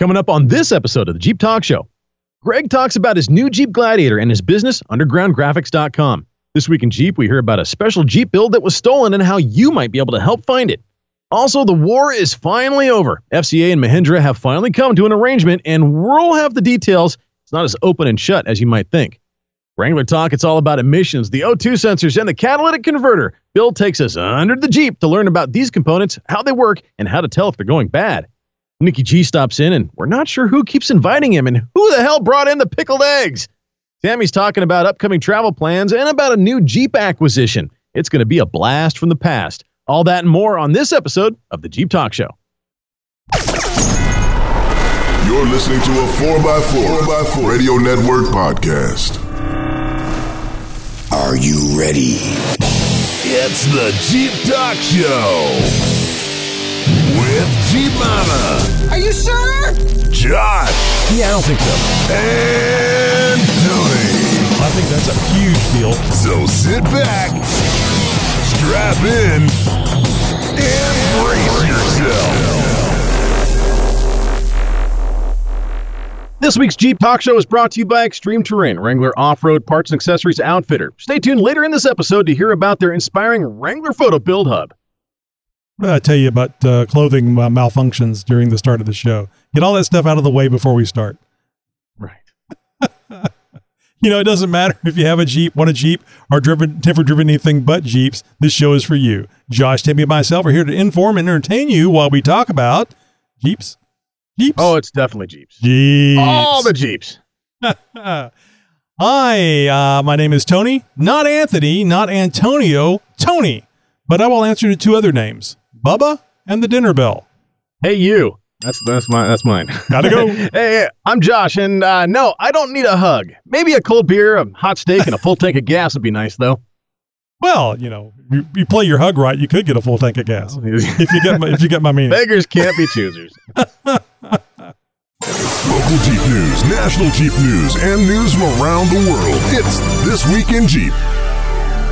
Coming up on this episode of the Jeep Talk Show, Greg talks about his new Jeep Gladiator and his business, undergroundgraphics.com. This week in Jeep, we hear about a special Jeep build that was stolen and how you might be able to help find it. Also, the war is finally over. FCA and Mahindra have finally come to an arrangement, and we'll have the details. It's not as open and shut as you might think. Wrangler Talk, it's all about emissions, the O2 sensors, and the catalytic converter. Bill takes us under the Jeep to learn about these components, how they work, and how to tell if they're going bad. Nikki G stops in, and we're not sure who keeps inviting him and who the hell brought in the pickled eggs. Tammy's talking about upcoming travel plans and about a new Jeep acquisition. It's going to be a blast from the past. All that and more on this episode of the Jeep Talk Show. You're listening to a 4x4, 4x4 Radio Network podcast. Are you ready? It's the Jeep Talk Show with Jeep Mama, Are you sure? Josh, Yeah, I don't think so. and Tony. I think that's a huge deal. So sit back, strap in, and brace yourself. This week's Jeep Talk Show is brought to you by Extreme Terrain, Wrangler off-road parts and accessories outfitter. Stay tuned later in this episode to hear about their inspiring Wrangler Photo Build Hub. I tell you about uh, clothing uh, malfunctions during the start of the show. Get all that stuff out of the way before we start. Right. You know, it doesn't matter if you have a Jeep, want a Jeep, or driven, never driven anything but Jeeps. This show is for you. Josh, Timmy, and myself are here to inform and entertain you while we talk about Jeeps. Jeeps. Oh, it's definitely Jeeps. Jeeps. All the Jeeps. Hi, uh, my name is Tony, not Anthony, not Antonio, Tony. But I will answer to two other names Bubba and the dinner bell. Hey, you. That's that's mine. That's mine. Gotta go. hey, hey, I'm Josh, and uh, no, I don't need a hug. Maybe a cold beer, a hot steak, and a full tank of gas would be nice, though. Well, you know, you, you play your hug right, you could get a full tank of gas. if you get my, if you get my meaning. Beggars can't be choosers. Local Jeep news, national Jeep news, and news from around the world. It's This Week in Jeep.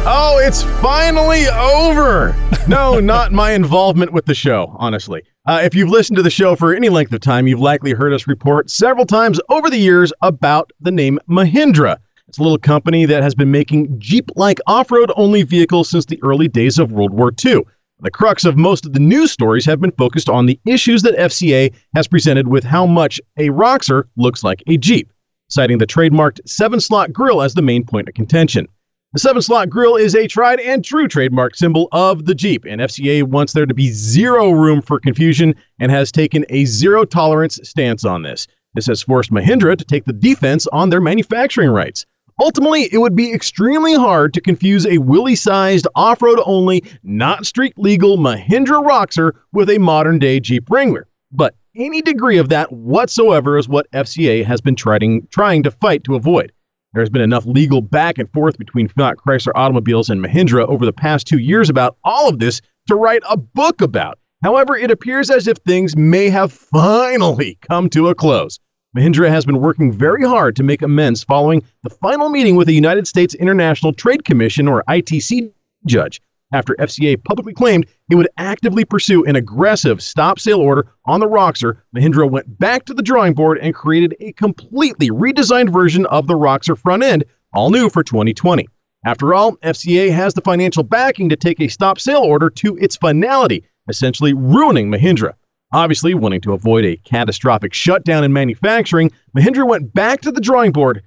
Oh, it's finally over. No, not my involvement with the show, honestly. Uh, if you've listened to the show for any length of time, you've likely heard us report several times over the years about the name Mahindra. It's a little company that has been making Jeep like off road only vehicles since the early days of World War II. The crux of most of the news stories have been focused on the issues that FCA has presented with how much a Roxor looks like a Jeep, citing the trademarked seven slot grille as the main point of contention. The seven slot grille is a tried and true trademark symbol of the Jeep, and FCA wants there to be zero room for confusion and has taken a zero tolerance stance on this. This has forced Mahindra to take the defense on their manufacturing rights. Ultimately, it would be extremely hard to confuse a willy sized, off road only, not street legal Mahindra Roxor with a modern day Jeep Wrangler. But any degree of that whatsoever is what FCA has been trying, trying to fight to avoid. There has been enough legal back and forth between Fiat Chrysler Automobiles and Mahindra over the past two years about all of this to write a book about. However, it appears as if things may have finally come to a close. Mahindra has been working very hard to make amends following the final meeting with the United States International Trade Commission, or ITC, judge, after FCA publicly claimed it would actively pursue an aggressive stop sale order on the Roxor, Mahindra went back to the drawing board and created a completely redesigned version of the Roxor front end, all new for 2020. After all, FCA has the financial backing to take a stop sale order to its finality, essentially ruining Mahindra. Obviously, wanting to avoid a catastrophic shutdown in manufacturing, Mahindra went back to the drawing board,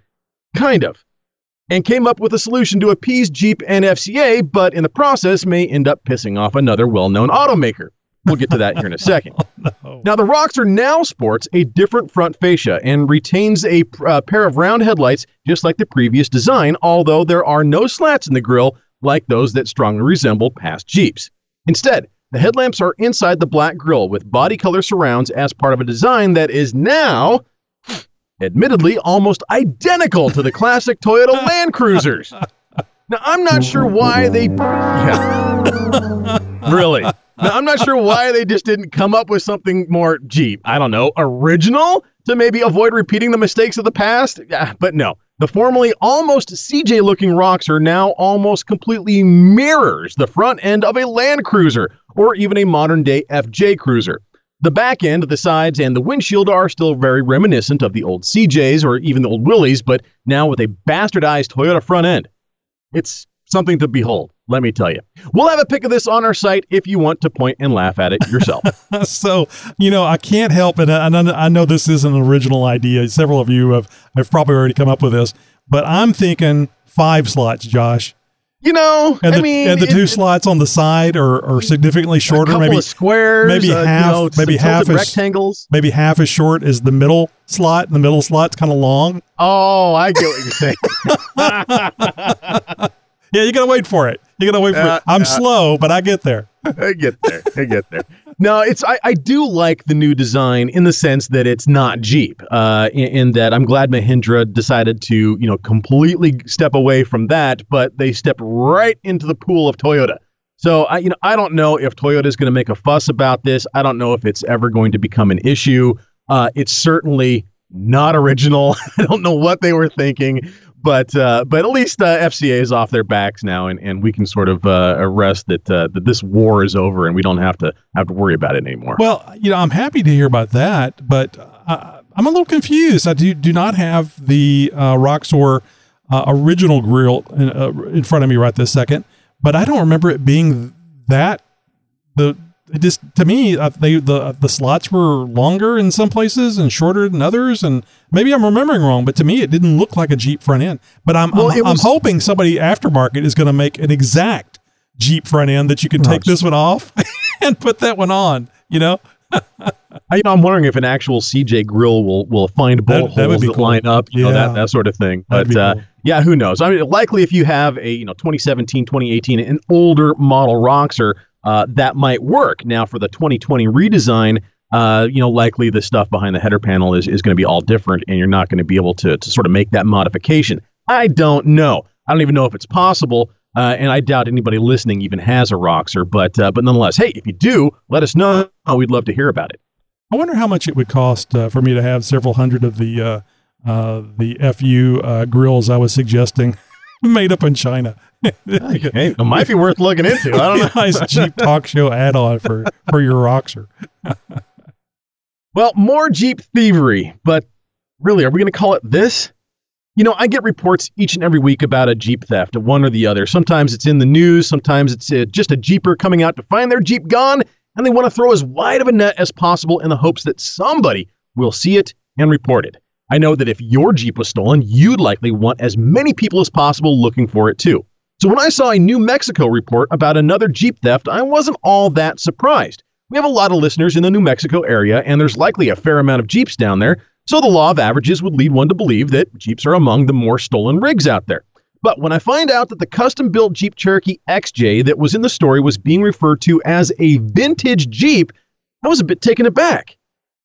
kind of, and came up with a solution to appease Jeep and FCA, but in the process may end up pissing off another well known automaker. We'll get to that here in a second. Now, the Roxor now sports a different front fascia and retains a uh, pair of round headlights just like the previous design, although there are no slats in the grille like those that strongly resemble past Jeeps. Instead, the headlamps are inside the black grille with body color surrounds as part of a design that is now, admittedly, almost identical to the classic Toyota Land Cruisers. Now, I'm not sure why they. Yeah. really. Now, I'm not sure why they just didn't come up with something more Jeep. I don't know, original to maybe avoid repeating the mistakes of the past. Yeah, but no. The formerly almost CJ looking Roxor now almost completely mirrors the front end of a Land Cruiser or even a modern day FJ Cruiser. The back end, the sides, and the windshield are still very reminiscent of the old CJs or even the old Willys, but now with a bastardized Toyota front end. It's something to behold, let me tell you. We'll have a pic of this on our site if you want to point and laugh at it yourself. so, you know, I can't help it. And I know this is an original idea. Several of you have, have probably already come up with this, but I'm thinking five slots, Josh. You know, and the, I mean, and the two it, slots on the side are, are significantly shorter. maybe squares, maybe uh, half, you know, maybe half as rectangles, maybe half as short as the middle slot. And the middle slot's kind of long. Oh, I get what you're saying. yeah, you gotta wait for it. You gotta wait for uh, it. I'm uh, slow, but I get there. I get there. I get there. No, it's I, I do like the new design in the sense that it's not Jeep. Uh, in, in, that I'm glad Mahindra decided to you know completely step away from that, but they stepped right into the pool of Toyota. So I you know I don't know if Toyota is going to make a fuss about this. I don't know if it's ever going to become an issue. Uh, it's certainly not original. I don't know what they were thinking, but uh, but at least uh, FCA is off their backs now, and, and we can sort of uh, arrest that uh, that this war is over, and we don't have to have to worry about it anymore. Well, you know, I'm happy to hear about that, but uh, I'm a little confused. I do do not have the uh, Roxor original grill in, in front of me right this second, but I don't remember it being that the it just to me uh, they the the slots were longer in some places and shorter than others and maybe I'm remembering wrong but to me it didn't look like a Jeep front end but I'm well, I'm, was, I'm, hoping somebody aftermarket is going to make an exact Jeep front end that you can take this one off and put that one on you know I, you know, I'm wondering if an actual CJ grill will will find bolt that, holes that cool. line up, you yeah. know, that that sort of thing. But uh, cool. yeah, who knows? I mean, likely if you have a you know 2017, 2018, an older model Roxor, uh, that might work. Now, for the 2020 redesign, uh, you know, likely the stuff behind the header panel is, is going to be all different, and you're not going to be able to, to sort of make that modification. I don't know. I don't even know if it's possible, uh, and I doubt anybody listening even has a Roxor. But uh, but nonetheless, hey, if you do, let us know. We'd love to hear about it. I wonder how much it would cost uh, for me to have several hundred of the uh, the FU grills I was suggesting made up in China. Hey, it might be worth looking into. I don't know. nice Jeep talk show add-on for for your Roxor. well, more Jeep thievery, but really, are we going to call it this? You know, I get reports each and every week about a Jeep theft, one or the other. Sometimes it's in the news, sometimes it's uh, just a Jeeper coming out to find their Jeep gone, and they want to throw as wide of a net as possible in the hopes that somebody will see it and report it. I know that if your Jeep was stolen, you'd likely want as many people as possible looking for it too. So when I saw a New Mexico report about another Jeep theft, I wasn't all that surprised. We have a lot of listeners in the New Mexico area, and there's likely a fair amount of Jeeps down there, so the law of averages would lead one to believe that Jeeps are among the more stolen rigs out there. But when I find out that the custom built Jeep Cherokee XJ that was in the story was being referred to as a vintage Jeep, I was a bit taken aback.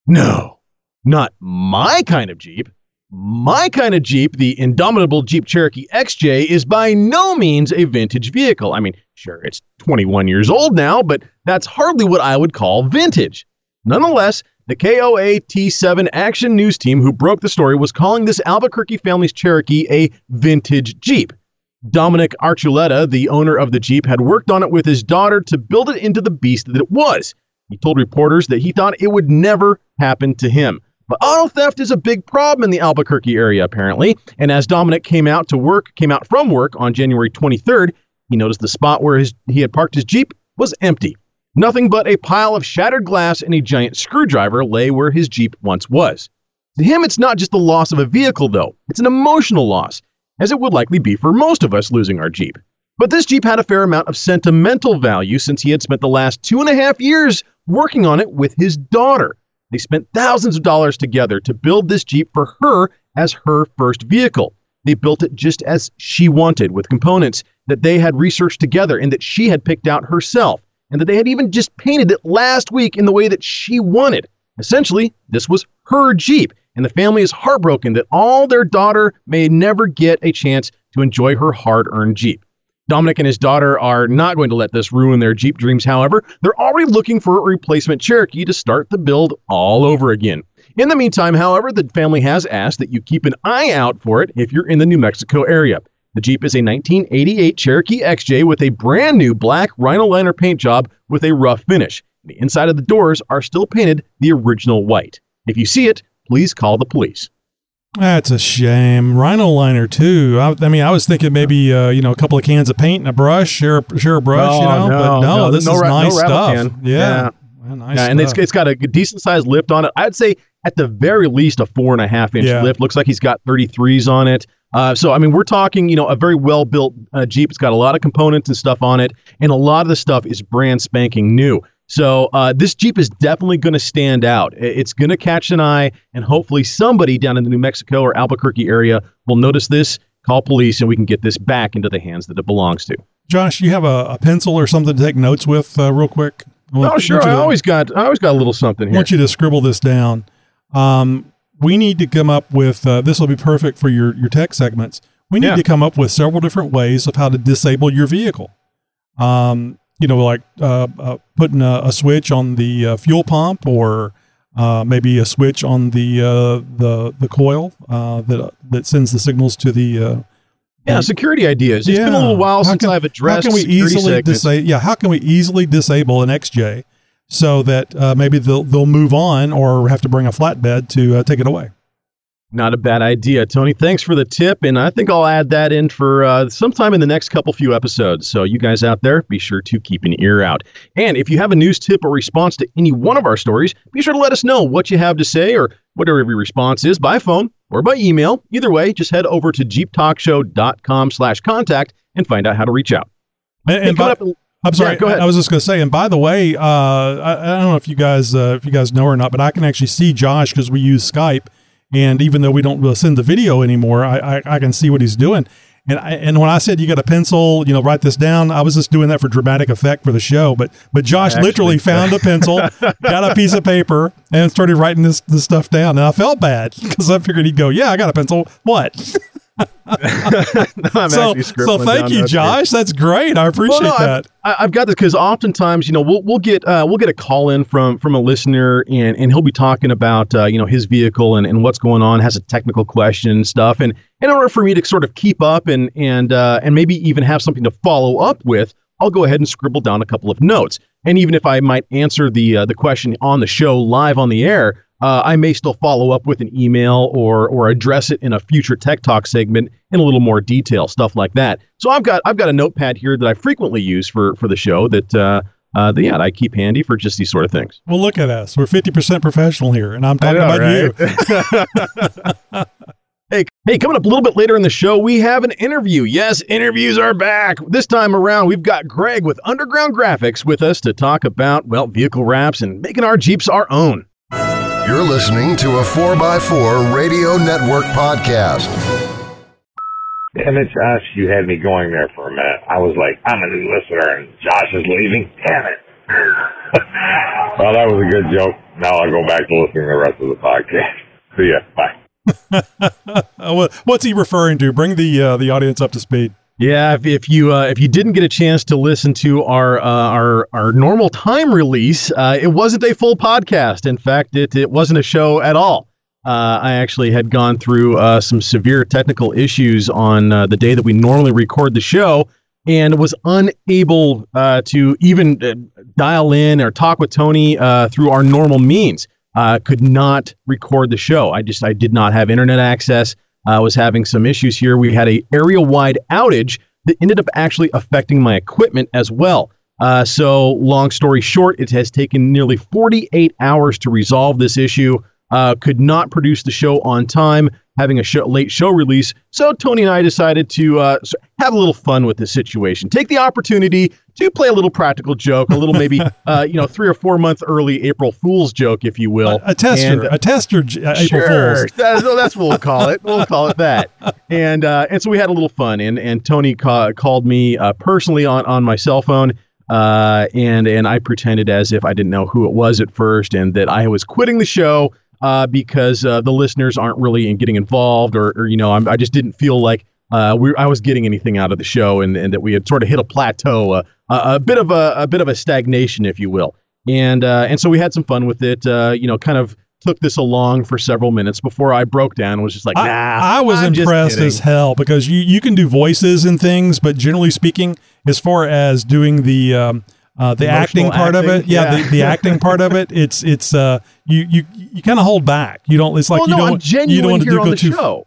No, not my kind of Jeep. My kind of Jeep, the indomitable Jeep Cherokee XJ, is by no means a vintage vehicle. I mean, sure, it's 21 years old now, but that's hardly what I would call vintage. Nonetheless, the KOAT 7 Action News team who broke the story was calling this Albuquerque family's Cherokee a vintage Jeep. Dominic Archuleta, the owner of the Jeep, had worked on it with his daughter to build it into the beast that it was. He told reporters that he thought it would never happen to him. But auto theft is a big problem in the Albuquerque area, apparently. And as Dominic came out to work, came out from work on January 23rd, he noticed the spot where his, he had parked his Jeep was empty. Nothing but a pile of shattered glass and a giant screwdriver lay where his Jeep once was. To him, it's not just the loss of a vehicle, though. It's an emotional loss, as it would likely be for most of us losing our Jeep. But this Jeep had a fair amount of sentimental value since he had spent the last two and a half years working on it with his daughter. They spent thousands of dollars together to build this Jeep for her as her first vehicle. They built it just as she wanted, with components that they had researched together and that she had picked out herself, and that they had even just painted it last week in the way that she wanted. Essentially, this was her Jeep, and the family is heartbroken that all their daughter may never get a chance to enjoy her hard earned Jeep. Dominic and his daughter are not going to let this ruin their Jeep dreams, however. They're already looking for a replacement Cherokee to start the build all over again. In the meantime, however, the family has asked that you keep an eye out for it if you're in the New Mexico area. The Jeep is a 1988 Cherokee XJ with a brand new black rhino liner paint job with a rough finish. The inside of the doors are still painted the original white. If you see it, please call the police. That's a shame. Rhino liner too. I, I mean, I was thinking maybe uh, you know a couple of cans of paint and a brush, share a, share a brush, you know. no, but no, no, this no is ra- nice rattle stuff. can. Yeah, Yeah. Nice Yeah, and it's it's got a decent sized lift on it. I'd say at the very least a four and a half inch Yeah. lift. Looks like he's got 33s on it. Uh, so I mean, we're talking, you know, a very well built uh, Jeep. It's got a lot of components and stuff on it, and a lot of the stuff is brand spanking new. So uh, this Jeep is definitely going to stand out. It's going to catch an eye, and hopefully somebody down in the New Mexico or Albuquerque area will notice this, call police, and we can get this back into the hands that it belongs to. Josh, you have a, a pencil or something to take notes with, uh, real quick. Want- Oh, sure. I to- always got, I always got a little something here. I want you to scribble this down. Um, we need to come up with uh, this will be perfect for your your tech segments. We need Yeah. to come up with several different ways of how to disable your vehicle. Um, you know, like uh, uh, putting a, a switch on the uh, fuel pump, or uh, maybe a switch on the uh, the the coil uh, that that sends the signals to the. Uh, Yeah, security ideas. It's been a Yeah. little while How since can- I've addressed How can we security easily disable? Yeah, how can we easily disable an XJ so that uh, maybe they'll they'll move on or have to bring a flatbed to uh, take it away? Not a bad idea, Tony. Thanks for the tip, and I think I'll add that in for uh, sometime in the next couple few episodes. So you guys out there, be sure to keep an ear out. And if you have a news tip or response to any one of our stories, be sure to let us know what you have to say or whatever your response is by phone or by email. Either way, just head over to jeeptalkshow.com slash contact and find out how to reach out. And, and by- I'm sorry. Yeah, go ahead. I was just going to say, and by the way, uh, I, I don't know if you guys uh, if you guys know or not, but I can actually see Josh because we use Skype, and even though we don't send the video anymore, I, I, I can see what he's doing. And I, and when I said you got a pencil, you know, write this down, I was just doing that for dramatic effect for the show. But but Josh Actually- literally found a pencil, got a piece of paper, and started writing this this stuff down. And I felt bad because I figured he'd go, "Yeah, I got a pencil. What?" I'm so so thank you, notes here. Josh. That's great. I appreciate Well, no, that. I've, I- I've got this because oftentimes, you know, we'll we'll get uh, we'll get a call in from from a listener, and and he'll be talking about uh, you know his vehicle and, and what's going on, has a technical question and stuff, and in order for me to sort of keep up and and uh, and maybe even have something to follow up with, I'll go ahead and scribble down a couple of notes, and even if I might answer the uh, the question on the show live on the air. Uh, I may still follow up with an email or or address it in a future Tech Talk segment in a little more detail, stuff like that. So I've got I've got a notepad here that I frequently use for for the show that uh, uh, that, yeah I keep handy for just these sort of things. Well, look at us. We're 50% professional here, and I'm talking about you. Hey, hey, coming up a little bit later in the show, we have an interview. Yes, interviews are back. This time around, we've got Greg with Underground Graphics with us to talk about, well, vehicle wraps and making our Jeeps our own. You're listening to a 4x4 Radio Network podcast. Damn it, Josh, you had me going there for a minute. I was like, I'm a new listener and Josh is leaving. Damn it. well, that was a good joke. Now I'll go back to listening to the rest of the podcast. See ya. Bye. What's he referring to? Bring the uh, the audience up to speed. Yeah, if, if you uh, if you didn't get a chance to listen to our uh, our our normal time release, uh, it wasn't a full podcast. In fact, it it wasn't a show at all. Uh, I actually had gone through uh, some severe technical issues on uh, the day that we normally record the show, and was unable to even dial in or talk with Tony through our normal means. Could not record the show. I just I did not have internet access. I was having some issues here. We had a area wide outage that ended up actually affecting my equipment as well. Uh, so long story short, it has taken nearly 48 hours to resolve this issue. Uh, could not produce the show on time, having a show, late show release. So Tony and I decided to uh, have a little fun with the situation. Take the opportunity to play a little practical joke, a little maybe uh, you know three or four month early April Fool's joke, if you will. A tester, And, uh, a tester, J- uh, April sure. Fools. That's, that's what we'll call it. We'll call it that. And uh, and so we had a little fun. And and Tony ca- called me uh, personally on on my cell phone. Uh, and and I pretended as if I didn't know who it was at first, and that I was quitting the show uh, because uh, the listeners aren't really in getting involved, or, or you know, I'm, I just didn't feel like uh, we I was getting anything out of the show, and, and that we had sort of hit a plateau, uh, a, a bit of a, a bit of a stagnation, if you will. And uh, and so we had some fun with it. Uh, you know, kind of took this along for several minutes before I broke down and was just like, nah. I, I was I'm impressed kidding." as hell because you, you can do voices and things, but generally speaking, as far as doing the um, uh, the acting part of it. Yeah, yeah. The, the acting part of it. It's it's uh you you you kind of hold back. You don't. It's like well, you no, don't I'm you don't want to do go the too. show.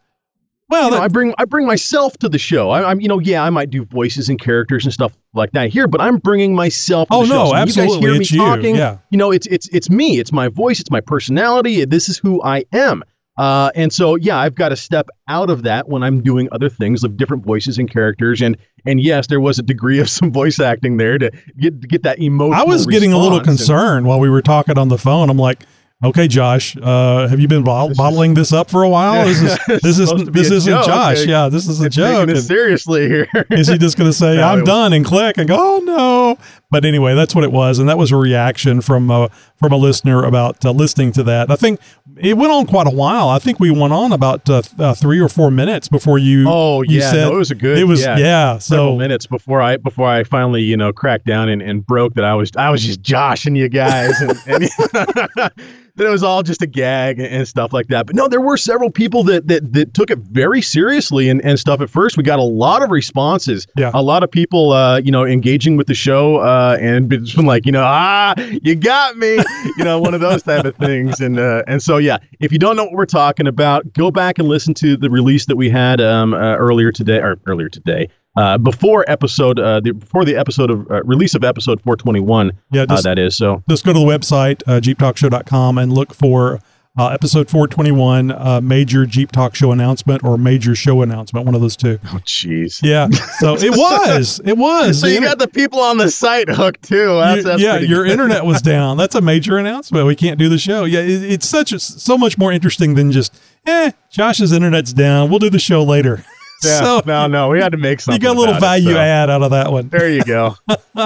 Well, you know, that- I bring I bring myself to the show. I, I'm, you know, yeah, I might do voices and characters and stuff like that here, but I'm bringing myself. To Oh, the show. no, So when You guys absolutely, hear me it's you, talking. yeah. You know, it's it's it's me. It's my voice. It's my personality. This is who I am. Uh, and so, yeah, I've got to step out of that when I'm doing other things of different voices and characters. And and yes, there was a degree of some voice acting there to get to get that emotional. I was getting a little response. And- concerned while we were talking on the phone. I'm like, okay, Josh, uh, have you been bottle- bottling this up for a while? This is this is to be this a isn't joke. Josh. Okay. Yeah, this is a It's joke. Seriously here. is he just going to say No, I'm done and click and go? Oh no! But anyway, that's what it was, and that was a reaction from uh, from a listener about uh, listening to that. I think it went on quite a while. I think we went on about uh, uh, three or four minutes before you. Oh you yeah, said no, it was a good. It was yeah, yeah. several so minutes before I before I finally you know cracked down and, and broke that I was I was just joshing you guys and, and that it was all just a gag and, stuff like that. But no, there were several people that that, that took it very seriously and, and stuff. At first, we got a lot of responses. Yeah. a lot of people uh, you know engaging with the show uh, and it's been like you know ah you got me you know one of those type of things and uh, and so yeah if you don't know what we're talking about go back and listen to the release that we had um, uh, earlier today or earlier today uh, before episode uh, the, before the episode of uh, release of episode 421 Yeah, uh, just- that is so. just go to the website uh, jeeptalkshow.com and look for uh, episode 421 uh, major jeep talk show announcement or major show announcement one of those two. Oh jeez. Yeah so it was it was. So you got the people on the site hooked too. That's, that's yeah your internet was down. That's a major announcement. We can't do the show. Yeah it, it's such a, so much more interesting than just eh josh's internet's down. We'll do the show later yeah, so no no we had to make something. you got a little about it, value so. add out of that one there you go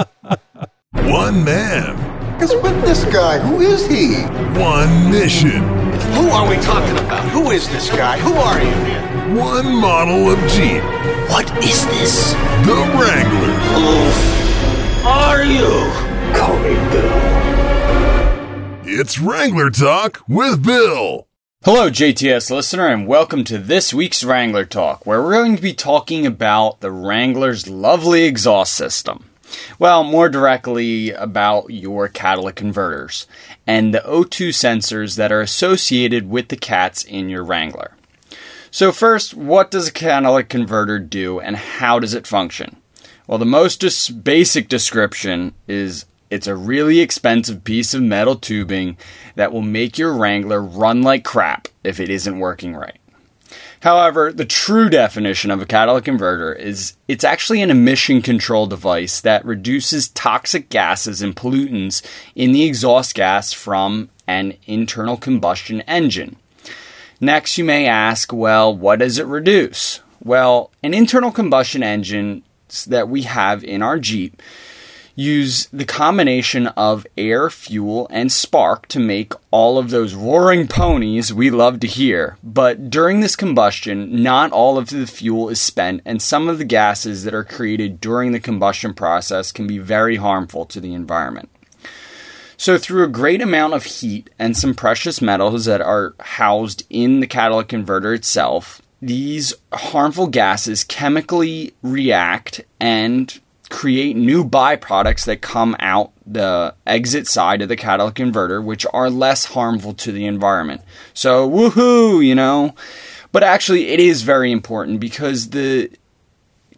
One man, Because with this guy? Who is he? one mission, Who are we talking about? Who is this guy? Who are you, man? one model of Jeep, What is this? the Wrangler. Who are you? Call me Bill. It's Wrangler Talk with Bill. Hello, JTS listener, and welcome to this week's Wrangler Talk, where we're going to be talking about the Wrangler's lovely exhaust system. Well, more directly about your catalytic converters and the O2 sensors that are associated with the cats in your Wrangler. So, first, what does a catalytic converter do and how does it function? Well, the most dis- basic description is it's a really expensive piece of metal tubing that will make your Wrangler run like crap if it isn't working right. However, the true definition of a catalytic converter is it's actually an emission control device that reduces toxic gases and pollutants in the exhaust gas from an internal combustion engine. Next, you may ask, well, what does it reduce? Well, an internal combustion engine that we have in our Jeep use the combination of air, fuel, and spark to make all of those roaring ponies we love to hear. But during this combustion, not all of the fuel is spent, and some of the gases that are created during the combustion process can be very harmful to the environment. So, through a great amount of heat and some precious metals that are housed in the catalytic converter itself, these harmful gases chemically react and create new byproducts that come out the exit side of the catalytic converter, which are less harmful to the environment. So, woohoo, you know. But actually, it is very important because the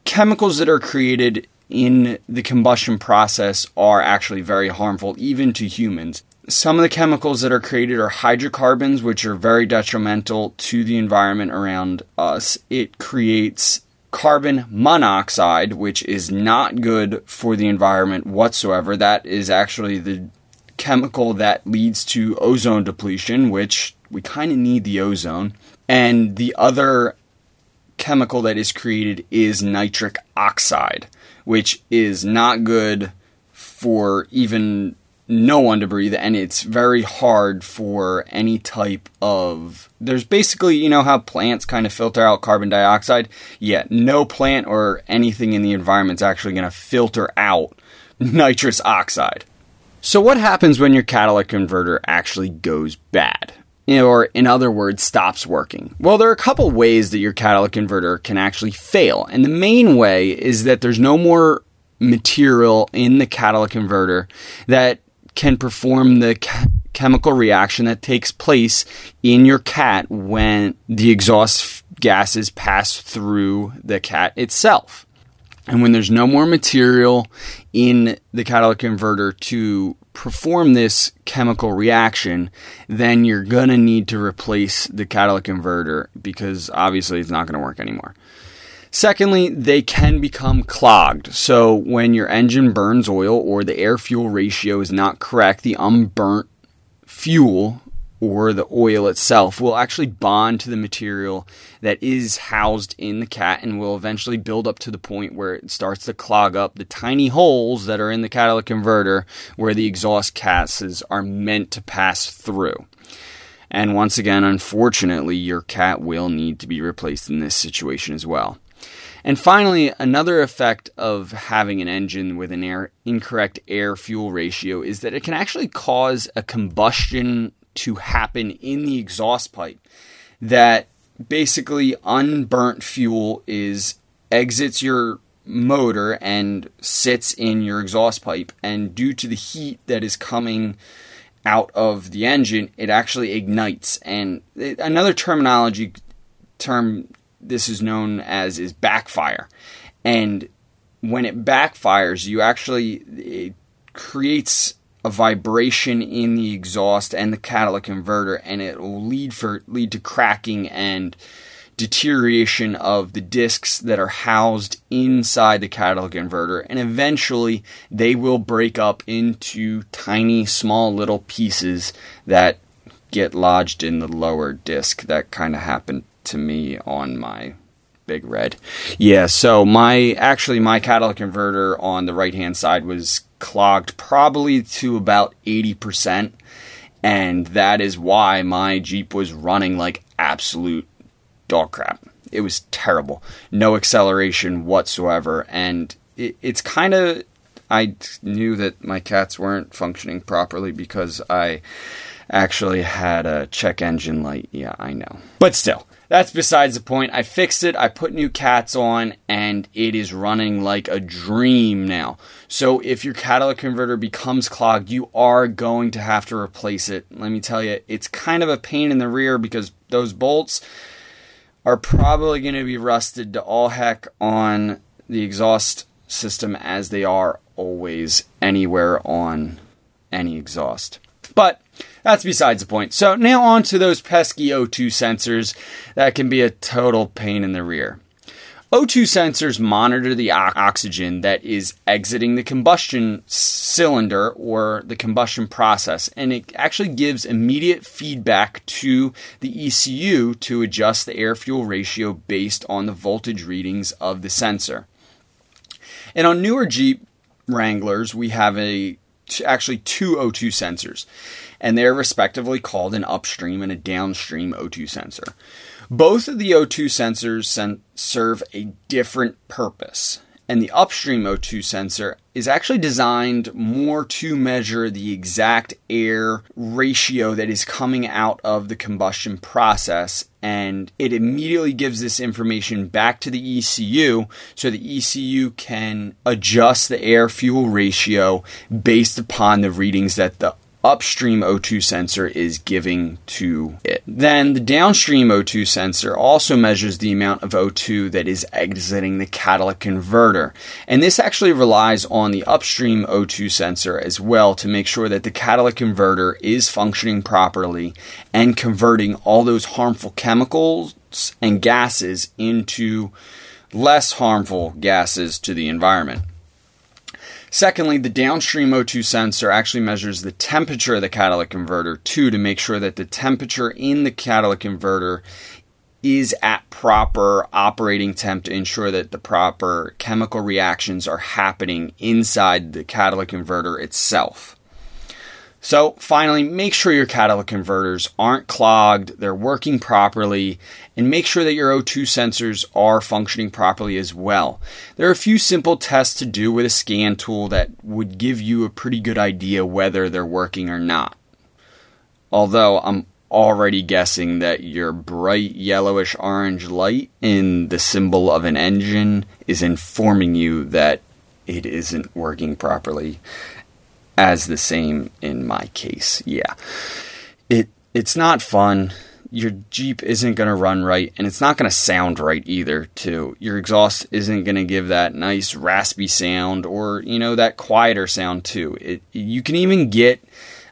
chemicals that are created in the combustion process are actually very harmful, even to humans. Some of the chemicals that are created are hydrocarbons, which are very detrimental to the environment around us. It creates carbon monoxide, which is not good for the environment whatsoever. That is actually the chemical that leads to ozone depletion, which we kind of need the ozone. And the other chemical that is created is nitric oxide, which is not good for even no one to breathe, and it's very hard for any type of. There's basically, you know, how plants kind of filter out carbon dioxide? Yeah, no plant or anything in the environment is actually going to filter out nitrous oxide. So, what happens when your catalytic converter actually goes bad? Or, in other words, stops working? Well, there are a couple ways that your catalytic converter can actually fail. And the main way is that there's no more material in the catalytic converter that can perform the ca- chemical reaction that takes place in your cat when the exhaust gases pass through the cat itself. And when there's no more material in the catalytic converter to perform this chemical reaction, then you're going to need to replace the catalytic converter because obviously it's not going to work anymore. Secondly, they can become clogged. So when your engine burns oil or the air fuel ratio is not correct, the unburnt fuel or the oil itself will actually bond to the material that is housed in the cat and will eventually build up to the point where it starts to clog up the tiny holes that are in the catalytic converter where the exhaust gases are meant to pass through. And once again, unfortunately, your cat will need to be replaced in this situation as well. And finally, another effect of having an engine with an air, incorrect air fuel ratio is that it can actually cause a combustion to happen in the exhaust pipe that basically unburnt fuel is exits your motor and sits in your exhaust pipe. And due to the heat that is coming out of the engine it actually ignites. And eh, another terminology term this is known as is backfire. And when it backfires, you actually it creates a vibration in the exhaust and the catalytic converter, and it will lead for lead to cracking and deterioration of the discs that are housed inside the catalytic converter, and eventually they will break up into tiny, small little pieces that get lodged in the lower disc. That kind of happened to me on my big red. Yeah, so my actually my catalytic converter on the right hand side was clogged probably to about 80%. And that is why my Jeep was running like absolute dog crap. It was terrible. No acceleration whatsoever. And it, it's kind of, I knew that my cats weren't functioning properly because I actually had a check engine light. Yeah, I know. But still, that's besides the point. I fixed it. I put new cats on, and it is running like a dream now. So if your catalytic converter becomes clogged, you are going to have to replace it. Let me tell you, it's kind of a pain in the rear because those bolts are probably going to be rusted to all heck on the exhaust system as they are always anywhere on any exhaust. But that's besides the point. So now on to those pesky O2 sensors that can be a total pain in the rear. O2 sensors monitor the oxygen that is exiting the combustion cylinder or the combustion process, and it actually gives immediate feedback to the ECU to adjust the air fuel ratio based on the voltage readings of the sensor. And on newer Jeep Wranglers, we have a actually two O2 sensors and they're respectively called an upstream and a downstream O2 sensor. Both of the O2 sensors sen- serve a different purpose, and the upstream O2 sensor is actually designed more to measure the exact air ratio that is coming out of the combustion process and it immediately gives this information back to the ECU so the ECU can adjust the air fuel ratio based upon the readings that the upstream O2 sensor is giving to it. Then the downstream O2 sensor also measures the amount of O2 that is exiting the catalytic converter. And this actually relies on the upstream O2 sensor as well to make sure that the catalytic converter is functioning properly and converting all those harmful chemicals and gases into less harmful gases to the environment. Secondly, the downstream O2 sensor actually measures the temperature of the catalytic converter too to make sure that the temperature in the catalytic converter is at proper operating temp to ensure that the proper chemical reactions are happening inside the catalytic converter itself. So, finally, make sure your catalytic converters aren't clogged, they're working properly, and make sure that your O2 sensors are functioning properly as well. There are a few simple tests to do with a scan tool that would give you a pretty good idea whether they're working or not. Although I'm already guessing that your bright yellowish orange light in the symbol of an engine is informing you that it isn't working properly as the same in my case. Yeah. It it's not fun. Your Jeep isn't going to run right and it's not going to sound right either too. Your exhaust isn't going to give that nice raspy sound or, you know, that quieter sound too. It you can even get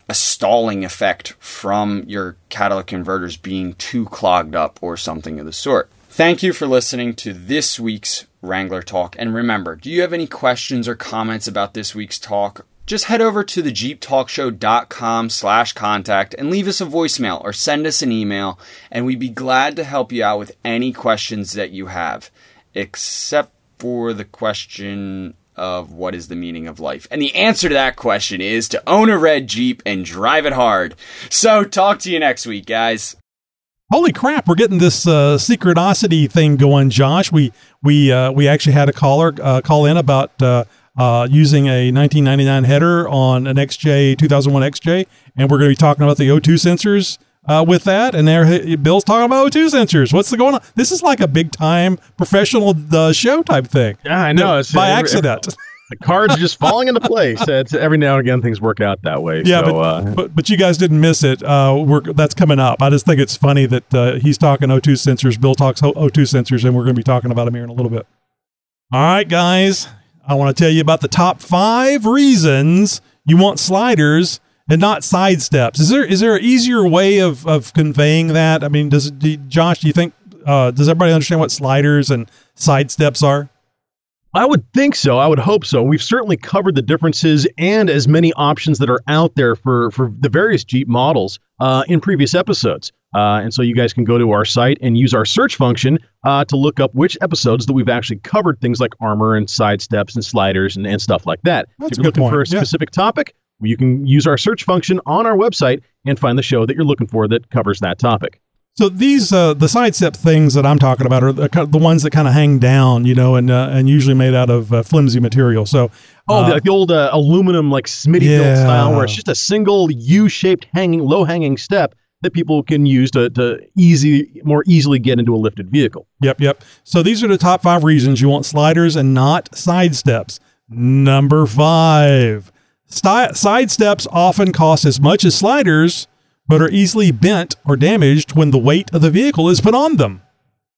a stalling effect from your catalytic converters being too clogged up or something of the sort. Thank you for listening to this week's Wrangler Talk. And remember, do you have any questions or comments about this week's talk? Just head over to the jeeptalkshow.com slash contact and leave us a voicemail or send us an email, and we'd be glad to help you out with any questions that you have, except for the question of what is the meaning of life. And the answer to that question is to own a red Jeep and drive it hard. So talk to you next week, guys. Holy crap, we're getting this uh, secretosity thing going, Josh. We we uh, we actually had a caller uh, call in about uh, uh, using a 1999 header on an XJ 2001 XJ, and we're going to be talking about the O2 sensors uh, with that. And there, Bill's talking about O2 sensors. What's the going on? This is like a big time professional uh, show type thing. Yeah, I know. It's, by every- accident. the cards are just falling into place. It's, every now and again, things work out that way. Yeah, so, but, uh, but but you guys didn't miss it. Uh, we're that's coming up. I just think it's funny that uh, he's talking O2 sensors. Bill talks O2 sensors, and we're going to be talking about them here in a little bit. All right, guys. I want to tell you about the top five reasons you want sliders and not side steps. Is there is there an easier way of, of conveying that? I mean, does do, Josh? Do you think uh, does everybody understand what sliders and side steps are? I would think so. I would hope so. We've certainly covered the differences and as many options that are out there for, for the various Jeep models uh, in previous episodes. Uh, and so you guys can go to our site and use our search function uh, to look up which episodes that we've actually covered things like armor and side steps and sliders and, and stuff like that. That's if you're looking for a point. Yeah. specific topic, you can use our search function on our website and find the show that you're looking for that covers that topic. So these uh, the side step things that I'm talking about are the, the ones that kind of hang down, you know, and uh, and usually made out of uh, flimsy material. So Oh, uh, the, the old uh, aluminum, like Smittybilt Yeah. style, where it's just a single U-shaped hanging, low-hanging step that people can use to, to easy, more easily get into a lifted vehicle. Yep, yep. So these are the top five reasons you want sliders and not side steps. Number five, Sti- side steps often cost as much as sliders, but are easily bent or damaged when the weight of the vehicle is put on them.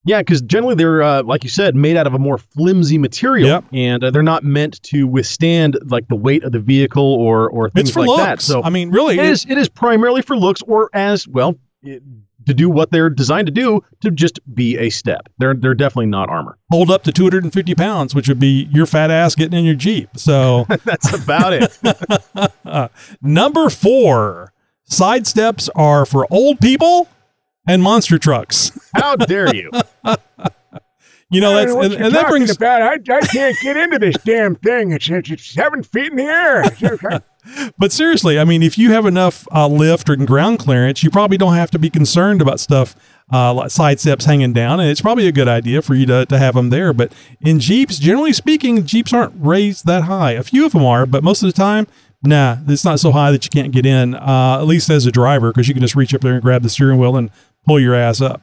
Yeah, because generally they're, uh, like you said, made out of a more flimsy material, Yep. and uh, they're not meant to withstand like the weight of the vehicle or or things It's for like looks. that. So I mean, really, it is it is primarily for looks, or as well it, to do what they're designed to do to just be a step. They're they're definitely not armor. hold up to 250 pounds, which would be your fat ass getting in your Jeep. So That's about it. number four, side steps are for old people and monster trucks. How dare you? You know, that's know and, and that brings about. I, I can't get into this damn thing. It's, it's, it's seven feet in the air. But seriously, I mean, if you have enough uh, lift or ground clearance, you probably don't have to be concerned about stuff uh, like side steps hanging down. And it's probably a good idea for you to, to have them there. But in Jeeps, generally speaking, Jeeps aren't raised that high. A few of them are, but most of the time, nah, it's not so high that you can't get in, uh, at least as a driver, because you can just reach up there and grab the steering wheel and pull your ass up.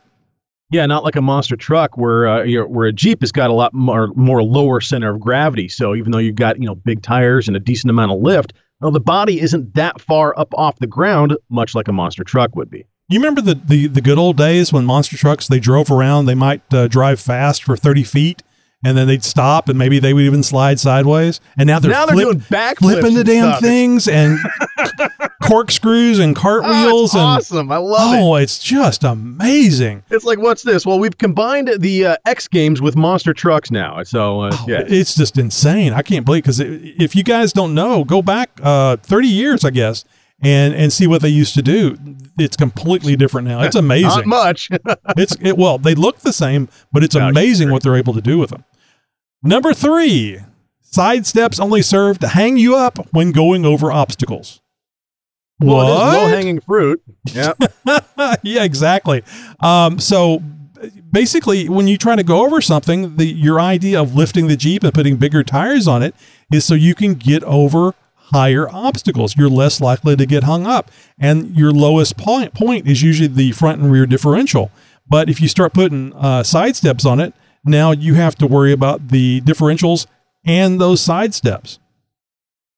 Yeah, not like a monster truck where uh, where a Jeep has got a lot more more lower center of gravity. So even though you've got you know big tires and a decent amount of lift, well, the body isn't that far up off the ground, much like a monster truck would be. You remember the, the, the good old days when monster trucks they drove around? They might uh, drive fast for thirty feet, and then they'd stop, and maybe they would even slide sideways. And now they're now they're doing backflips flipping the damn stuff. things and corkscrews and Oh, cartwheels and awesome! I love it. oh, it's just amazing. It's like what's this? Well, we've combined the uh, X Games with monster trucks now. So uh, Oh, yeah, It's just insane. I can't believe because if you guys don't know, go back uh, 30 years, I guess, and and see what they used to do. It's completely different now. It's amazing. not much. it's it, well, they look the same, but it's No, amazing what they're able to do with them. Number three, side steps only serve to hang you up when going over obstacles. well, What? low hanging fruit. Yeah. yeah, exactly. Um, so basically, when you try to go over something, the your idea of lifting the Jeep and putting bigger tires on it is so you can get over higher obstacles. You're less likely to get hung up, and your lowest point point is usually the front and rear differential. But if you start putting uh, side steps on it, now you have to worry about the differentials and those side steps.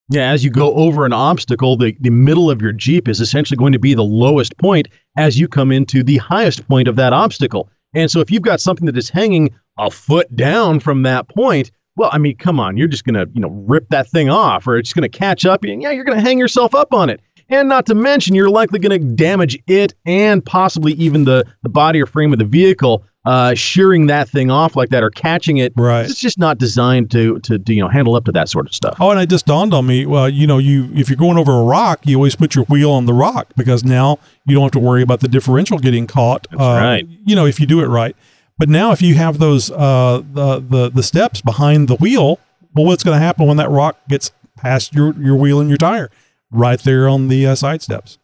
Yeah, as you go over an obstacle, the, the middle of your Jeep is essentially going to be the lowest point as you come into the highest point of that obstacle. And so if you've got something that is hanging a foot down from that point, well, I mean, come on, you're just going to, you know, rip that thing off or it's going to catch up and yeah, you're going to hang yourself up on it. And not to mention, you're likely going to damage it and possibly even the, the body or frame of the vehicle, uh, shearing that thing off like that or catching it. Right. It's just not designed to, to, to, you know, handle up to that sort of stuff. Oh, and it just dawned on me. Well, you know, you if you're going over a rock, you always put your wheel on the rock because now you don't have to worry about the differential getting caught. Uh, right. You know, if you do it right. But now, if you have those uh, the the the steps behind the wheel, well, what's going to happen when that rock gets past your your wheel and your tire? Right there on the uh, side steps.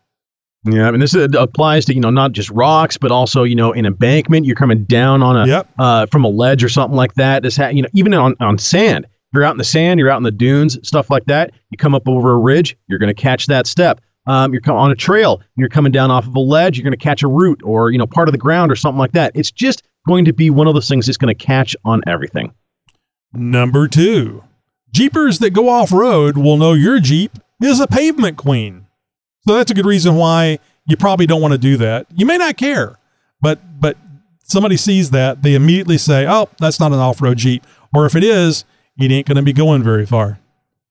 Yeah, I mean, this uh, applies to you know not just rocks, but also you know an embankment. You're coming down on a Yep. uh, from a ledge or something like that. This ha- you know even on on sand. If you're out in the sand, you're out in the dunes, stuff like that. You come up over a ridge, you're going to catch that step. Um, you're on a trail, you're coming down off of a ledge. You're going to catch a root or you know part of the ground or something like that. It's just going to be one of those things that's going to catch on everything. Number two, Jeepers that go off road will know your Jeep is a pavement queen. So that's a good reason why you probably don't want to do that. You may not care, but but somebody sees that, they immediately say, "Oh, that's not an off-road Jeep," or if it is, it ain't going to be going very far.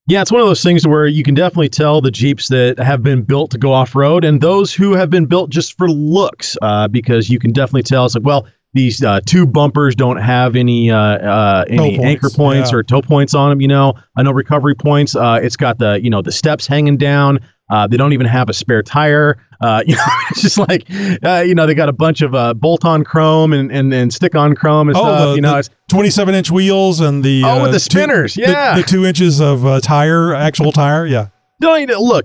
Yeah, it's one of those things where you can definitely tell the Jeeps that have been built to go off road and those who have been built just for looks, uh, because you can definitely tell it's like, well, these uh, two bumpers don't have any uh, uh, any points, anchor points yeah. or toe points on them. You know, uh, no recovery points. Uh, it's got the you know the steps hanging down. Uh, they don't even have a spare tire. Uh, you know, it's just like uh, you know they got a bunch of uh, bolt-on chrome and, and, and stick-on chrome and stuff. the, you know, the 27 inch wheels and the Oh, with uh, the two- spinners, the- yeah. the, two inches of uh, tire, actual tire, yeah. Know, look,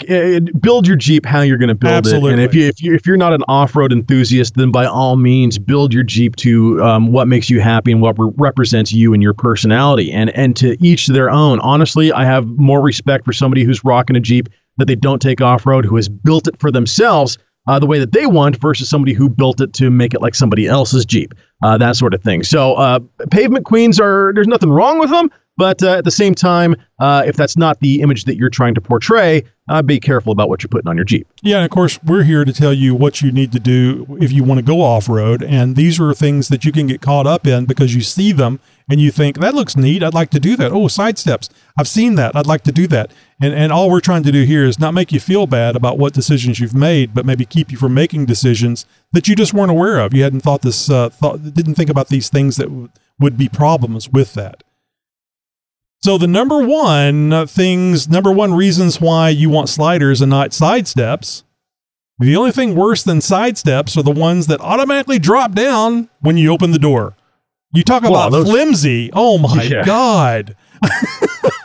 build your Jeep how you're going to build it. Absolutely. And if you if you if you're not an off-road enthusiast, then by all means, build your Jeep to um, what makes you happy and what re- represents you and your personality. And and to each their own. Honestly, I have more respect for somebody who's rocking a Jeep that they don't take off-road, who has built it for themselves. Uh, the way that they want versus somebody who built it to make it like somebody else's Jeep, uh, that sort of thing. So, uh, pavement queens are, there's nothing wrong with them, but uh, at the same time, uh, if that's not the image that you're trying to portray, uh, be careful about what you're putting on your Jeep. Yeah, and of course, we're here to tell you what you need to do if you want to go off road. And these are things that you can get caught up in because you see them and you think, that looks neat. I'd like to do that. Oh, side steps. I've seen that. I'd like to do that. And, and all we're trying to do here is not make you feel bad about what decisions you've made, but maybe keep you from making decisions that you just weren't aware of. You hadn't thought this, uh, thought, didn't think about these things that w- would be problems with that. So the number one things, number one reasons why you want sliders and not side steps. The only thing worse than side steps are the ones that automatically drop down when you open the door. You talk about those- flimsy. Oh my Yeah. god.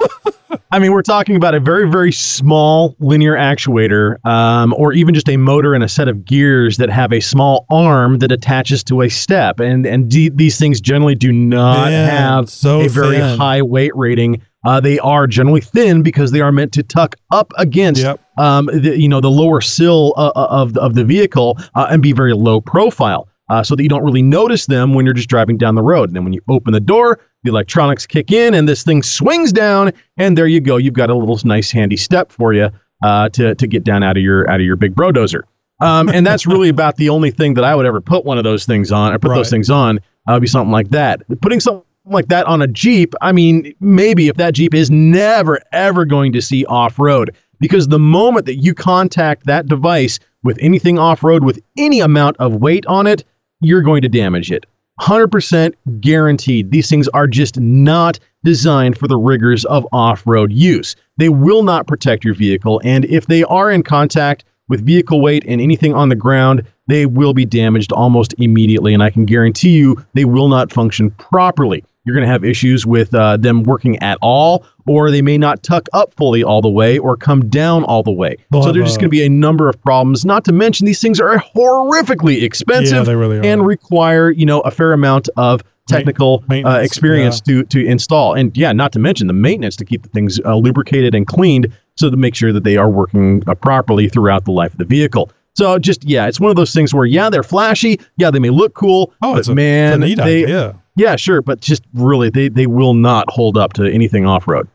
I mean, we're talking about a very, very small linear actuator, um, or even just a motor and a set of gears that have a small arm that attaches to a step. And and d- these things generally do not Man, have so a very thin. high weight rating. Uh, they are generally thin because they are meant to tuck up against, Yep. um, the, you know, the lower sill uh, uh, of the, of the vehicle uh, and be very low profile. Uh, so that you don't really notice them when you're just driving down the road. And then when you open the door, the electronics kick in and this thing swings down, and there you go. You've got a little nice handy step for you uh, to to get down out of your out of your big brodozer. Um, and that's really about the only thing that I would ever put one of those things on. I put those things on. Uh, would be something like that. Putting something like that on a Jeep, I mean, maybe if that Jeep is never ever going to see off road, because the moment that you contact that device with anything off road with any amount of weight on it, you're going to damage it. 100% guaranteed. These things are just not designed for the rigors of off road use. They will not protect your vehicle, and if they are in contact with vehicle weight and anything on the ground, they will be damaged almost immediately. And I can guarantee you they will not function properly. You're going to have issues with uh, them working at all, or they may not tuck up fully all the way or come down all the way. They'll so there's just going to be a number of problems. Not to mention these things are horrifically expensive Yeah, they really are. and require you know a fair amount of technical uh, experience to to install. And yeah, not to mention the maintenance to keep the things uh, lubricated and cleaned, so to make sure that they are working uh, properly throughout the life of the vehicle. So just yeah, it's one of those things where yeah, they're flashy, yeah, they may look cool, Oh, but it's a, man, it's a neat they idea. Yeah, sure, but just really, they they will not hold up to anything off road.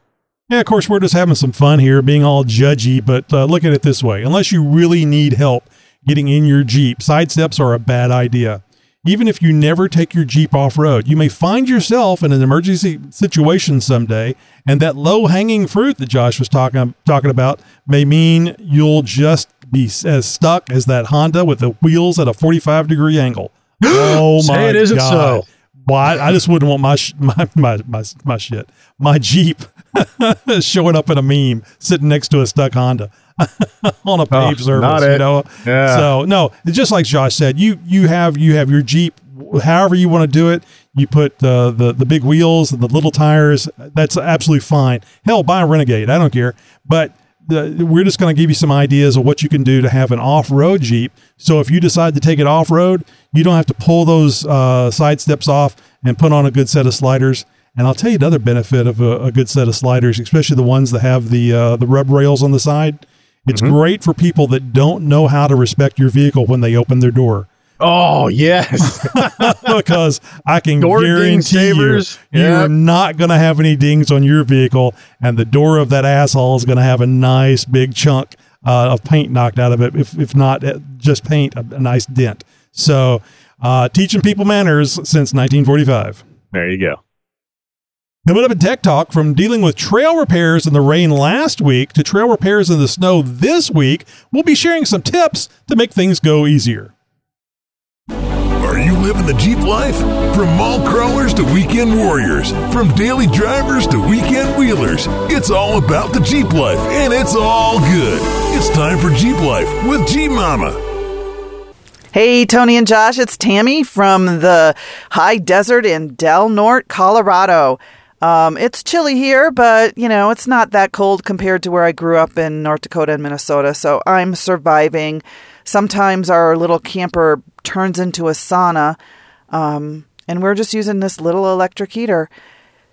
Yeah, of course, we're just having some fun here, being all judgy, but uh, look at it this way. Unless you really need help getting in your Jeep, side steps are a bad idea. Even if you never take your Jeep off road, you may find yourself in an emergency situation someday, and that low hanging fruit that Josh was talking, talking about may mean you'll just be as stuck as that Honda with the wheels at a 45 degree angle. Oh Say my it isn't God. so. Why? I just wouldn't want my, sh- my my my my shit, my Jeep showing up in a meme sitting next to a stuck Honda on a paved surface. not You know. Yeah. So no, it's just like Josh said, you you have you have your Jeep, however you want to do it. You put uh, the the big wheels and the little tires. That's absolutely fine. Hell, buy a Renegade. I don't care. But the, we're just going to give you some ideas of what you can do to have an off-road Jeep. So if you decide to take it off-road, you don't have to pull those uh, side steps off and put on a good set of sliders. And I'll tell you another benefit of a, a good set of sliders, especially the ones that have the uh, the rub rails on the side. It's great for people that don't know how to respect your vehicle when they open their door. Oh yes, because I can Door guarantee you, you're not going to have any dings on your vehicle, and the door of that asshole is going to have a nice big chunk uh, of paint knocked out of it. If if not uh, just paint, a, a nice dent. So, uh, teaching people manners since 1945. there you go. Coming up in Tech Talk, from dealing with trail repairs in the rain last week to trail repairs in the snow this week, we'll be sharing some tips to make things go easier. You living the Jeep life? From mall crawlers to weekend warriors, from daily drivers to weekend wheelers, it's all about the Jeep life, and it's all good. It's time for Jeep Life with Jeep Mama. Hey, Tony and Josh, it's Tammy from the high desert in Del Norte, Colorado. Um, it's chilly here, but you know, it's not that cold compared to where I grew up in North Dakota and Minnesota, so I'm surviving. Sometimes our little camper turns into a sauna, um, and we're just using this little electric heater.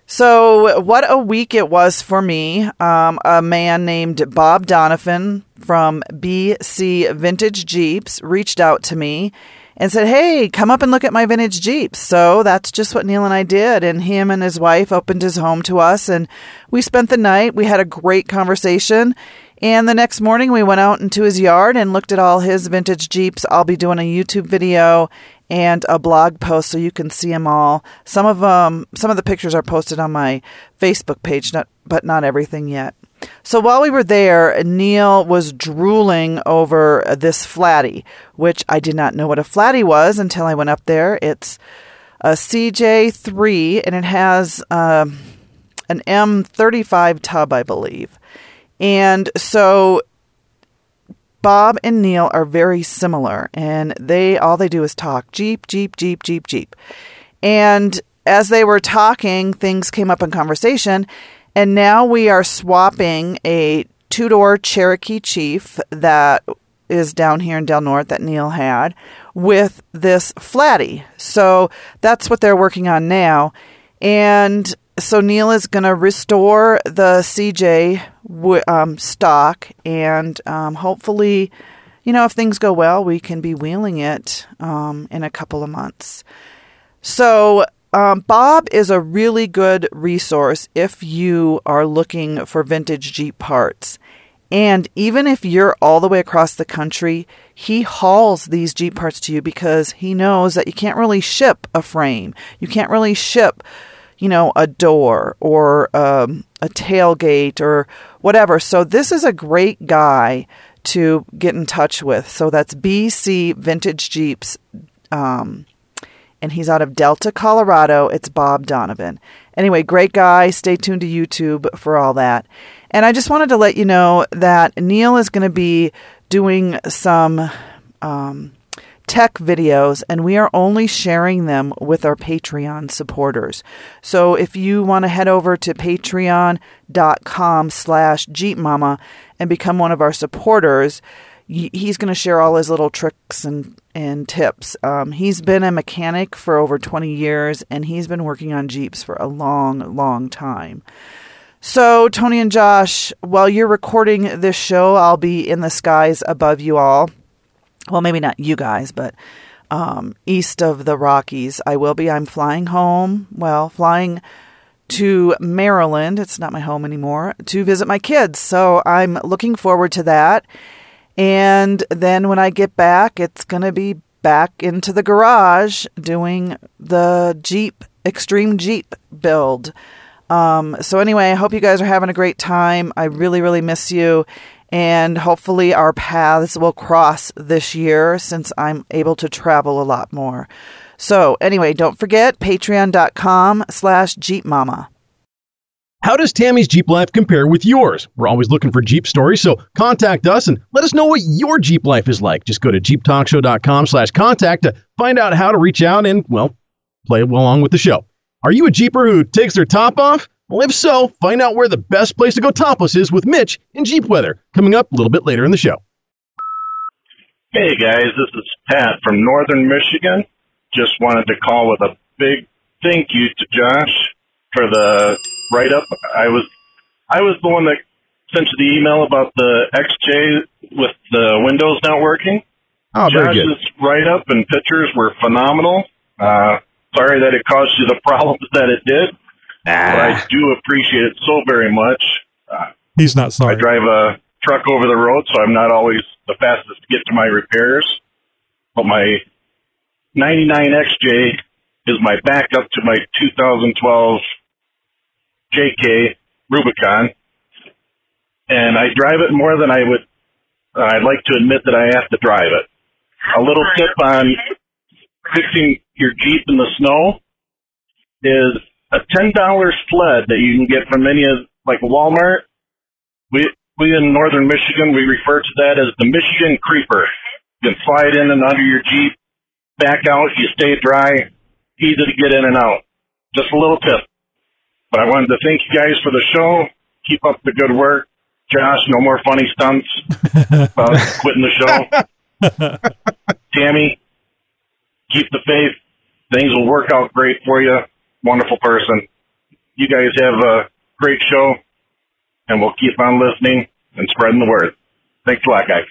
So, what a week it was for me. Um, a man named Bob Donovan from BC Vintage Jeeps reached out to me and said, Hey, come up and look at my vintage Jeeps. So, that's just what Neil and I did. And him and his wife opened his home to us, and we spent the night. We had a great conversation. And the next morning, we went out into his yard and looked at all his vintage Jeeps. I'll be doing a YouTube video and a blog post so you can see them all. Some of them, some of the pictures are posted on my Facebook page, not, but not everything yet. So while we were there, Neil was drooling over this flatty, which I did not know what a flatty was until I went up there. It's a CJ3 and it has um, an M35 tub, I believe. And so Bob and Neil are very similar, and they all they do is talk Jeep, Jeep, Jeep, Jeep, Jeep. And as they were talking, things came up in conversation, and now we are swapping a two door Cherokee Chief that is down here in Del Norte that Neil had with this flatty. So that's what they're working on now. And so Neil is going to restore the CJ um, stock, and um, hopefully, you know, if things go well, we can be wheeling it um, in a couple of months. So um, Bob is a really good resource if you are looking for vintage Jeep parts. And even if you're all the way across the country, he hauls these Jeep parts to you because he knows that you can't really ship a frame. You can't really ship, you know, a door or um, a tailgate or whatever. So this is a great guy to get in touch with. So that's BC Vintage Jeeps. Um, and he's out of Delta, Colorado. It's Bob Donovan. Anyway, great guy. Stay tuned to YouTube for all that. And I just wanted to let you know that Neil is going to be doing some um, tech videos, and we are only sharing them with our Patreon supporters. So if you want to head over to patreon.com slash jeepmama and become one of our supporters, he's going to share all his little tricks and, and tips. Um, he's been a mechanic for over 20 years, and he's been working on Jeeps for a long, long time. So, Tony and Josh, while you're recording this show, I'll be in the skies above you all. Well, maybe not you guys, but um, east of the Rockies. I will be. I'm flying home. Well, flying to Maryland. It's not my home anymore to visit my kids. So I'm looking forward to that. And then when I get back, it's going to be back into the garage doing the Jeep Extreme Jeep build. Um, so anyway, I hope you guys are having a great time. I really, really miss you. And hopefully our paths will cross this year since I'm able to travel a lot more. So anyway, don't forget patreon.com slash Jeep Mama. How does Tammy's Jeep life compare with yours? We're always looking for Jeep stories, so contact us and let us know what your Jeep life is like. Just go to jeeptalkshow.com slash contact to find out how to reach out and, well, play along with the show. Are you a Jeeper who takes their top off? Well, if so, find out where the best place to go topless is with Mitch in Jeep Weather, coming up a little bit later in the show. Hey guys, this is Pat from Northern Michigan. Just wanted to call with a big thank you to Josh for the write up. I was I was the one that sent you the email about the XJ with the windows not working. Oh. Josh's write up and pictures were phenomenal. Uh, sorry that it caused you the problems that it did, but I do appreciate it so very much. Uh, He's not sorry. I drive a truck over the road, so I'm not always the fastest to get to my repairs. But my 99 XJ is my backup to my 2012 JK Rubicon, and I drive it more than I would. Uh, I'd like to admit that I have to drive it. A little tip on fixing your Jeep in the snow is a ten dollars sled that you can get from any of like Walmart. We we in northern Michigan we refer to that as the Michigan Creeper. You can slide in and under your Jeep, back out, you stay dry, easy to get in and out. Just a little tip. But I wanted to thank you guys for the show. Keep up the good work. Josh, no more funny stunts about quitting the show. Tammy, keep the faith. Things will work out great for you. Wonderful person. You guys have a great show, and we'll keep on listening and spreading the word. Thanks a lot, guys.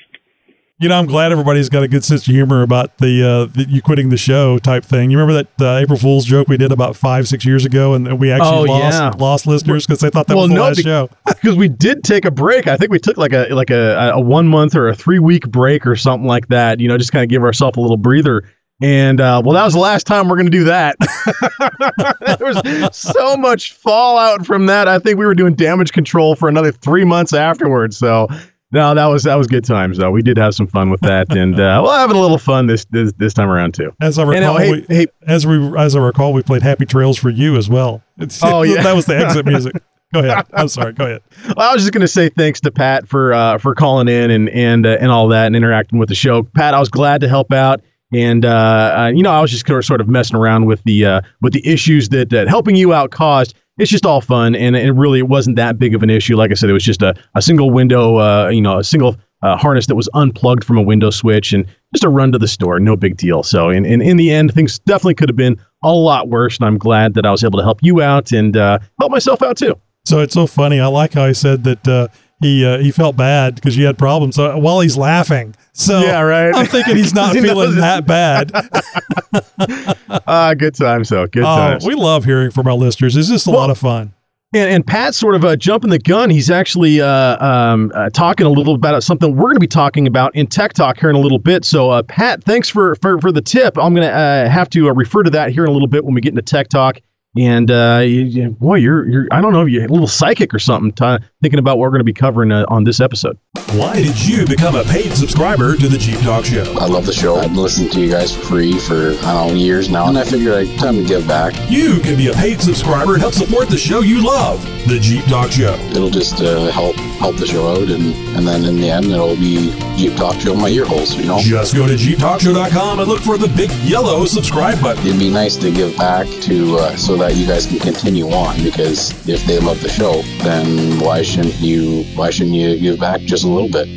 You know, I'm glad everybody's got a good sense of humor about the, uh, the you quitting the show type thing. You remember that uh, April Fool's joke we did about five, six years ago, and we actually Oh, lost yeah. lost listeners because they thought that well, was the no, last be- show. because we did take a break. I think we took like a like a, a one month or a three week break or something like that. You know, just kind of give ourselves a little breather. And uh, well, that was the last time we're going to do that. there was so much fallout from that. I think we were doing damage control for another three months afterwards. So no, that was that was good times though. We did have some fun with that, and uh, we're having a little fun this this, this time around too. As I And, recall, uh, hey, we, as we as I recall, we played "Happy Trails" for you as well. It's, Oh, yeah. that was the exit music. Go ahead. I'm sorry. Go ahead. Well, I was just going to say thanks to Pat for uh, for calling in and and uh, and all that and interacting with the show. Pat, I was glad to help out, and uh, uh, you know I was just sort of messing around with the uh, with the issues that, that helping you out caused. It's just all fun, and it really it wasn't that big of an issue. Like I said, it was just a, a single window, uh, you know, a single uh, harness that was unplugged from a window switch, and just a run to the store, no big deal. So, in in, in the end, things definitely could have been a lot worse, and I'm glad that I was able to help you out and uh, help myself out too. So it's so funny. I like how he said that he uh, he felt bad because you had problems. So while he's laughing, so Yeah, right. I'm thinking he's not He feeling that bad. Ah, good times, though. Good oh, times. we love hearing from our listeners. It's just a lot of fun. And, and Pat's sort of uh, jumping the gun. He's actually uh, um, uh, talking a little about something we're going to be talking about in Tech Talk here in a little bit. So, uh, Pat, thanks for, for, for the tip. I'm going to uh, have to uh, refer to that here in a little bit when we get into Tech Talk. And uh, you, you- boy, you're you're I don't know, you're a little psychic or something, t- thinking about what we're going to be covering uh, on this episode. Why did you become a paid subscriber to the Jeep Talk Show? I love the show. I've listened to you guys for free for, I don't know, years now, and I figured I time to give back. You can be a paid subscriber and help support the show you love, the Jeep Talk Show. It'll just uh, help help the show out, and, and then in the end, it'll be Jeep Talk Show in my ear holes, you know? Just go to JeepTalkShow.com and look for the big yellow subscribe button. It'd be nice to give back to uh, so that you guys can continue on because if they love the show, then why shouldn't you why shouldn't you give back just a little bit?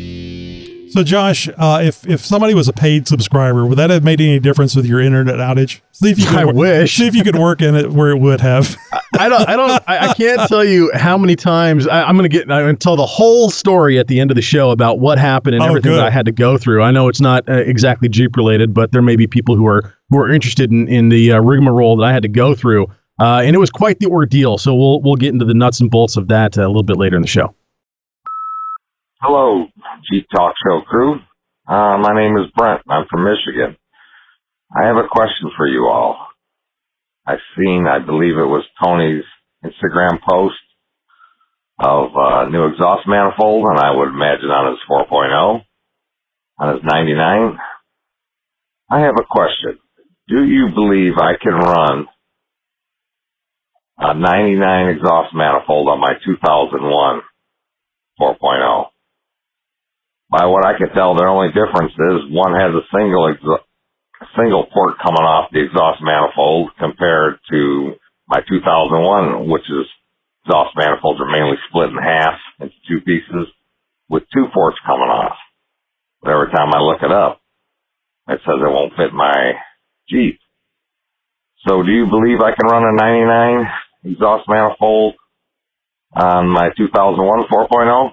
So, Josh, uh, if if somebody was a paid subscriber, would that have made any difference with your internet outage? See if you could. I wor- wish. See if you could work in it where it would have. I don't, I don't, I, I can't tell you how many times I, I'm going to get, I'm going to tell the whole story at the end of the show about what happened and Oh, everything good. that I had to go through. I know it's not uh, exactly Jeep related, but there may be people who are who are interested in in the uh, rigmarole that I had to go through, uh, and it was quite the ordeal. So we'll we'll get into the nuts and bolts of that uh, a little bit later in the show. Hello, Jeep Talk Show crew. Uh, my name is Brent. I'm from Michigan. I have a question for you all. I've seen, I believe it was Tony's Instagram post of uh, new exhaust manifold, and I would imagine on his 4.0, on his 99. I have a question. Do you believe I can run a 99 exhaust manifold on my 2001 4.0? By what I can tell, the only difference is one has a single single port coming off the exhaust manifold compared to my 2001, which is exhaust manifolds are mainly split in half into two pieces with two ports coming off. But every time I look it up, it says it won't fit my Jeep. So do you believe I can run a 99 exhaust manifold on my 2001 4.0?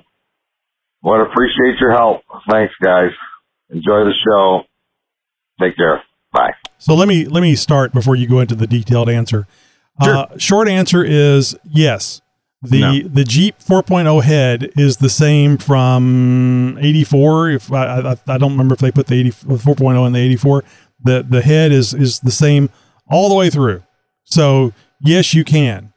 Would appreciate your help. Thanks, guys. Enjoy the show. Take care. Bye. So let me let me start before you go into the detailed answer. Uh, short answer is yes. The No. the Jeep 4.0 head is the same from 84. If I, I I don't remember if they put the 80 4.0 in the 84. The the head is is the same all the way through. So yes, you can.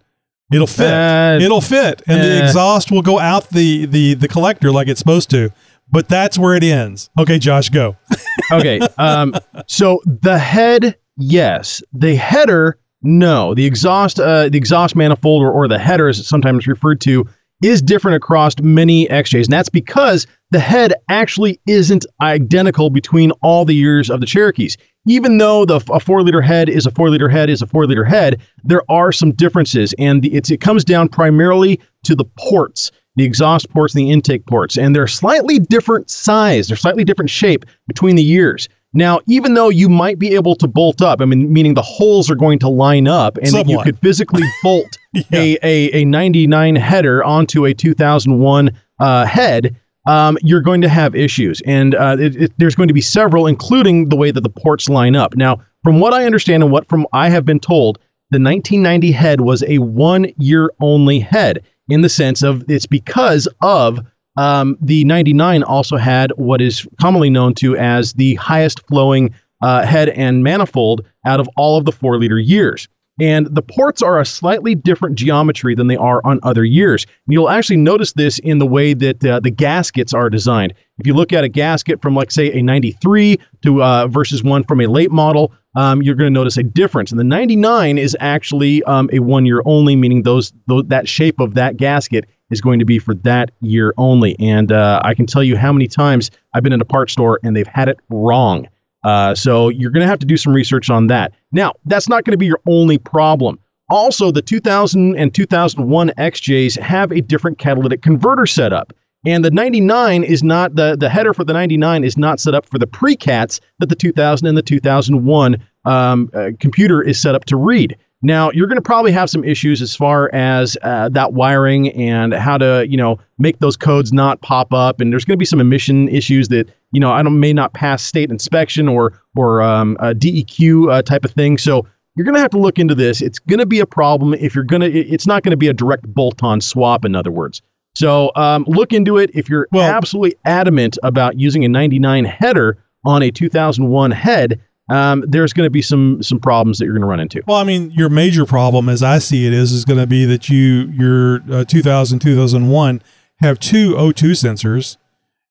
It'll fit. Uh, It'll fit, and the exhaust will go out the the the collector like it's supposed to. But that's where it ends. Okay, Josh, go. okay. Um, so the head, yes. The header, no. The exhaust, uh, the exhaust manifold, or, or the header, as it's sometimes referred to, is different across many XJs, and that's because the head actually isn't identical between all the years of the Cherokees. Even though the a four liter head is a four liter head is a four liter head, there are some differences, and the, it's, it comes down primarily to the ports the exhaust ports and the intake ports, and they're slightly different size, they're slightly different shape between the years. Now, even though you might be able to bolt up, I mean, meaning the holes are going to line up, and you could physically bolt a, a, a 99 header onto a 2001 uh, head, um, you're going to have issues. And uh, it, it, there's going to be several, including the way that the ports line up. Now, from what I understand and what from I have been told, the 1990 head was a one year only head in the sense of it's because of um, the 99 also had what is commonly known to as the highest flowing uh, head and manifold out of all of the four liter years. And the ports are a slightly different geometry than they are on other years. And you'll actually notice this in the way that uh, the gaskets are designed. If you look at a gasket from, like, say, a 93 to uh, versus one from a late model, um, you're going to notice a difference. And the 99 is actually um, a one year only, meaning those, that shape of that gasket is going to be for that year only. And uh, I can tell you how many times I've been in a parts store and they've had it wrong. Uh, so you're going to have to do some research on that. Now, that's not going to be your only problem. Also, the 2000 and 2001 XJs have a different catalytic converter setup. And the 99 is not the the header for the 99 is not set up for the precats that the 2000 and the 2001 um, uh, computer is set up to read. Now you're going to probably have some issues as far as uh, that wiring and how to you know make those codes not pop up, and there's going to be some emission issues that you know I don't may not pass state inspection or or um, a DEQ uh, type of thing. So you're going to have to look into this. It's going to be a problem if you're going to. It's not going to be a direct bolt-on swap. In other words. So um, look into it. If you're absolutely adamant about using a 99 header on a 2001 head, um, there's going to be some some problems that you're going to run into. Well, I mean, your major problem, as I see it, is is going to be that you your uh, 2000 2001 have two O2 sensors,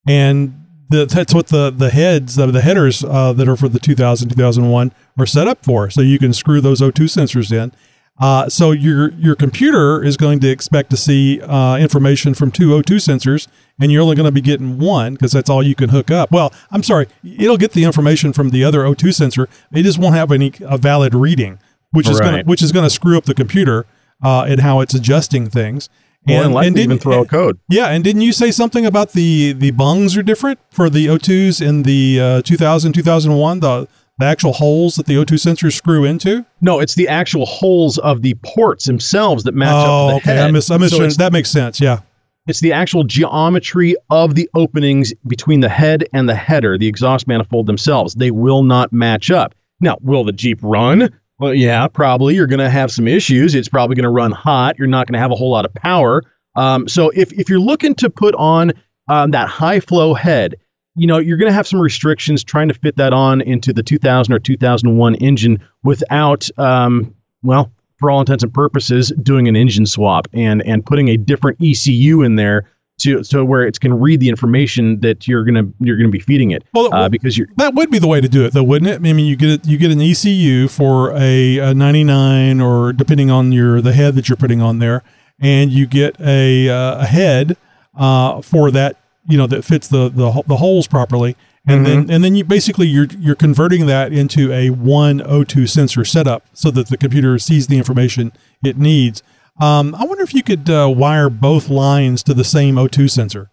and the, that's what the the heads of the headers uh, that are for the 2000 2001 are set up for. So you can screw those O2 sensors in. Uh, so your your computer is going to expect to see uh, information from two O2 sensors, and you're only going to be getting one because that's all you can hook up. Well, I'm sorry, it'll get the information from the other O2 sensor. It just won't have any a valid reading, which is going to which is going to screw up the computer uh, and how it's adjusting things. Likely didn't- even throw a code. Yeah, and didn't you say something about the the bungs are different for the O2s in the uh, 2000 2001 the The actual holes that the O2 sensors screw into? No, it's the actual holes of the ports themselves that match up Oh, okay. I miss. I. So that makes sense. Yeah. It's the actual geometry of the openings between the head and the header, the exhaust manifold themselves. They will not match up. Now, will the Jeep run? Well, yeah, probably. You're going to have some issues. It's probably going to run hot. You're not going to have a whole lot of power. Um, so if, if you're looking to put on um, that high flow head, you know, you're going to have some restrictions trying to fit that on into the 2000 or 2001 engine without, um, well, for all intents and purposes, doing an engine swap and and putting a different ECU in there to so where it can read the information that you're gonna you're gonna be feeding it. Well, uh, because you're That would be the way to do it, though, wouldn't it? I mean, you get you get an ECU for a, a 99, or depending on your the head that you're putting on there, and you get a uh, a head uh, for that, you know, that fits the the, the holes properly, and then and then you basically you're you're converting that into a one O2 sensor setup so that the computer sees the information it needs. Um, I wonder if you could uh, wire both lines to the same O2 sensor.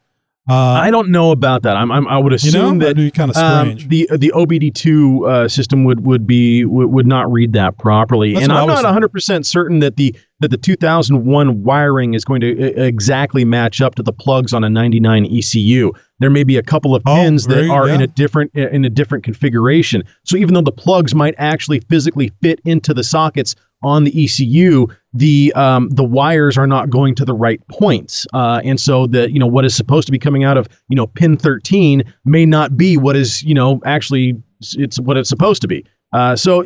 Uh, I don't know about that. I'm, I'm I would You know, assume that'd be kinda um, strange. the the OBD2 uh, system would would be would, would not read that properly, That's and I'm not 100 percent certain that the that the 2001 wiring is going to uh, exactly match up to the plugs on a 99 ECU. There may be a couple of pins that very- are in a different in a different configuration. So even though the plugs might actually physically fit into the sockets on the ECU, the um, the wires are not going to the right points, uh, and so the you know what is supposed to be coming out of you know pin 13 may not be what is you know actually it's what it's supposed to be. Uh, so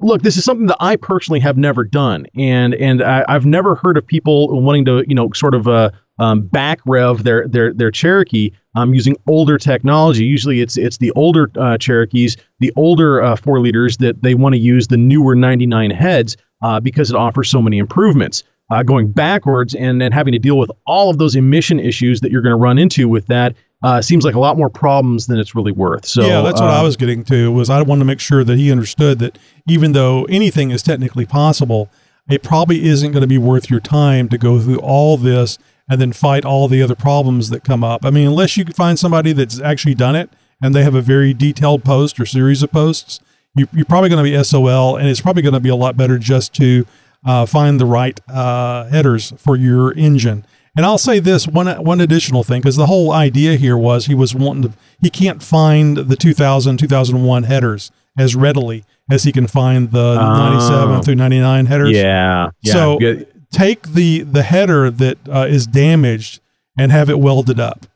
look, this is something that I personally have never done, and and I, I've never heard of people wanting to you know sort of uh, um, back rev their their their Cherokee um, using older technology. Usually, it's it's the older uh, Cherokees, the older uh, four liters that they want to use the newer 99 heads uh, because it offers so many improvements. Going backwards and then having to deal with all of those emission issues that you're going to run into with that uh, seems like a lot more problems than it's really worth. So yeah, that's what I uh, was getting to. Was I wanted to make sure that he understood that even though anything is technically possible, it probably isn't going to be worth your time to go through all this and then fight all the other problems that come up. I mean, unless you can find somebody that's actually done it and they have a very detailed post or series of posts, you, you're probably going to be SOL, and it's probably going to be a lot better just to uh, find the right uh, headers for your engine. And I'll say this one one additional thing because the whole idea here was he was wanting to he can't find the 2000 2001 headers as readily as he can find the 97 Oh. through 99 headers. Yeah. yeah. So Good. take the the header that uh, is damaged and have it welded up.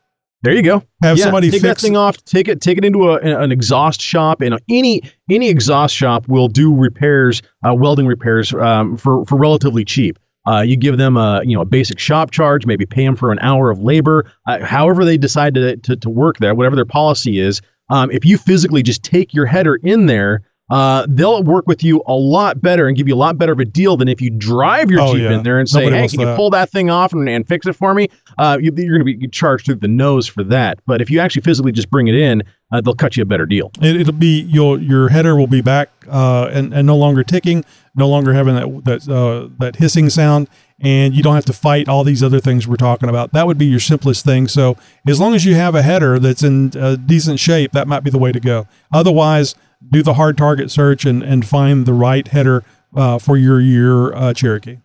There you go. Have Yeah, somebody take fix that thing off. Take it. Take it into a, an exhaust shop, and any any exhaust shop will do repairs, uh, welding repairs um, for for relatively cheap. Uh, you give them a you know a basic shop charge, maybe pay them for an hour of labor, uh, however they decide to, to to work there, whatever their policy is. Um, if you physically just take your header in there, uh, they'll work with you a lot better and give you a lot better of a deal than if you drive your Oh, Jeep yeah. in there and say, Nobody "Hey, can you pull that thing off and, and fix it for me?" Uh, you, you're going to be charged through the nose for that. But if you actually physically just bring it in, uh, they'll cut you a better deal. It, it'll be your your header will be back uh, and and no longer ticking, no longer having that that uh, that hissing sound, and you don't have to fight all these other things we're talking about. That would be your simplest thing. So as long as you have a header that's in uh, decent shape, that might be the way to go. Otherwise, do the hard target search and and find the right header uh, for your your uh, Cherokee.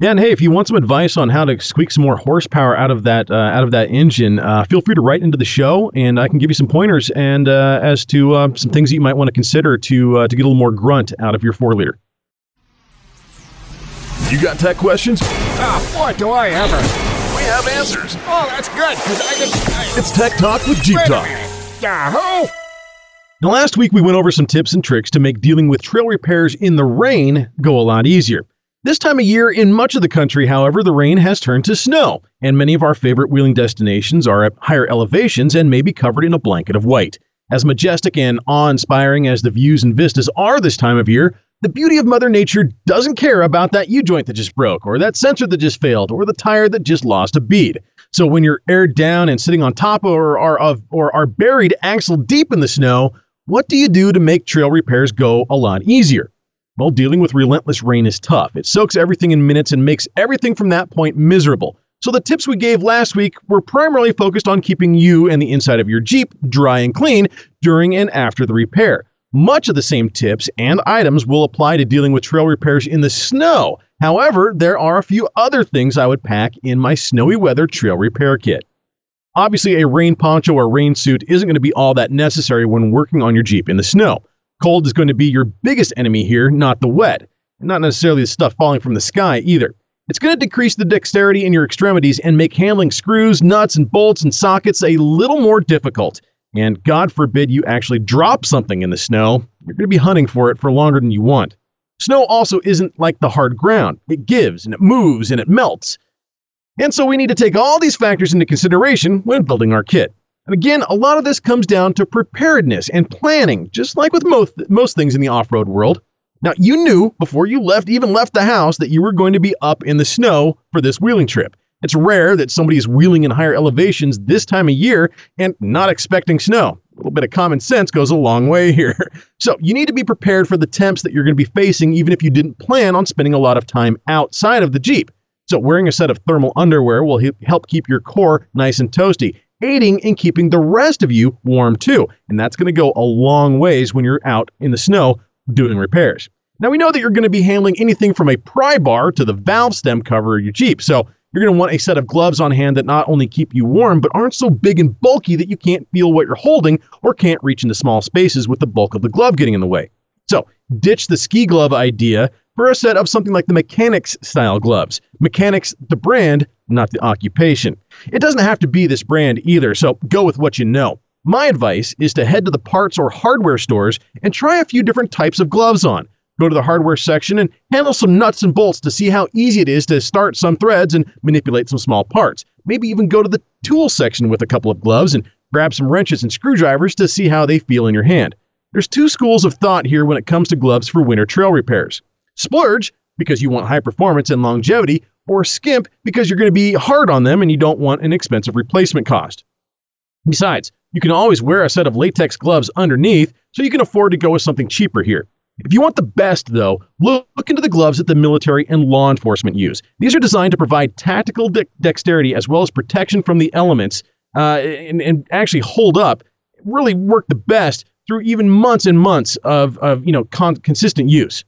Yeah, and hey, if you want some advice on how to squeak some more horsepower out of that uh, out of that engine, uh, feel free to write into the show, and I can give you some pointers and uh, as to uh, some things that you might want to consider to uh, to get a little more grunt out of your four liter. You got tech questions? Oh, boy, do I ever. We have answers. Oh, that's good, because I didn't. I, It's Tech Talk with Jeep wait a Talk. Yahoo! Now, last week we went over some tips and tricks to make dealing with trail repairs in the rain go a lot easier. This time of year in much of the country, however, the rain has turned to snow, and many of our favorite wheeling destinations are at higher elevations and may be covered in a blanket of white. As majestic and awe inspiring as the views and vistas are this time of year, the beauty of Mother Nature doesn't care about that U joint that just broke, or that sensor that just failed, or the tire that just lost a bead. So when you're aired down and sitting on top or are of or are buried axle deep in the snow, what do you do to make trail repairs go a lot easier? Well, dealing with relentless rain is tough. It soaks everything in minutes and makes everything from that point miserable. So the tips we gave last week were primarily focused on keeping you and the inside of your Jeep dry and clean during and after the repair. Much of the same tips and items will apply to dealing with trail repairs in the snow. However, there are a few other things I would pack in my snowy weather trail repair kit. Obviously, a rain poncho or rain suit isn't going to be all that necessary when working on your Jeep in the snow. Cold is going to be your biggest enemy here, not the wet, not necessarily the stuff falling from the sky either. It's going to decrease the dexterity in your extremities and make handling screws, nuts, and bolts and sockets a little more difficult. And God forbid you actually drop something in the snow, you're going to be hunting for it for longer than you want. Snow also isn't like the hard ground. It gives and it moves and it melts. And so we need to take all these factors into consideration when building our kit. And again, a lot of this comes down to preparedness and planning, just like with most, most things in the off road world. Now, you knew before you left, even left the house, that you were going to be up in the snow for this wheeling trip. It's rare that somebody is wheeling in higher elevations this time of year and not expecting snow. A little bit of common sense goes a long way here. So, you need to be prepared for the temps that you're going to be facing, even if you didn't plan on spending a lot of time outside of the Jeep. So, wearing a set of thermal underwear will help keep your core nice and toasty, aiding in keeping the rest of you warm too. And that's going to go a long ways when you're out in the snow doing repairs. Now, we know that you're going to be handling anything from a pry bar to the valve stem cover of your Jeep. So, you're going to want a set of gloves on hand that not only keep you warm, but aren't so big and bulky that you can't feel what you're holding or can't reach into small spaces with the bulk of the glove getting in the way. So, ditch the ski glove idea for a set of something like the Mechanix style gloves. Mechanix, the brand, not the occupation. It doesn't have to be this brand either, so go with what you know. My advice is to head to the parts or hardware stores and try a few different types of gloves on. Go to the hardware section and handle some nuts and bolts to see how easy it is to start some threads and manipulate some small parts. Maybe even go to the tool section with a couple of gloves and grab some wrenches and screwdrivers to see how they feel in your hand. There's two schools of thought here when it comes to gloves for winter trail repairs. Splurge, because you want high performance and longevity, or skimp, because you're going to be hard on them and you don't want an expensive replacement cost. Besides, you can always wear a set of latex gloves underneath, so you can afford to go with something cheaper here. If you want the best, though, look into the gloves that the military and law enforcement use. These are designed to provide tactical de- dexterity as well as protection from the elements uh, and, and actually hold up, really work the best through even months and months of, of you know, con- consistent use.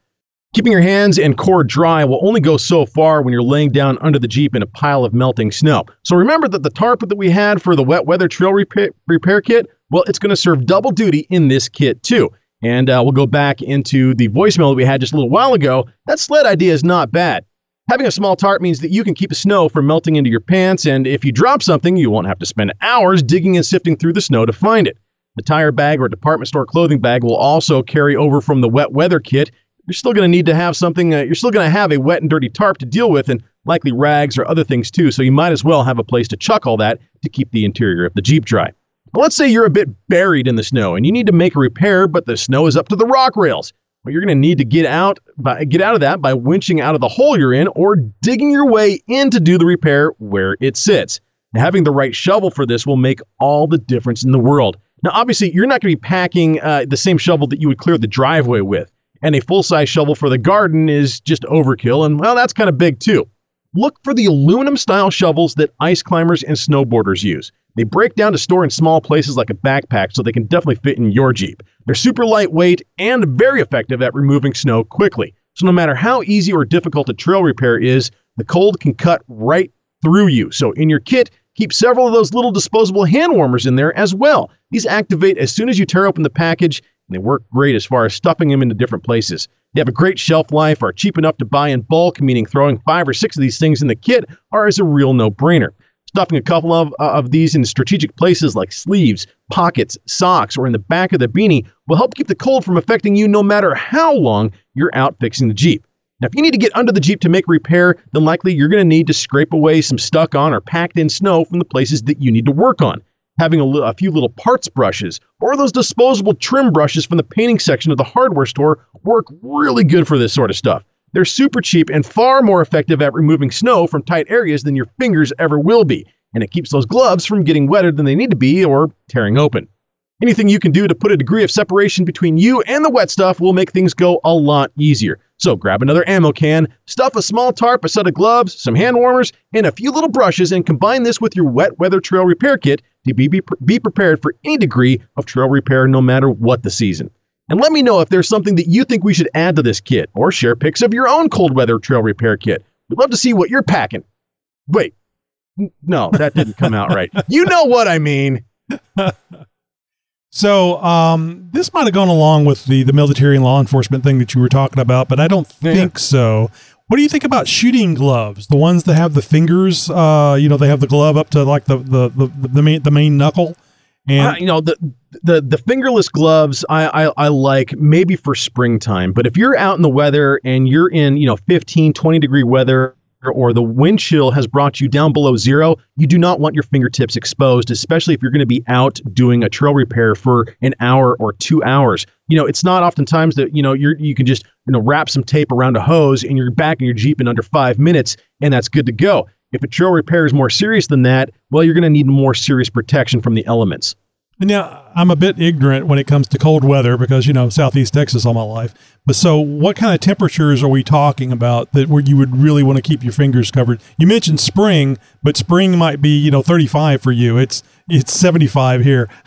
Keeping your hands and core dry will only go so far when you're laying down under the Jeep in a pile of melting snow. So remember that the tarp that we had for the wet weather trail repair, repair kit, well, it's going to serve double duty in this kit too. And uh, we'll go back into the voicemail that we had just a little while ago. That sled idea is not bad. Having a small tarp means that you can keep the snow from melting into your pants, and if you drop something, you won't have to spend hours digging and sifting through the snow to find it. The tire bag or department store clothing bag will also carry over from the wet weather kit. You're still going to need to have something, uh, you're still going to have a wet and dirty tarp to deal with, and likely rags or other things too, so you might as well have a place to chuck all that to keep the interior of the Jeep dry. Let's say you're a bit buried in the snow and you need to make a repair, but the snow is up to the rock rails. Well, you're going to need to get out by, get out of that by winching out of the hole you're in or digging your way in to do the repair where it sits. Now, having the right shovel for this will make all the difference in the world. Now, obviously, you're not going to be packing uh, the same shovel that you would clear the driveway with, and a full size shovel for the garden is just overkill, and well, that's kind of big too. Look for the aluminum style shovels that ice climbers and snowboarders use. They break down to store in small places like a backpack so they can definitely fit in your Jeep. They're super lightweight and very effective at removing snow quickly. So no matter how easy or difficult a trail repair is, the cold can cut right through you. So in your kit, keep several of those little disposable hand warmers in there as well. These activate as soon as you tear open the package, and they work great as far as stuffing them into different places. They have a great shelf life, are cheap enough to buy in bulk, meaning throwing five or six of these things in the kit are as a real no-brainer. Stuffing a couple of, uh, of these in strategic places like sleeves, pockets, socks, or in the back of the beanie will help keep the cold from affecting you no matter how long you're out fixing the Jeep. Now, if you need to get under the Jeep to make repair, then likely you're going to need to scrape away some stuck on or packed in snow from the places that you need to work on. Having a, li- a few little parts brushes or those disposable trim brushes from the painting section of the hardware store work really good for this sort of stuff. They're super cheap and far more effective at removing snow from tight areas than your fingers ever will be, and it keeps those gloves from getting wetter than they need to be or tearing open. Anything you can do to put a degree of separation between you and the wet stuff will make things go a lot easier. So grab another ammo can, stuff a small tarp, a set of gloves, some hand warmers, and a few little brushes, and combine this with your wet weather trail repair kit to be, be, be prepared for any degree of trail repair no matter what the season. and let me know if there's something that you think we should add to this kit or share pics of your own cold weather trail repair kit. We'd love to see what you're packing. Wait, no, that didn't come out right. You know what I mean. So um, this might have gone along with the the military and law enforcement thing that you were talking about, but I don't think so. What do you think about shooting gloves? The ones that have the fingers, uh, you know, they have the glove up to like the the the, the main the main knuckle, and Uh, you know the the the fingerless gloves I, I I like maybe for springtime, but if you're out in the weather and you're in you know 15 20 degree weather or the wind chill has brought you down below zero, you do not want your fingertips exposed, especially if you're going to be out doing a trail repair for an hour or two hours. You know, it's not oftentimes that you know you're you can just you know wrap some tape around a hose and you're back in your jeep in under five minutes and that's good to go. If a trail repair is more serious than that, well, you're going to need more serious protection from the elements. Now, I'm a bit ignorant when it comes to cold weather because, you know, Southeast Texas all my life. But so what kind of temperatures are we talking about that where you would really want to keep your fingers covered? You mentioned spring, but spring might be, you know, 35 for you. It's it's 75 here.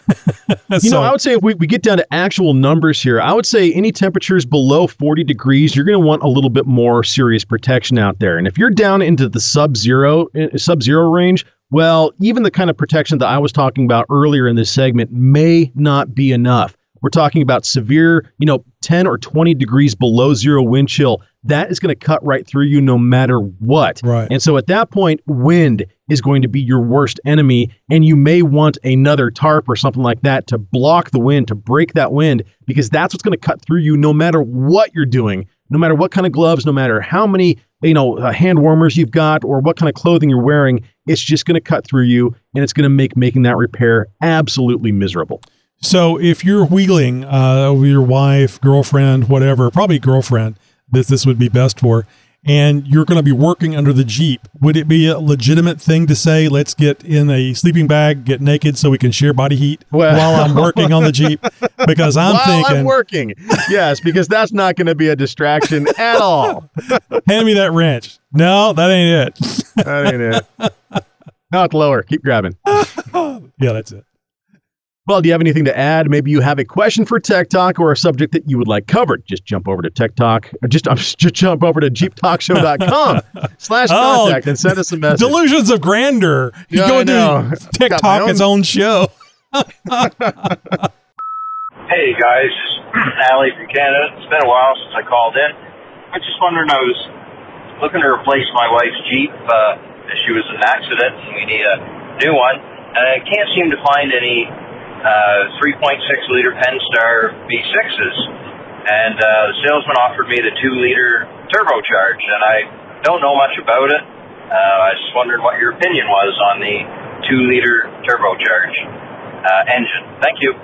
You know, I would say if we, we get down to actual numbers here, I would say any temperatures below 40 degrees, you're going to want a little bit more serious protection out there. And if you're down into the sub-zero eh, sub-zero range, well, even the kind of protection that I was talking about earlier in this segment may not be enough. We're talking about severe, you know, 10 or 20 degrees below zero wind chill. That is going to cut right through you no matter what. Right. And so at that point, wind is going to be your worst enemy. And you may want another tarp or something like that to block the wind, to break that wind, because that's what's going to cut through you no matter what you're doing, no matter what kind of gloves, no matter how many, you know, uh, hand warmers you've got or what kind of clothing you're wearing. It's just going to cut through you and it's going to make making that repair absolutely miserable. So if you're wheeling uh, your wife, girlfriend, whatever, probably girlfriend, this this would be best for, and you're going to be working under the Jeep, would it be a legitimate thing to say, let's get in a sleeping bag, get naked so we can share body heat Well- while I'm working on the Jeep? Because I'm While thinking, I'm working. yes, because that's not going to be a distraction at all. hand me that wrench. No, that ain't it. That ain't it. Not lower. Keep grabbing. yeah, that's it. Well, do you have anything to add? Maybe you have a question for Tech Talk or a subject that you would like covered. Just jump over to Tech Talk, or just, um, just jump over to jeeptalkshow.com slash Oh, contact and send us a message. Delusions of grandeur. You Yeah, go I know. to TikTok, Got my its own show. Hey guys, Allie from Canada. It's been a while since I called in. I just wondering, I was looking to replace my wife's Jeep. Uh, she was in an accident and we need a new one. And I can't seem to find any uh, 3.6 liter Pentastar V6s. And uh, the salesman offered me the 2 liter turbocharged, and I don't know much about it. Uh, I just wondered what your opinion was on the 2 liter turbocharged uh, engine. Thank you.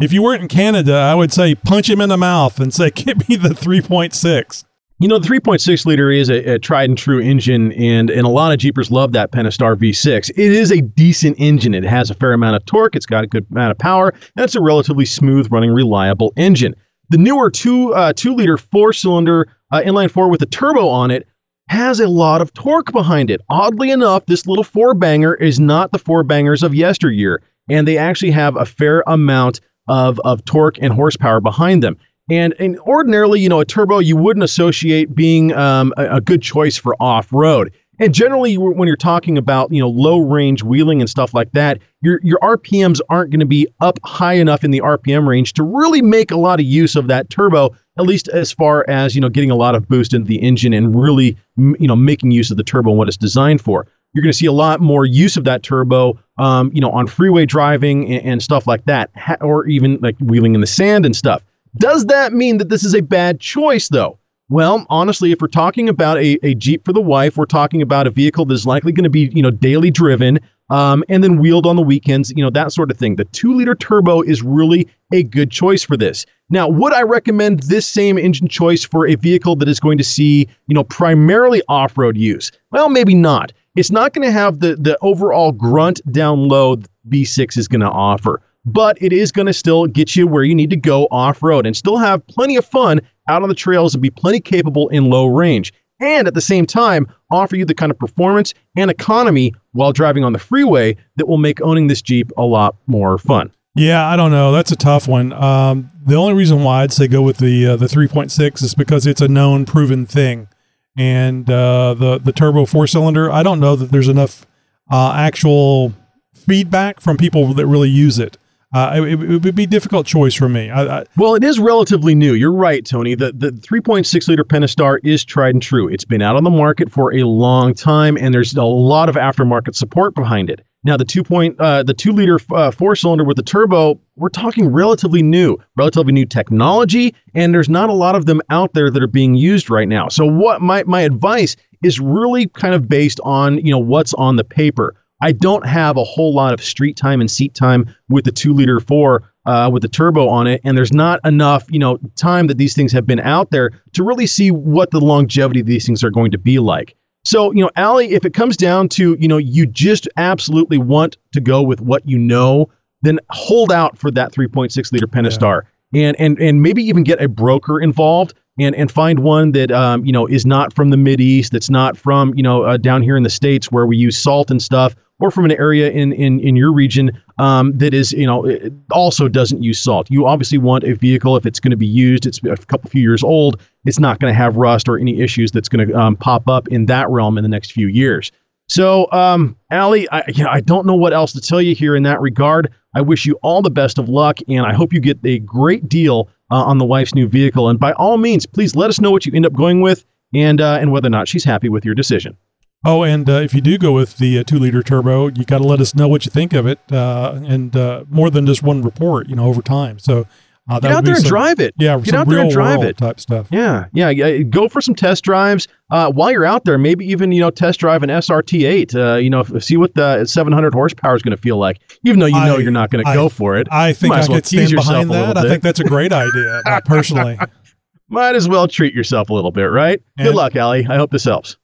If you weren't in Canada, I would say punch him in the mouth and say, "Give me the 3.6." You know, the 3.6 liter is a, a tried and true engine, and, and a lot of Jeepers love that Pentastar V6. It is a decent engine. It has a fair amount of torque, it's got a good amount of power, and it's a relatively smooth running, reliable engine. The newer two uh, two liter four cylinder uh, inline four with a turbo on it has a lot of torque behind it. Oddly enough, this little four banger is not the four bangers of yesteryear, and they actually have a fair amount of, of torque and horsepower behind them. And, and ordinarily, you know, a turbo you wouldn't associate being um, a, a good choice for off road. And generally, when you're talking about you know low range wheeling and stuff like that, your your RPMs aren't going to be up high enough in the RPM range to really make a lot of use of that turbo. At least as far as you know, getting a lot of boost into the engine and really you know making use of the turbo and what it's designed for. You're going to see a lot more use of that turbo, um, you know, on freeway driving and, and stuff like that, ha- or even like wheeling in the sand and stuff. Does that mean that this is a bad choice, though? Well, honestly, if we're talking about a, a Jeep for the wife, we're talking about a vehicle that's likely going to be, you know, daily driven, um, and then wheeled on the weekends, you know, that sort of thing. The two liter turbo is really a good choice for this. Now, would I recommend this same engine choice for a vehicle that is going to see, you know, primarily off road use? Well, maybe not. It's not going to have the the overall grunt down low V6 is going to offer but it is going to still get you where you need to go off road and still have plenty of fun out on the trails and be plenty capable in low range. And at the same time, offer you the kind of performance and economy while driving on the freeway that will make owning this Jeep a lot more fun. Yeah, I don't know. That's a tough one. Um, the only reason why I'd say go with the uh, the 3.6 is because it's a known, proven thing, and uh, the the turbo four cylinder. I don't know that there's enough uh, actual feedback from people that really use it. Uh, it, it would be a difficult choice for me. I, I, Well, it is relatively new. You're right, Tony. The the 3.6 liter Pentastar is tried and true. It's been out on the market for a long time, and there's a lot of aftermarket support behind it. Now, the two point uh, the two liter uh, four cylinder with the turbo, we're talking relatively new, relatively new technology, and there's not a lot of them out there that are being used right now. So, what my my advice is really kind of based on you know what's on the paper. I don't have a whole lot of street time and seat time with the two liter four uh, with the turbo on it, and there's not enough, you know, time that these things have been out there to really see what the longevity of these things are going to be like. So, you know, Ali, if it comes down to, you know, you just absolutely want to go with what you know, then hold out for that 3.6 liter Pentastar, and and and maybe even get a broker involved and and find one that um, you know is not from the Mid East, that's not from you know uh, down here in the states where we use salt and stuff, or from an area in in in your region um, that is you know also doesn't use salt. You obviously want a vehicle if it's going to be used, it's a couple few years old, it's not going to have rust or any issues that's going to um, pop up in that realm in the next few years. So, um, Allie, I, you know, I don't know what else to tell you here in that regard. I wish you all the best of luck, and I hope you get a great deal uh, on the wife's new vehicle. And by all means, please let us know what you end up going with, and uh, and whether or not she's happy with your decision. Oh, and uh, if you do go with the uh, two liter turbo, you got to let us know what you think of it, uh, and uh, more than just one report, you know, over time. So uh, Get out there and some- drive it. Yeah, Get out there and drive it. type stuff. Yeah, yeah, yeah. Go for some test drives. Uh, while you're out there, maybe even you know test drive an SRT8. Uh, you know, f- see what the 700 horsepower is going to feel like. Even though you know I- you're not going to go for it. I think I well could stand behind that. I think that's a great idea, personally. Might as well treat yourself a little bit, right? Good luck, Allie. I hope this helps.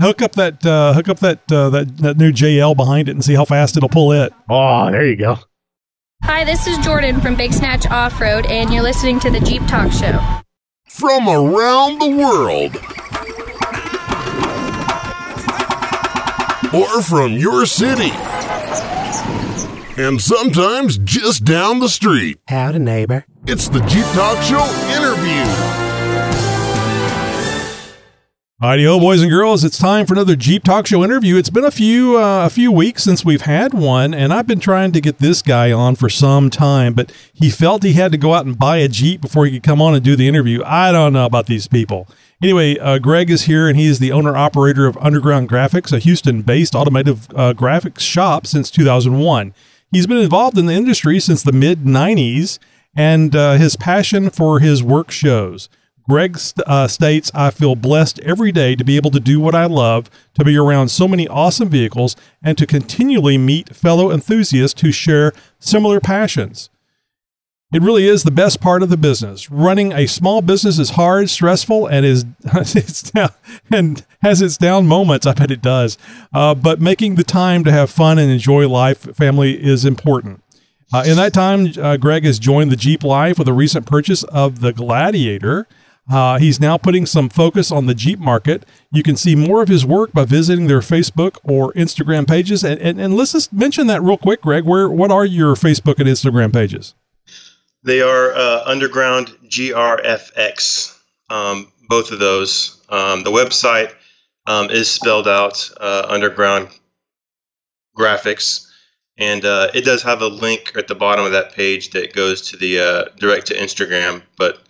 Hook up that uh, hook up that, uh, that that new JL behind it and see how fast it'll pull it. Oh, there you go. Hi, this is Jordan from Big Snatch Off Road, and you're listening to the Jeep Talk Show. From around the world. Or from your city. And sometimes just down the street. Howdy, neighbor. It's the Jeep Talk Show Alrighty, oh boys and girls, it's time for another Jeep Talk Show interview. It's been a few uh, a few weeks since we've had one, and I've been trying to get this guy on for some time, but he felt he had to go out and buy a Jeep before he could come on and do the interview. I don't know about these people. Anyway, uh, Greg is here, and he is the owner operator of Underground Graphics, a Houston-based automotive uh, graphics shop since 2001. He's been involved in the industry since the mid 90s, and uh, his passion for his work shows. Greg uh, states, I feel blessed every day to be able to do what I love, to be around so many awesome vehicles, and to continually meet fellow enthusiasts who share similar passions. It really is the best part of the business. Running a small business is hard, stressful, and is it's down, and has its down moments. I bet it does. Uh, but making the time to have fun and enjoy life, family, is important. Uh, in that time, uh, Greg has joined the Jeep Life with a recent purchase of the Gladiator. Uh, he's now putting some focus on the Jeep market. You can see more of his work by visiting their Facebook or Instagram pages. And, and, and let's just mention that real quick, Greg. Where what are your Facebook and Instagram pages? They are uh, Underground GRFX, um, both of those. Um, the website um, is spelled out uh, Underground Graphics, and uh, it does have a link at the bottom of that page that goes to the uh, direct to Instagram. But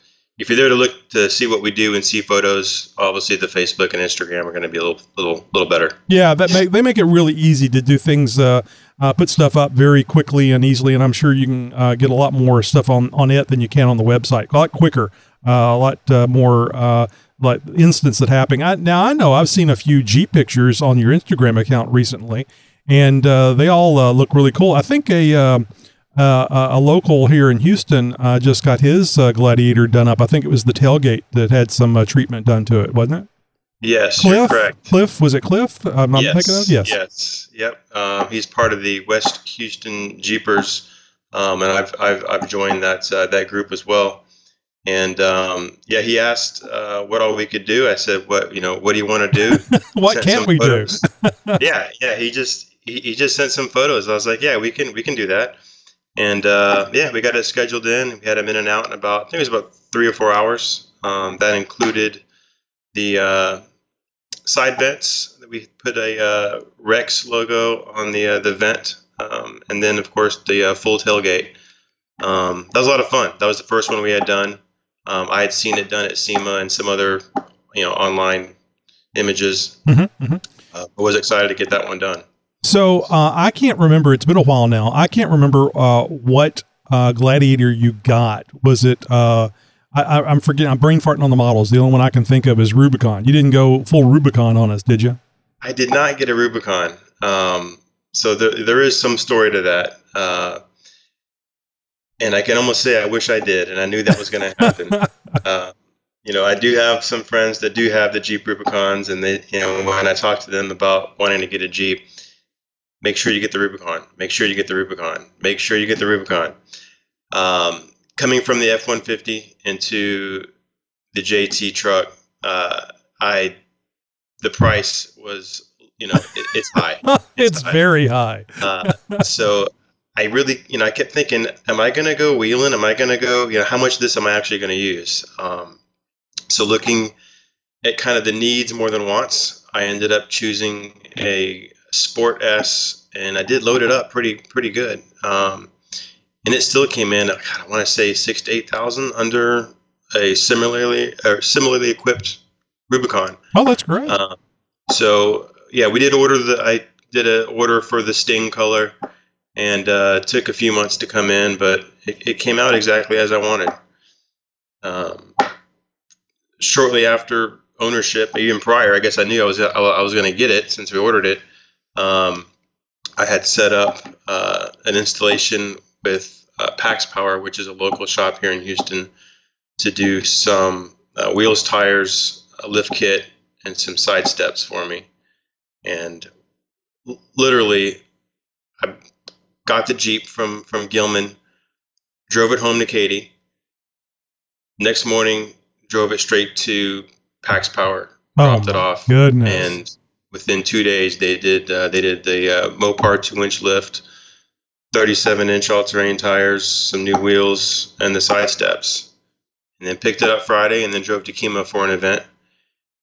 if you're there to look to see what we do and see photos, obviously the Facebook and Instagram are going to be a little, little, little better. Yeah, that make, they make it really easy to do things, uh, uh, put stuff up very quickly and easily, and I'm sure you can uh, get a lot more stuff on, on it than you can on the website. A lot quicker, uh, a lot uh, more uh, like instance that happening. I, now I know I've seen a few Jeep pictures on your Instagram account recently, and they all look really cool. I think a um, uh, a a local here in Houston uh, just got his uh, Gladiator done up. I think it was the tailgate that had some uh, treatment done to it, wasn't it? Yes, Cliff, correct. Cliff, was it Cliff? I'm yes, thinking of yes. Yes. Yep. Um, he's part of the West Houston Jeepers, um, and I've, I've I've joined that uh, that group as well. And um, yeah, he asked uh, what all we could do. I said, "What you know? What do you want to do? What Sent can't we do? yeah, yeah. He just he, he just sent some photos. I was like, "Yeah, we can we can do that." And uh, yeah, we got it scheduled in. We had him in and out in about I think it was about three or four hours. Um, that included the uh, side vents. That we put a uh, Rex logo on the uh, the vent, um, and then of course the uh, full tailgate. Um, that was a lot of fun. That was the first one we had done. Um, I had seen it done at SEMA and some other, you know, online images. Mm-hmm, mm-hmm. Uh, I was excited to get that one done. So uh, I can't remember. It's been a while now. I can't remember uh, what uh, Gladiator you got. Was it? Uh, I, am forgetting. I'm brain farting on the models. The only one I can think of is Rubicon. You didn't go full Rubicon on us, did you? I did not get a Rubicon. Um, so there, there is some story to that. Uh, and I can almost say I wish I did, and I knew that was going to happen. uh, you know, I do have some friends that do have the Jeep Rubicons, and they, you know, when I talk to them about wanting to get a Jeep, make sure you get the Rubicon. Make sure you get the Rubicon. Make sure you get the Rubicon. Um, coming from the F one fifty into the JT truck, uh, I the price was you know it, it's high. It's, it's high. very high. uh, so I really, you know, I kept thinking, am I going to go wheeling? Am I going to go, you know, how much of this am I actually going to use? Um, so looking at kind of the needs more than wants, I ended up choosing a Sport S, and I did load it up pretty pretty good. Um, and it still came in, I want to say six to eight thousand under a similarly or similarly equipped Rubicon. Oh, that's great. Uh, so yeah, we did order the. I did an order for the Sting color and uh, it took a few months to come in, but it, it came out exactly as I wanted. Um, shortly after ownership, even prior, I guess I knew I was I was going to get it since we ordered it. Um, I had set up uh, an installation with uh, Pax Power, which is a local shop here in Houston, to do some uh, wheels, tires, a lift kit, and some side steps for me. And literally, I got the Jeep from from Gillman, drove it home to Katy. Next morning, drove it straight to Pax Power, dropped oh, it off, goodness. and within two days they did uh, they did the uh, Mopar two inch lift, 37 inch all terrain tires, some new wheels, and the side steps, and then picked it up Friday and then drove to Kemah for an event,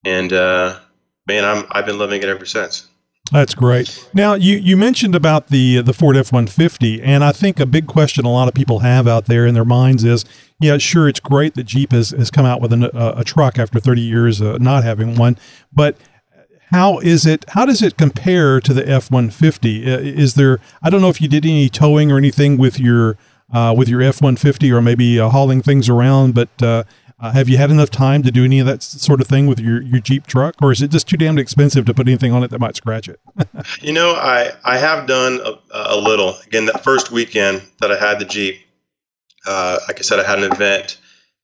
and uh, man, I'm I've been loving it ever since. That's great. Now you, you mentioned about the the Ford F one fifty, and I think a big question a lot of people have out there in their minds is, yeah, sure, it's great that Jeep has, has come out with an, a, a, truck after thirty years uh, not having one, but how is it? How does it compare to the F one fifty? Is there? I don't know if you did any towing or anything with your uh, with your F one fifty, or maybe uh, hauling things around, but uh, uh, have you had enough time to do any of that sort of thing with your, your Jeep truck, or is it just too damn expensive to put anything on it that might scratch it? you know, I, I have done a, a, little. Again, that first weekend that I had the Jeep, uh, like I said, I had an event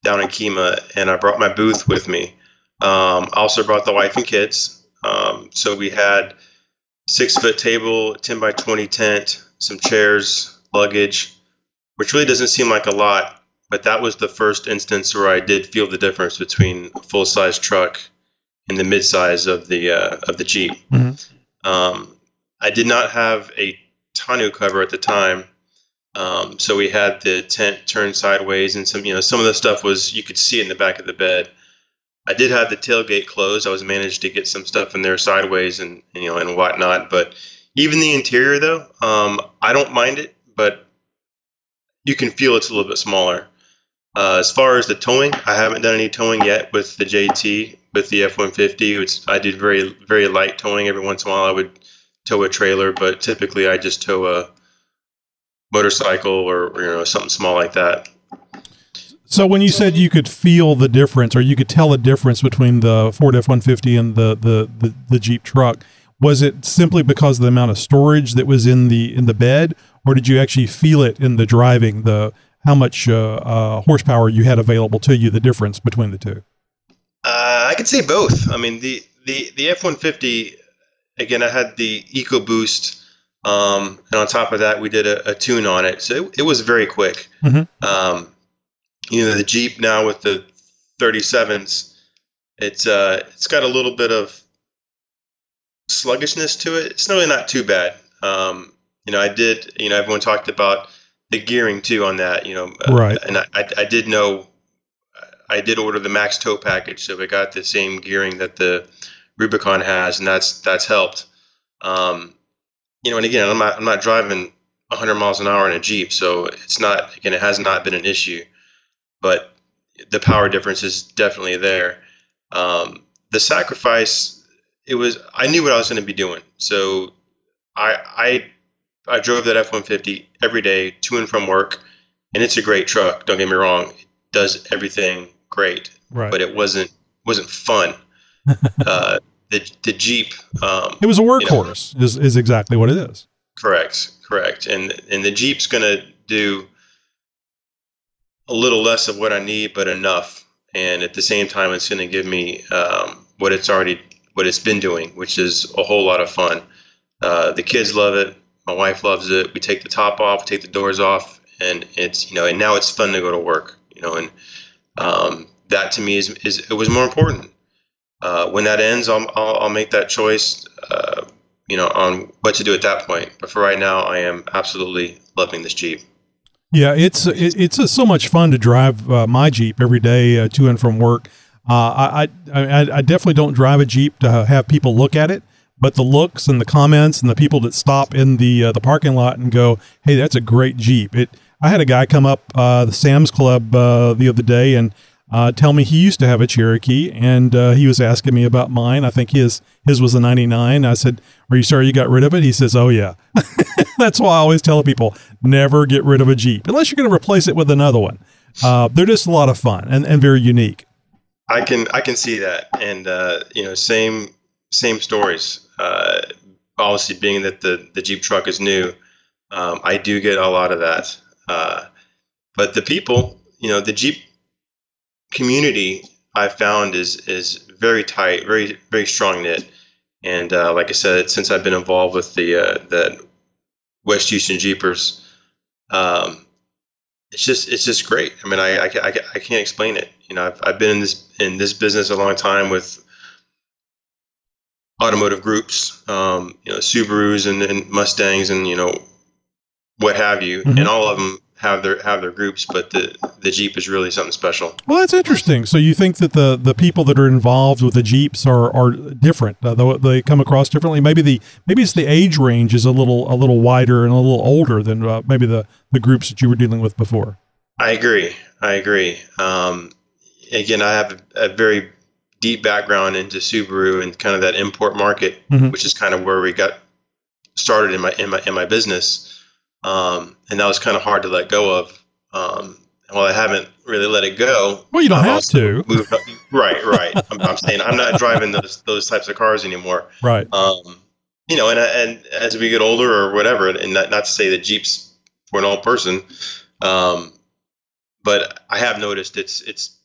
down in Kemah, and I brought my booth with me. Um, I also brought the wife and kids. Um, so we had six foot table, 10 by 20 tent, some chairs, luggage, which really doesn't seem like a lot but that was the first instance where I did feel the difference between a full size truck and the midsize of the uh, of the Jeep. Mm-hmm. Um, I did not have a tonneau cover at the time, um, so we had the tent turned sideways, and some you know some of the stuff was you could see in the back of the bed. I did have the tailgate closed. I was managed to get some stuff in there sideways and you know and whatnot. But even the interior though, um, I don't mind it, but you can feel it's a little bit smaller. Uh, as far as the towing, I haven't done any towing yet with the JT with the F-150. It's, I did very very light towing. Every once in a while, I would tow a trailer, but typically I just tow a motorcycle or, or you know something small like that. So when you said you could feel the difference, or you could tell the difference between the Ford F-150 and the, the the, the Jeep truck, was it simply because of the amount of storage that was in the in the bed, or did you actually feel it in the driving? The how much uh, uh, horsepower you had available to you, the difference between the two? Uh, I could say both. I mean, the, the, the F 150, again, I had the EcoBoost. Um, and on top of that, we did a, a tune on it. So it, it was very quick. Mm-hmm. Um, you know, the Jeep now with the 37s, it's, uh, it's got a little bit of sluggishness to it. It's really not too bad. Um, you know, I did, you know, everyone talked about the gearing too on that, you know. uh, Right. And I, I, I did know, I did order the Max Tow package, so we got the same gearing that the Rubicon has, and that's that's helped. Um, you know, and again, I'm not I'm not driving 100 miles an hour in a Jeep, so it's not again, it has not been an issue, but the power difference is definitely there. Um, the sacrifice, it was I knew what I was going to be doing, so I I I drove that F one fifty every day to and from work, and it's a great truck. Don't get me wrong; it does everything great, Right. but it wasn't wasn't fun. uh, the the Jeep. Um, It was a you know, workhorse. is is exactly what it is. Correct, correct. And and the Jeep's gonna do a little less of what I need, but enough. And at the same time, it's gonna give me um, what it's already what it's been doing, which is a whole lot of fun. Uh, the kids love it. My wife loves it. We take the top off, take the doors off, and it's you know, and now it's fun to go to work. You know, and um, that to me is is it was more important. Uh, when that ends, I'll, I'll I'll make that choice. Uh, you know, on what to do at that point. But for right now, I am absolutely loving this Jeep. Yeah, it's it, it's uh, so much fun to drive uh, my Jeep every day uh, to and from work. Uh, I, I I definitely don't drive a Jeep to have people look at it, but the looks and the comments and the people that stop in the uh, the parking lot and go, "Hey, that's a great Jeep." It. I had a guy come up uh, the Sam's Club the other day and uh, tell me he used to have a Cherokee, and uh, he was asking me about mine. I think his his was a '99. I said, "Are you sorry you got rid of it?" He says, "Oh yeah." That's why I always tell people never get rid of a Jeep unless you're going to replace it with another one. Uh, they're just a lot of fun and, and very unique. I can I can see that, and uh, you know, same same stories. Uh, obviously, being that the the Jeep truck is new, um, I do get a lot of that. Uh, but the people, you know, the Jeep community I found is is very tight, very very strong knit, and uh, like I said, since I've been involved with the uh, the West Houston Jeepers, um, it's just it's just great. I mean, I, I, I, I can't explain it. You know, I've, I've been in this in this business a long time with automotive groups, um, you know, Subarus and, and Mustangs and you know what have you, Mhm. and all of them have their have their groups, but the the Jeep is really something special. Well, that's interesting. So you think that the, the people that are involved with the Jeeps are, are different, uh, though they come across differently. Maybe the maybe it's the age range is a little a little wider and a little older than uh, maybe the, the groups that you were dealing with before. I agree. I agree. Um, again, I have a, a very deep background into Subaru and kind of that import market, Mhm. which is kind of where we got started in my in my in my business. Um, and that was kind of hard to let go of. Um, well, I haven't really let it go. Well, you don't I've have to. moved right, right. I'm, I'm saying I'm not driving those those types of cars anymore. Right. Um, you know, and and as we get older or whatever, and not, not to say that Jeep's for an old person, um, but I have noticed it's it's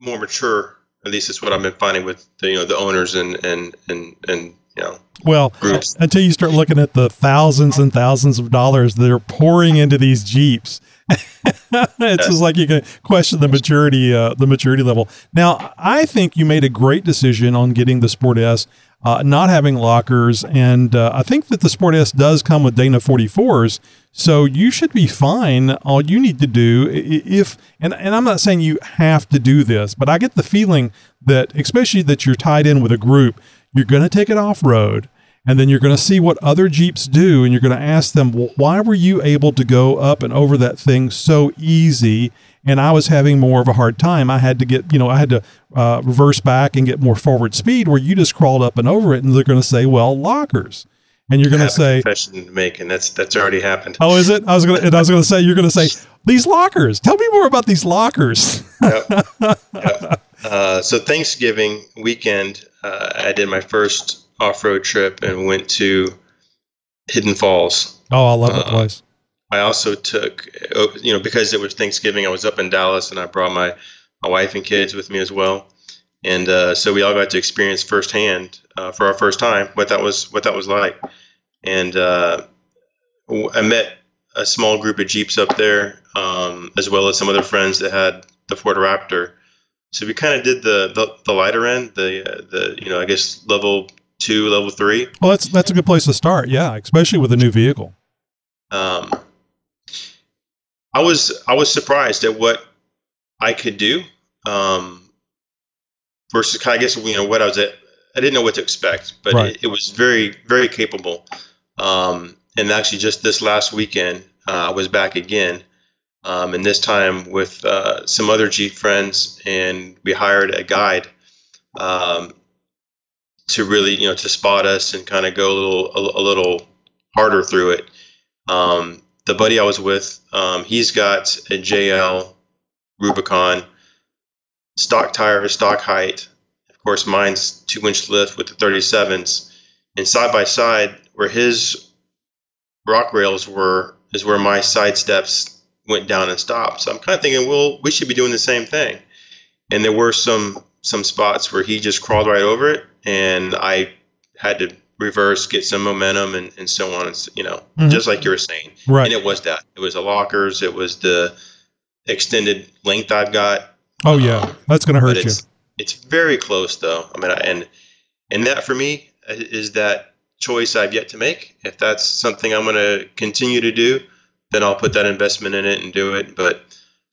more mature. At least it's what I've been finding with the, you know the owners and and and and you know Well, Groups. until you start looking at the thousands and thousands of dollars that are pouring into these Jeeps, it's just like you can question the maturity, uh, the maturity level. Now, I think you made a great decision on getting the Sport S, uh, not having lockers, and uh, I think that the Sport S does come with Dana 44s, so you should be fine. All you need to do, if and and I'm not saying you have to do this, but I get the feeling that, especially that you're tied in with a group, you're going to take it off road and then you're going to see what other Jeeps do, and you're going to ask them, well, why were you able to go up and over that thing so easy? And I was having more of a hard time. I had to get, you know, I had to uh, reverse back and get more forward speed where you just crawled up and over it. And they're going to say, well, lockers. And you're going to say, confession to make, and that's that's already happened. oh, is it? I was going to, and I was going to say, you're going to say, these lockers. Tell me more about these lockers. Uh, so Thanksgiving weekend, uh, I did my first off-road trip and went to Hidden Falls. oh, I love that Uh, place. I also took, uh, you know, because it was Thanksgiving, I was up in Dallas, and I brought my my wife and kids with me as well, and uh, so we all got to experience firsthand uh, for our first time what that was what that was like, and uh, I met a small group of Jeeps up there, um, as well as some other friends that had the Ford Raptor. So we kind of did the, the the lighter end, the uh, the you know I guess level two, level three. Well, that's, that's a good place to start. Yeah. Especially with a new vehicle. Um, I was I was surprised at what I could do um, versus I guess you know what I was at. I didn't know what to expect, but Right. it, it was very very capable. Um, and actually, just this last weekend, uh, I was back again, um, and this time with uh, some other Jeep friends, and we hired a guide um, to really you know to spot us and kind of go a little a, a little harder through it. Um, the buddy I was with, um, he's got a JL Rubicon, stock tire, stock height. Of course, mine's two inch lift with the 37s. And side by side, where his rock rails were, is where my side steps went down and stopped. So I'm kind of thinking, well, we should be doing the same thing. And there were some some spots where he just crawled right over it, and I had to reverse, get some momentum, and, and so on. And so, you know, Mhm. just like you were saying. Right. And it was that. It was the lockers. It was the extended length I've got. Oh yeah, that's going to hurt you. it's it's very close though. I mean, I- and and that for me is that choice I've yet to make. If that's something I'm going to continue to do, then I'll put that investment in it and do it. But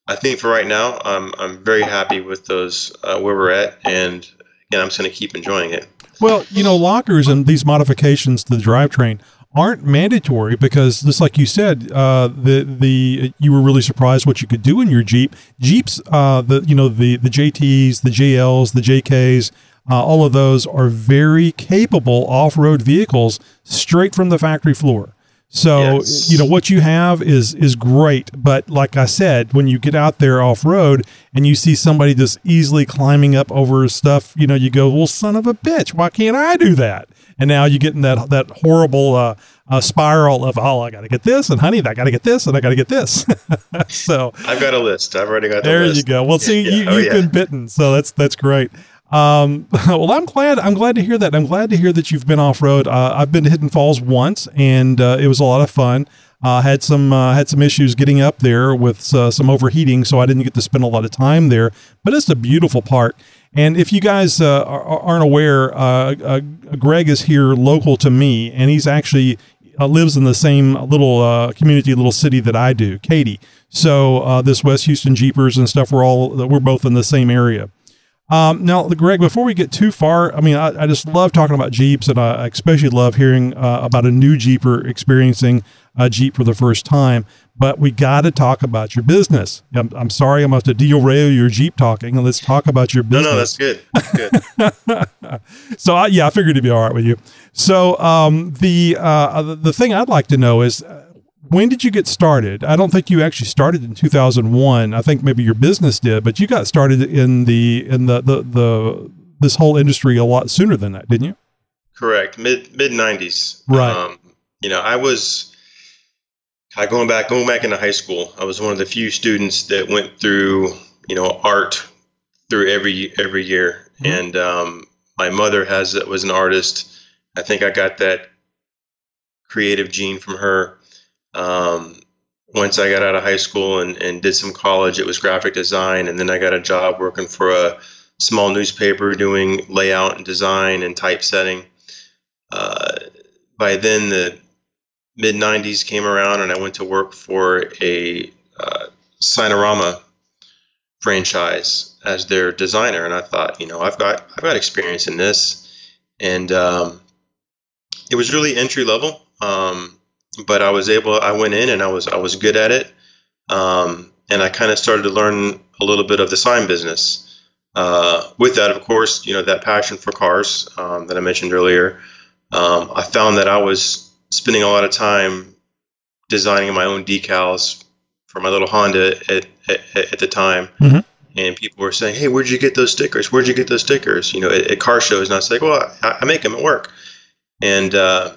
I think for right now, I'm I'm very happy with those uh, where we're at, and again, I'm just going to keep enjoying it. Well, you know, lockers and these modifications to the drivetrain aren't mandatory because, just like you said, uh, the the you were really surprised what you could do in your Jeep. Jeeps, uh, the you know the the JTs, the JLs, the JKs, uh, all of those are very capable off road vehicles straight from the factory floor. So you know what you have is is great, but like I said, when you get out there off road and you see somebody just easily climbing up over stuff, you know, you go, "Well, son of a bitch, why can't I do that?" And now you get in that that horrible uh, uh, spiral of, "Oh, I got to get this," and "Honey, I got to get this," and "I got to get this." so I've got a list. I've already got the there list. you go. Well, see, Yeah, you, yeah. Oh, you've yeah. been bitten, so that's that's great. Um, well, I'm glad. I'm glad to hear that. I'm glad to hear that you've been off road. Uh, I've been to Hidden Falls once, and uh, it was a lot of fun. Uh, had some uh, had some issues getting up there with uh, some overheating, so I didn't get to spend a lot of time there. But it's a beautiful park. And if you guys uh, are, aren't aware, Greg is here local to me, and he's actually lives in the same little community, little city that I do, Katy. So this West Houston Jeepers and stuff, we're all we're both in the same area. Um, now, Greg, before we get too far, I mean, I, I just love talking about Jeeps, and I especially love hearing uh, about a new Jeeper experiencing a Jeep for the first time. But we got to talk about your business. I'm, I'm sorry, I'm about to derail your Jeep talking, and let's talk about your business. no, that's good. That's good. so I, yeah, I figured it'd be all right with you. So um, the uh, the thing I'd like to know is when did you get started? I don't think you actually started in 2001. I think maybe your business did, but you got started in the in the the, the this whole industry a lot sooner than that, didn't you? Correct. Mid mid nineties. Right. Um, you know, I was I going back going back into high school. I was one of the few students that went through you know art through every every year, and um, my mother has was an artist. I think I got that creative gene from her. Um, once I got out of high school and, and did some college, it was graphic design, and then I got a job working for a small newspaper doing layout and design and typesetting. Uh, by then, the mid 90s came around, and I went to work for a uh, Signarama franchise as their designer. And I thought, you know, I've got I've got experience in this, and um, it was really entry level. Um, but I was able. I went in and I was I was good at it, um, and I kind of started to learn a little bit of the sign business. Uh, with that, of course, you know that passion for cars um, that I mentioned earlier. Um, I found that I was spending a lot of time designing my own decals for my little Honda at, at, at the time. Mhm. And people were saying, "Hey, where'd you get those stickers? Where'd you get those stickers?" You know, at, at car shows, and I was like, "Well, I, I make them at work." And uh,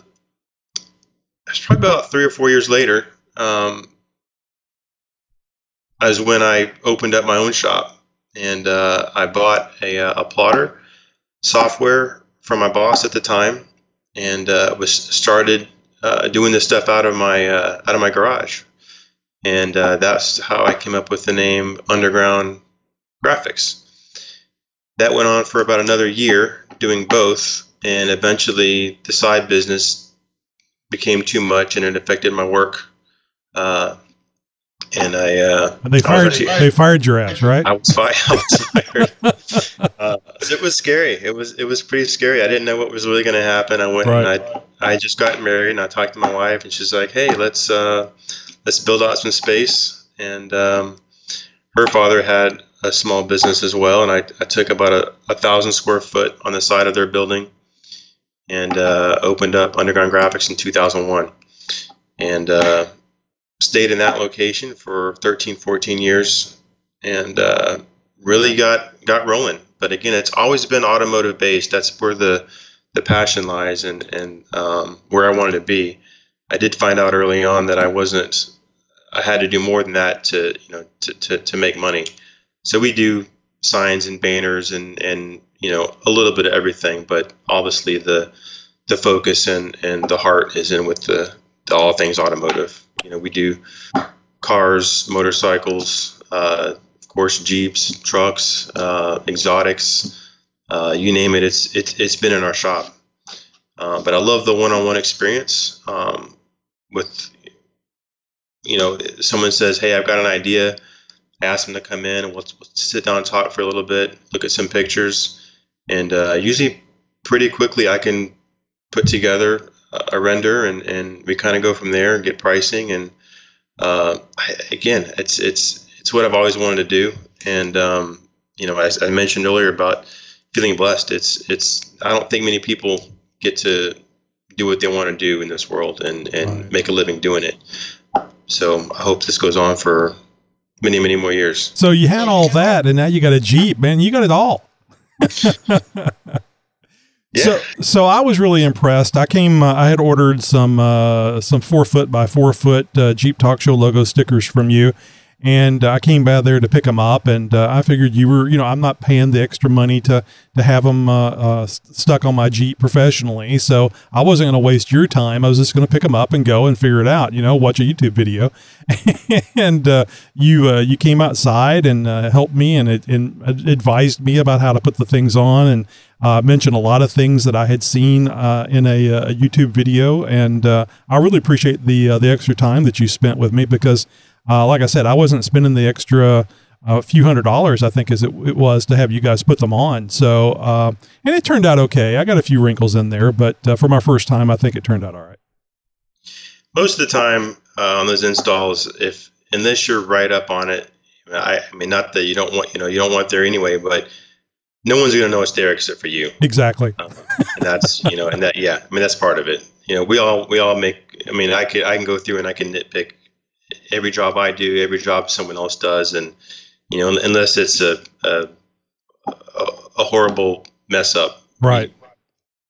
it's probably about three or four years later, um, as when I opened up my own shop, and uh, I bought a, uh, a plotter software from my boss at the time, and uh, was started uh, doing this stuff out of my uh, out of my garage, and uh, that's how I came up with the name Underground Graphics. That went on for about another year, doing both, and eventually the side business became too much, and it affected my work uh, and I uh, And they fired actually- they fired your ass, right? I was fired. I was fired. uh, it was scary. It was it was pretty scary. I didn't know what was really going to happen. I went and I I just got married and I talked to my wife and she's like, hey, let's uh, let's build out some space. And um, her father had a small business as well, and I, I took about a, a thousand square foot on the side of their building and uh, opened up Underground Graphics in 2001 and uh, stayed in that location for 13, 14 years and uh, really got got rolling. But again, it's always been automotive based. That's where the the passion lies and and um, where I wanted to be. I did find out early on that I wasn't. I had to do more than that to you know to, to, to make money. So we do signs and banners and and you know a little bit of everything, but obviously the the focus and and the heart is in with the, the all things automotive. You know we do cars, motorcycles, uh, of course jeeps, trucks, uh, exotics, uh, you name it. It's it's it's been in our shop. Uh, but I love the one-on-one experience um, with you know someone says, "Hey, I've got an idea." Ask them to come in and we'll, we'll sit down and talk for a little bit, look at some pictures, and uh, usually pretty quickly I can put together a, render and, and we kind of go from there and get pricing and uh, I, again it's it's it's what I've always wanted to do and um, you know as I mentioned earlier about feeling blessed it's it's I don't think many people get to do what they want to do in this world and and make a living doing it so I hope this goes on for many many more years So you had all that, and now you got a Jeep, man. You got it all. So, so I was really impressed. I came, uh, I had ordered some uh, some four foot by four foot uh, Jeep Talk Show logo stickers from you, and I came by there to pick them up. And uh, I figured you were, you know, I'm not paying the extra money to to have them uh, uh, stuck on my Jeep professionally, so I wasn't going to waste your time. I was just going to pick them up and go and figure it out. You know, watch a YouTube video, and uh, you uh, you came outside and uh, helped me and, it, and advised me about how to put the things on and mentioned a lot of things that I had seen in a, a YouTube video, and I really appreciate the the extra time that you spent with me because, uh, like I said, I wasn't spending the extra uh, few hundred dollars I think as it, it was to have you guys put them on. So, uh, and it turned out okay. I got a few wrinkles in there, but uh, for my first time, I think it turned out all right. most of the time uh, on those installs, if unless you're right up on it, I, I mean, not that you don't want, you know, you don't want it there anyway, but no one's going to know it's there except for you. Exactly. and that's, you know, and that, yeah, I mean, that's part of it. You know, we all, we all make, I mean, I could, I can go through and I can nitpick every job I do, every job someone else does. And, you know, unless it's a, a, a, horrible mess up, Right.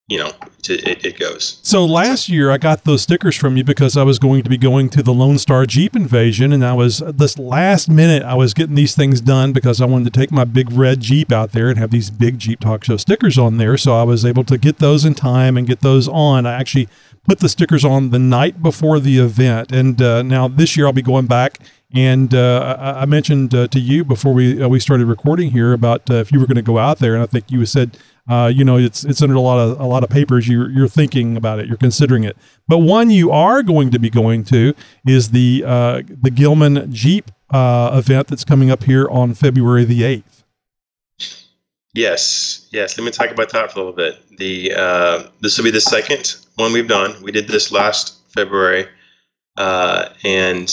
you know, it, it goes. So last year I got those stickers from you because I was going to be going to the Lone Star Jeep Invasion, and I was this last minute I was getting these things done because I wanted to take my big red Jeep out there and have these big Jeep Talk Show stickers on there. So I was able to get those in time and get those on. I actually put the stickers on the night before the event, and uh, now this year I'll be going back. And uh, I, mentioned uh, to you before we uh, we started recording here about uh, if you were going to go out there, and I think you said uh, you know, it's it's under a lot of a lot of papers. You're you're thinking about it. You're considering it. But one you are going to be going to is the the Gillman Jeep event that's coming up here on February the eighth. Yes, yes. Let me talk about that for a little bit. The uh, this will be the second one we've done. We did this last February, uh, and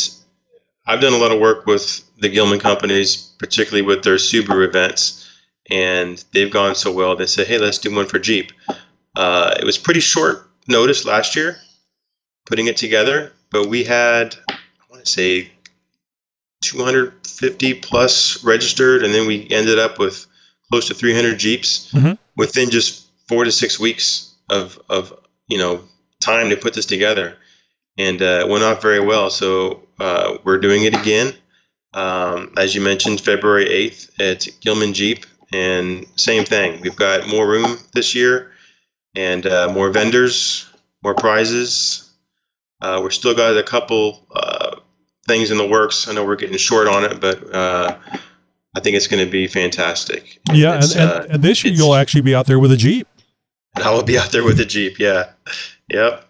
I've done a lot of work with the Gillman companies, particularly with their Subaru events, and they've gone so well. They said, "Hey, let's do one for Jeep." Uh, it was pretty short notice last year putting it together, but we had I want to say 250 plus registered, and then we ended up with close to 300 Jeeps Mhm. within just four to six weeks of of you know time to put this together, and uh, it went off very well. So uh, we're doing it again, um, as you mentioned, February 8th at Gillman Jeep, and same thing. We've got more room this year, and uh, more vendors, more prizes. Uh, we're still got a couple uh, things in the works. I know we're getting short on it, but uh, I think it's going to be fantastic. Yeah, and, and, uh, and this year you'll actually be out there with a Jeep. and I will be out there with a Jeep. Yeah. Yep.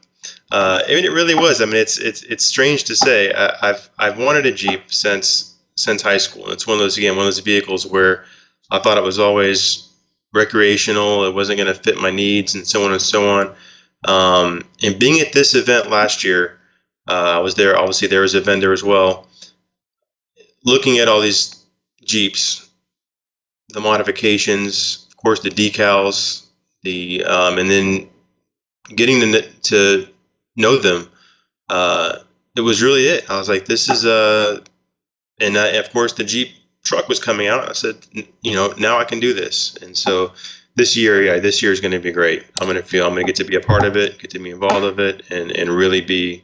Uh, I mean, it really was. I mean, it's it's it's strange to say. I, I've I've wanted a Jeep since since high school. It's one of those again, one of those vehicles where I thought it was always recreational. It wasn't going to fit my needs, and so on and so on. Um, and being at this event last year, uh, I was there. Obviously, there was a vendor as well. Looking at all these Jeeps, the modifications, of course, the decals, the um, and then getting to, to know them, uh, it was really it. I was like, this is a, and I, of course the Jeep truck was coming out. I said, you know, now I can do this. And so this year, yeah, this year is going to be great. I'm going to feel I'm going to get to be a part of it, get to be involved of it, and and really be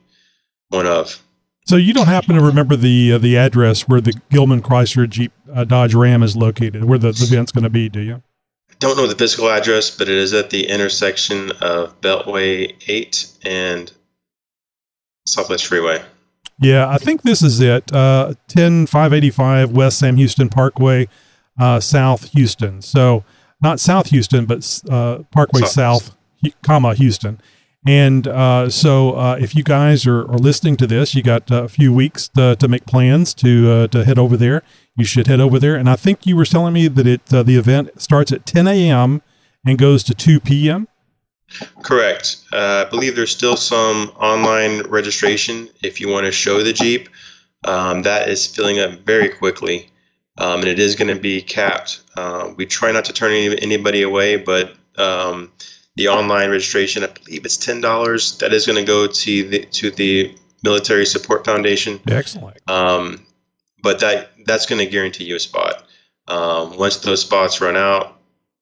one of. So you don't happen to remember the uh, the address where the Gillman Chrysler Jeep uh, Dodge Ram is located, where the, event's going to be, do you? I don't know the physical address, but it is at the intersection of Beltway 8 and Southwest Freeway. Yeah, I think this is it. Uh, 10585 West Sam Houston Parkway, uh, South Houston. So not South Houston, but uh, Parkway South, South comma Houston. And uh, so, uh, if you guys are, are, listening to this, you got a few weeks to, to make plans to uh, to head over there. You should head over there. And I think you were telling me that it uh, the event starts at 10 a.m. and goes to 2 p.m. Correct. Uh, I believe there's still some online registration if you want to show the Jeep. Um, that is filling up very quickly, um, and it is going to be capped. Uh, we try not to turn any, anybody away, but um, the online registration, I believe it's ten dollars. That is going to go to the to the Military Support Foundation. Excellent. Um, but that that's going to guarantee you a spot. Um, once those spots run out,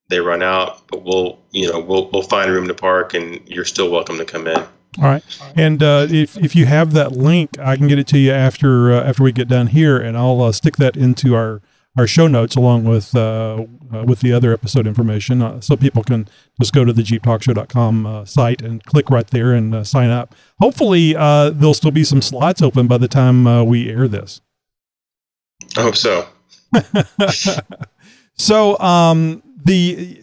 they run out. But we'll you know we'll we'll find room to park, and you're still welcome to come in. All right, and uh, if if you have that link, I can get it to you after uh, after we get done here, and I'll uh, stick that into our our show notes along with uh, uh, with the other episode information, uh, so people can just go to the jeeptalkshow.com uh, site and click right there and uh, sign up. Hopefully, uh, there'll still be some slots open by the time we air this. I hope so. so, um, the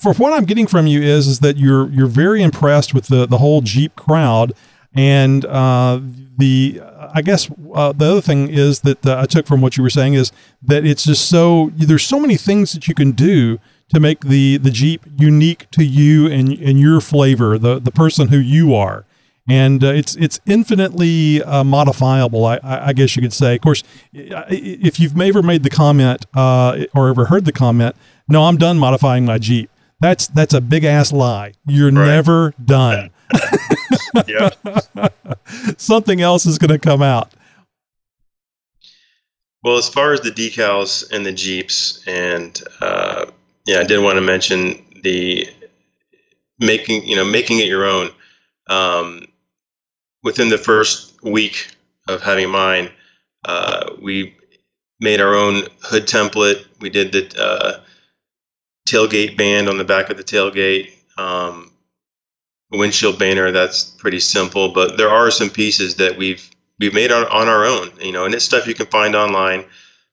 for what I'm getting from you is is that you're you're very impressed with the the whole Jeep crowd and uh, the I guess uh, the other thing is that uh, I took from what you were saying is that it's just so there's so many things that you can do to make the the Jeep unique to you and and your flavor, the the person who you are. And uh, it's it's infinitely uh, modifiable, I, I, guess you could say. Of course, if you've ever made the comment uh, or ever heard the comment, "No, I'm done modifying my Jeep," that's that's a big ass lie. You're right. never done. yeah. Something else is going to come out. Well, as far as the decals and the Jeeps, and uh, yeah, I did want to mention the making, you know, making it your own. Um, within the first week of having mine, uh, we made our own hood template. We did the uh, tailgate band on the back of the tailgate. Um, windshield banner that's pretty simple but there are some pieces that we've we've made on, on our own you know and it's stuff you can find online.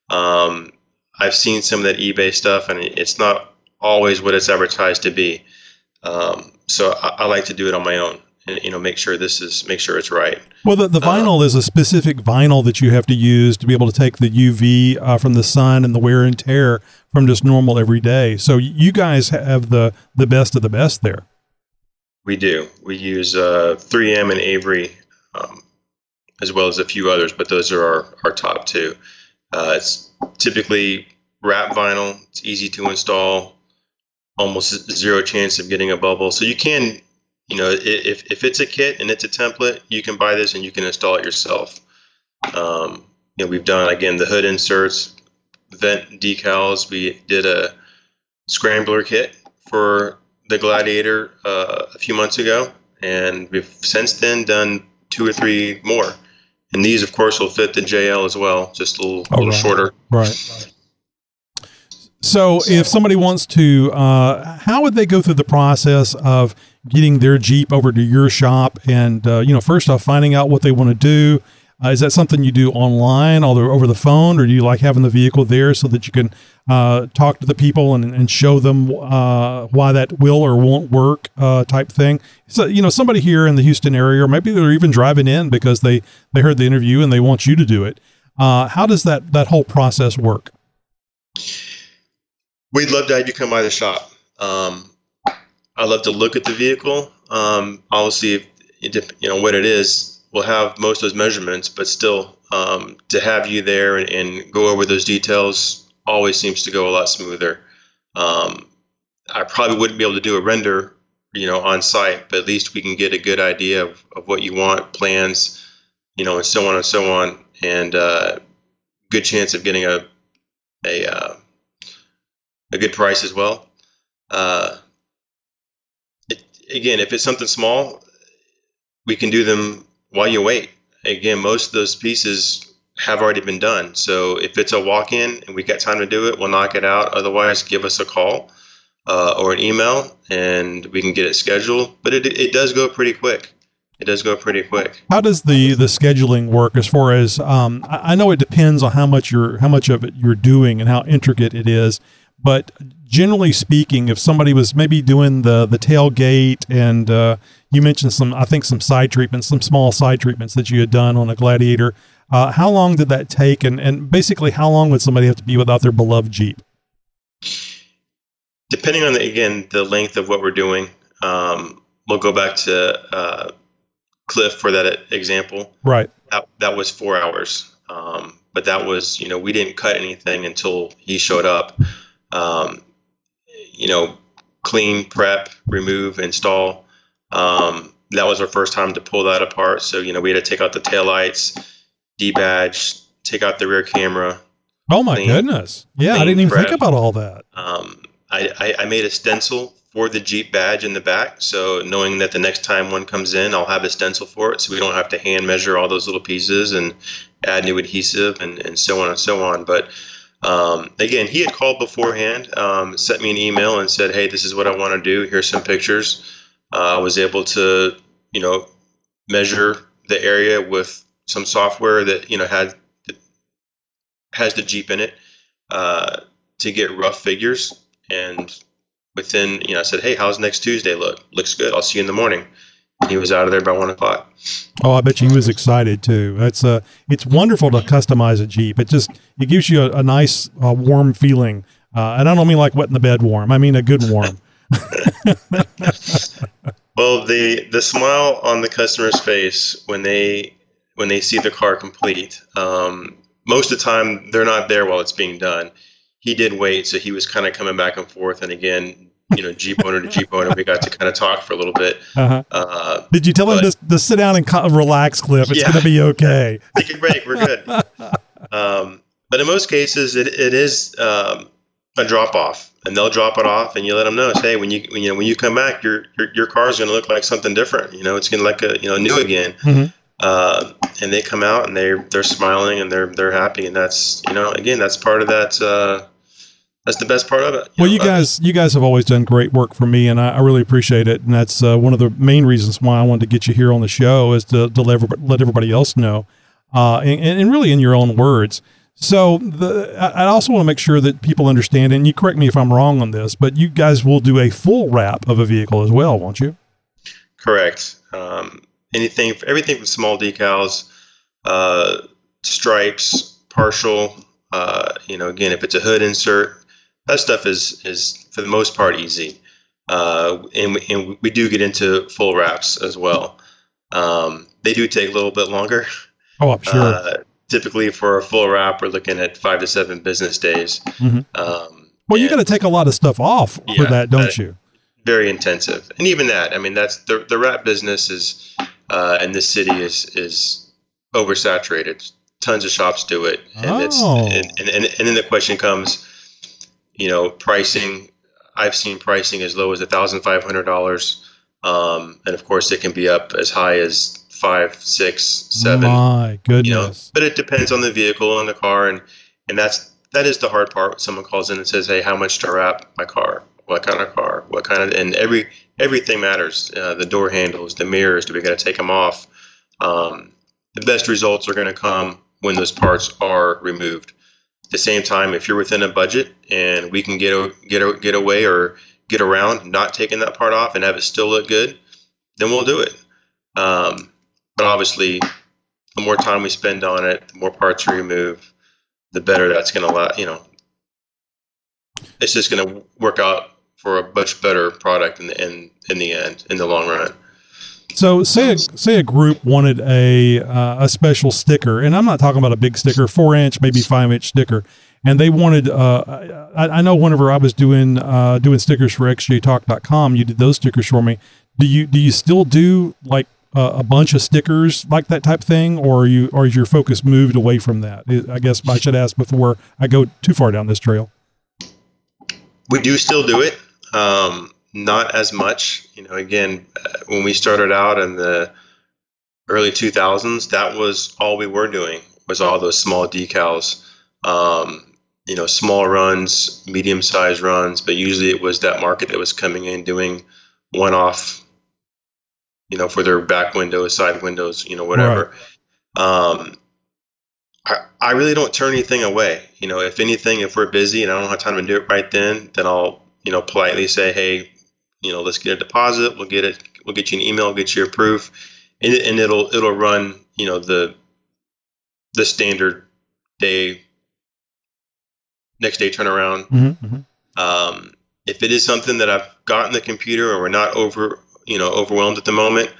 Um, i've seen some of that ebay stuff and it's not always what it's advertised to be. Um, so I, I, like to do it on my own and you know make sure this is make sure it's right. Well the, the uh, vinyl is a specific vinyl that you have to use to be able to take the uv uh, from the sun and the wear and tear from just normal every day. So you guys have the the best of the best there we do. We use uh, 3M and Avery, um, as well as a few others, but those are our, our top two. Uh, it's typically wrap vinyl. It's easy to install, almost zero chance of getting a bubble. So you can, you know, if, if it's a kit and it's a template, you can buy this and you can install it yourself. Um, you know, we've done again the hood inserts, vent decals. We did a scrambler kit for the Gladiator uh, a few months ago, and we've since then done two or three more. And these, of course, will fit the JL as well, just a little, oh, little right. shorter. Right. So, if somebody wants to, uh, how would they go through the process of getting their Jeep over to your shop? And uh, you know, first off, finding out what they want to do. Uh, is that something you do online, or over the phone, or do you like having the vehicle there so that you can uh, talk to the people and, and show them uh, why that will or won't work uh, type thing? So you know, somebody here in the Houston area, or maybe they're even driving in because they they heard the interview and they want you to do it. Uh, how does that that whole process work? We'd love to have you come by the shop. Um, I love to look at the vehicle. Um, obviously, you know what it is. We'll have most of those measurements, but still, um, to have you there and, and, go over those details always seems to go a lot smoother. Um, I probably wouldn't be able to do a render, you know, on site, but at least we can get a good idea of, of what you want, plans, you know, and so on and so on, and uh, good chance of getting a a uh, a good price as well. Uh, it, again, if it's something small, we can do them while you wait. Again, most of those pieces have already been done. So if it's a walk-in and we got time to do it, we'll knock it out. Otherwise, give us a call uh, or an email, and we can get it scheduled. But it it does go pretty quick. It does go pretty quick. How does the the scheduling work? As far as um, I know, it depends on how much you're how much of it you're doing and how intricate it is. But generally speaking, if somebody was maybe doing the the tailgate and uh, you mentioned some, I think some side treatments, some small side treatments that you had done on a Gladiator, uh, how long did that take? And and basically, how long would somebody have to be without their beloved Jeep? Depending on the, again the length of what we're doing, um, we'll go back to uh, Cliff for that example. Right. That that was four hours. Um, but that was, you know, we didn't cut anything until he showed up um, you know, clean, prep, remove, install. Um, that was our first time to pull that apart. So, you know, we had to take out the tail lights, debadge, take out the rear camera. Oh my clean, goodness. Yeah, I didn't even prep. think about all that. Um, I, I, I, made a stencil for the Jeep badge in the back. So knowing that the next time one comes in, I'll have a stencil for it. So we don't have to hand measure all those little pieces and add new adhesive and, and so on and so on. But um, again, he had called beforehand, um, sent me an email, and said, "Hey, this is what I want to do. Here's some pictures." Uh, I was able to, you know, measure the area with some software that you know had has the Jeep in it uh, to get rough figures. And within, you know, I said, "Hey, how's next Tuesday look? Looks good. I'll see you in the morning." He was out of there by one o'clock. Oh, I bet you he was excited too. It's uh, it's wonderful to customize a Jeep. It just it gives you a, a nice uh, warm feeling, uh, and I don't mean like wet in the bed warm. I mean a good warm. well, the the smile on the customer's face when they when they see the car complete. Um, most of the time, they're not there while it's being done. He did wait, so he was kind of coming back and forth, and again, you know, Jeep owner to Jeep owner. We got to kind of talk for a little bit. Uh-huh. Uh, Did you tell but, him to, to, sit down and relax, Cliff? It's yeah. going to be okay. Take a break. We're good. um, but in most cases, it, it is um, a drop off, and they'll drop it off, and you let them know, say, when you when you know, when you come back, your your, your car is going to look like something different. You know, it's going to look like a you know new again. Mm-hmm. Uh, and they come out and they're they're smiling and they're they're happy, and that's you know again that's part of that. Uh, that's the best part of it. You well, know, you guys, you guys have always done great work for me, and I, I really appreciate it. And that's uh, one of the main reasons why I wanted to get you here on the show is to, to let, everybody, else know, uh, and, and, really in your own words. So the, I also want to make sure that people understand, and you correct me if I'm wrong on this, but you guys will do a full wrap of a vehicle as well, won't you? Correct. Um, anything, everything from small decals, uh, stripes, partial. Uh, you know, again, if it's a hood insert, that stuff is is for the most part easy. Uh, and, we, and we do get into full wraps as well. Um, they do take a little bit longer. Oh, I'm sure. Uh, typically, for a full wrap, we're looking at five to seven business days. Mm-hmm. Um, well, you got to take a lot of stuff off yeah, for that, don't you? Very intensive, and even that. I mean, that's the the wrap business is uh, in this city is is oversaturated. Tons of shops do it, and oh. it's and, and, and, and then the question comes you know, pricing. I've seen pricing as low as a thousand five hundred dollars, um, and of course it can be up as high as five, six, seven. My goodness! You know, but it depends on the vehicle and the car, and and that's that is the hard part. Someone calls in and says, "Hey, how much to wrap my car? What kind of car? What kind of?" And every everything matters. Uh, the door handles, the mirrors. Do we got to take them off? Um, the best results are going to come when those parts are removed. At the same time, if you're within a budget and we can get get get away or get around not taking that part off and have it still look good, then we'll do it. Um, but obviously, the more time we spend on it, the more parts we remove, the better that's going to allow. You know, it's just going to work out for a much better product in the in, in the end, in the long run. So say a, say a group wanted a uh, a special sticker, and I'm not talking about a big sticker, four inch, maybe five inch sticker, and they wanted. Uh, I, I, know whenever I was doing uh, doing stickers for xjtalk.com, you did those stickers for me. Do you do you still do like a bunch of stickers like that type thing, or you or is your focus moved away from that? I guess I should ask before I go too far down this trail. We do still do it. Um, not as much. You know, again, when we started out in the early 2000s, that was all we were doing was all those small decals. Um, you know, small runs, medium sized runs, but usually it was that market that was coming in doing one off, you know, for their back windows, side windows, you know, whatever. Right. Um, I, I really don't turn anything away. You know, if anything, if we're busy and I don't have time to do it right then, then I'll, you know, politely say, hey, you know, let's get a deposit. We'll get it. We'll get you an email. Get you a proof, and, and it'll it'll run. You know the the standard day next day turnaround. Mm-hmm, mm-hmm. Um, if it is something that I've got in the computer and we're not over you know overwhelmed at the moment,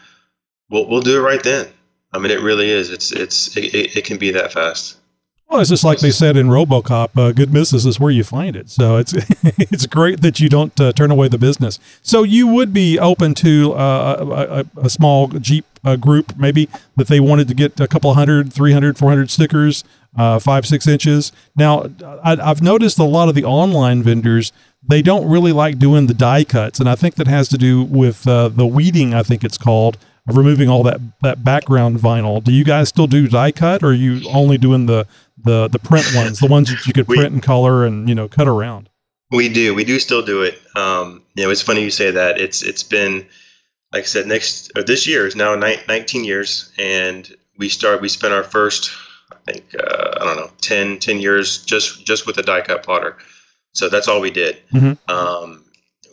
we'll we'll do it right then. I mean, it really is. It's it's it, it, it can be that fast. Well, it's just like they said in RoboCop, uh, good business is where you find it. So it's it's great that you don't uh, turn away the business. So you would be open to uh, a, a, small Jeep uh, group, maybe that they wanted to get a couple hundred, 300, 400 stickers, uh, five, six inches. Now, I, I've noticed a lot of the online vendors they don't really like doing the die cuts, and I think that has to do with uh, the weeding. I think it's called removing all that that background vinyl. Do you guys still do die cut, or are you only doing the the the print ones, the ones that you could we, print and color and you know cut around? We do. We do still do it. Um, you know, it's funny you say that. It's it's been like I said, next or this year is now ni- 19 years, and we start. We spent our first, I think, uh, I don't know, 10, 10 years just just with a die cut plotter. So that's all we did. Mm-hmm. Um,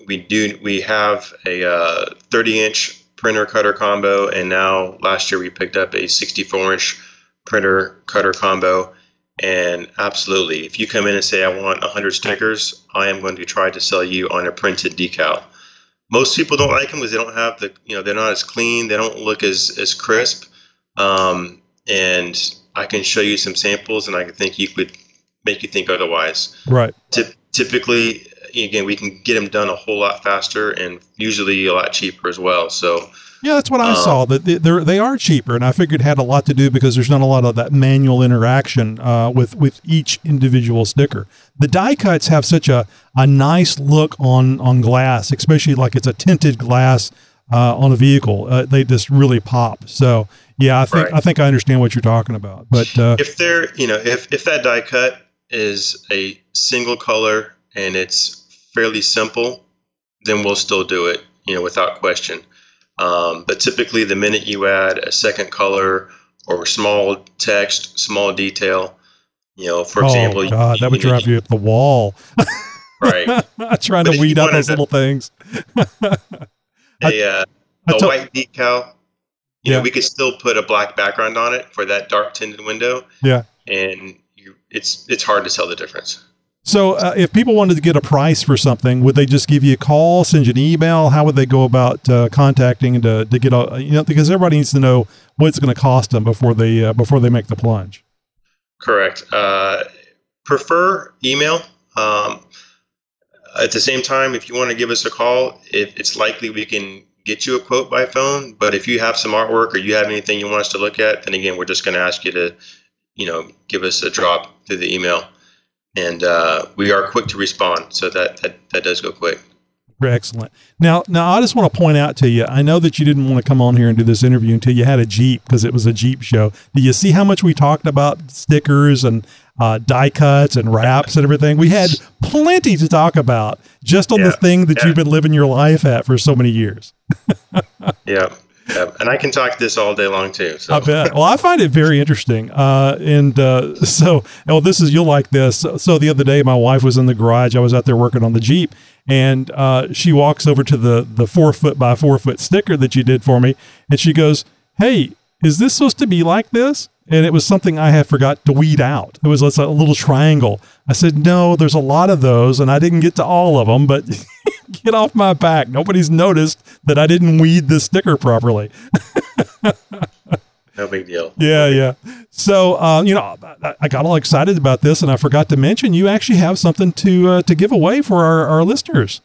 we do. We have a uh, 30 inch printer cutter combo, and now last year we picked up a 64 inch printer cutter combo. And absolutely, if you come in and say, I want 100 stickers, I am going to try to sell you on a printed decal. Most people don't like them because they don't have the, you know, they're not as clean, they don't look as, as crisp. Um, and I can show you some samples, and I think you could make you think otherwise. Right. T- typically, again, we can get them done a whole lot faster and usually a lot cheaper as well. So, yeah, that's what I um, saw. That they they are cheaper, and I figured it had a lot to do because there's not a lot of that manual interaction uh, with with each individual sticker. The die cuts have such a, a nice look on on glass, especially like it's a tinted glass uh, on a vehicle. Uh, they just really pop. So yeah, I think right. I think I understand what you're talking about. But uh, if they're you know if if that die cut is a single color and it's fairly simple, then we'll still do it, you know, without question. Um, but typically, the minute you add a second color or small text, small detail, you know, for oh, example, God, that would drive you up the wall. right. Trying but to weed out those little things. a uh, a t- white decal, you yeah. know, we could still put a black background on it for that dark tinted window. Yeah. And you, it's it's hard to tell the difference. So, uh, if people wanted to get a price for something, would they just give you a call, send you an email? How would they go about uh, contacting to, to get a you know because everybody needs to know what it's going to cost them before they uh, before they make the plunge. Correct. Uh, prefer email. Um, at the same time, if you want to give us a call, it's likely we can get you a quote by phone. But if you have some artwork or you have anything you want us to look at, then again, we're just going to ask you to, you know, give us a drop through the email and uh, we are quick to respond. So that, that that does go quick. Excellent. Now, now I just want to point out to you. I know that you didn't want to come on here and do this interview until you had a Jeep because it was a Jeep show. Do you see how much we talked about stickers and uh, die cuts and wraps and everything? We had plenty to talk about just on yeah, the thing that yeah. you've been living your life at for so many years. yeah. And I can talk this all day long too. So. I bet. Well, I find it very interesting. Uh, and uh, so, oh, this is you'll like this. So the other day, my wife was in the garage. I was out there working on the Jeep, and uh, she walks over to the the four foot by four foot sticker that you did for me, and she goes, "Hey, is this supposed to be like this?" And it was something I had forgot to weed out. It was a little triangle. I said, "No, there's a lot of those, and I didn't get to all of them, but." get off my back. Nobody's noticed that I didn't weed the sticker properly. no big deal. Yeah, yeah. So, uh, you know, I, I, got all excited about this, and I forgot to mention you actually have something to uh, to give away for our, our listeners.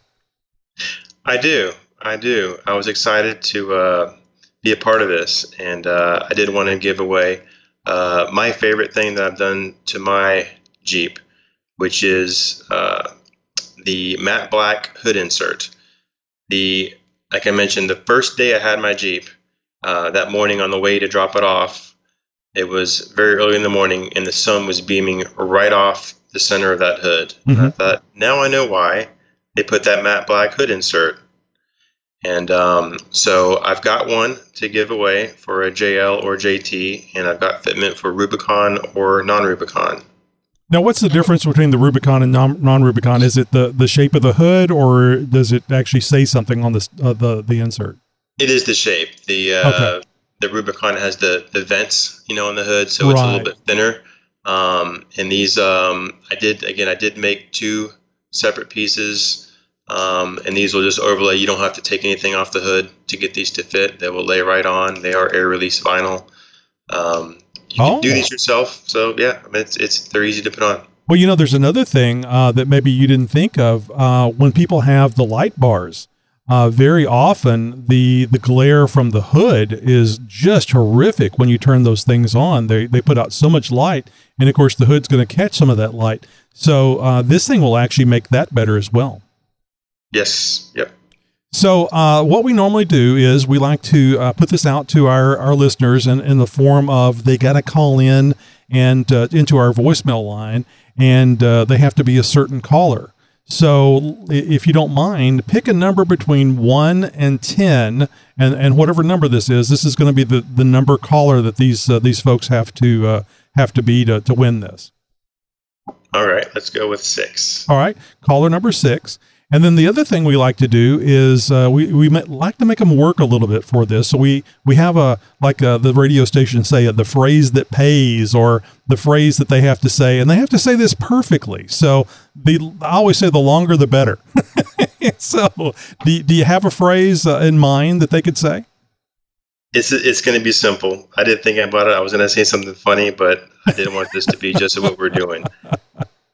I do. I do. I was excited to uh, be a part of this, and uh, I did want to give away uh, my favorite thing that I've done to my Jeep, which is uh, the matte black hood insert. The like I mentioned, the first day I had my Jeep, uh, that morning on the way to drop it off, it was very early in the morning, and the sun was beaming right off the center of that hood. Mm-hmm. I thought, now I know why they put that matte black hood insert. And um, so I've got one to give away for a JL or JT, and I've got fitment for Rubicon or non Rubicon. Now, what's the difference between the Rubicon and non Rubicon? Is it the, the shape of the hood, or does it actually say something on this uh, the the insert? It is the shape. The uh, okay. the Rubicon has the the vents, you know, on the hood, so it's a little bit thinner. Um, and these, um, I did again, I did make two separate pieces, um, and these will just overlay. You don't have to take anything off the hood to get these to fit. They will lay right on. They are air release vinyl. Um, you oh. can do these yourself. So yeah, I mean, it's it's they're easy to put on. Well, you know, there's another thing uh, that maybe you didn't think of uh, when people have the light bars. Uh, very often, the the glare from the hood is just horrific when you turn those things on. They they put out so much light, and of course, the hood's going to catch some of that light. So uh, this thing will actually make that better as well. Yes. Yep. So, uh, what we normally do is we like to uh, put this out to our, our listeners in, in the form of they got to call in and uh, into our voicemail line, and uh, they have to be a certain caller. So, if you don't mind, pick a number between 1 and 10, and, and whatever number this is, this is going to be the, the number caller that these uh, these folks have to uh, have to be to, to win this. All right, let's go with six. All right, caller number six. And then the other thing we like to do is uh, we, we like to make them work a little bit for this. So we, we have a, like uh, the radio station say, uh, the phrase that pays or the phrase that they have to say, and they have to say this perfectly. So the, I always say the longer the better. so do, do you have a phrase uh, in mind that they could say? It's, it's going to be simple. I didn't think about it. I was going to say something funny, but I didn't want this to be just what we're doing.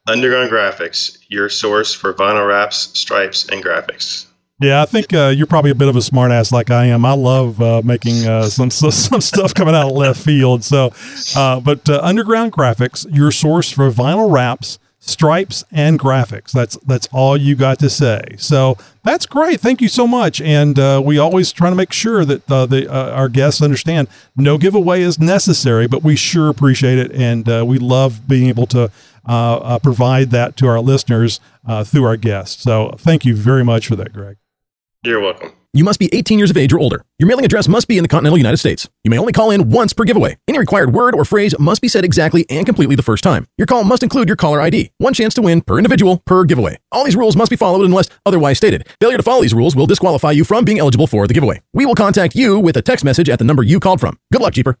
Underground Graphics, your source for vinyl wraps, stripes, and graphics. Yeah, I think uh, you're probably a bit of a smartass like I am. I love uh, making uh, some some stuff coming out of left field. So, uh, but uh, Underground Graphics, your source for vinyl wraps, stripes, and graphics. That's that's all you got to say. So that's great. Thank you so much. And uh, we always try to make sure that the our guests understand no giveaway is necessary, but we sure appreciate it, and we love being able to provide that to our listeners uh, through our guests. So thank you very much for that, Greg. You're welcome. You must be 18 years of age or older. Your mailing address must be in the continental United States. You may only call in once per giveaway. Any required word or phrase must be said exactly and completely the first time. Your call must include your caller ID. One chance to win per individual per giveaway. All these rules must be followed unless otherwise stated. Failure to follow these rules will disqualify you from being eligible for the giveaway. We will contact you with a text message at the number you called from. Good luck, Jeeper.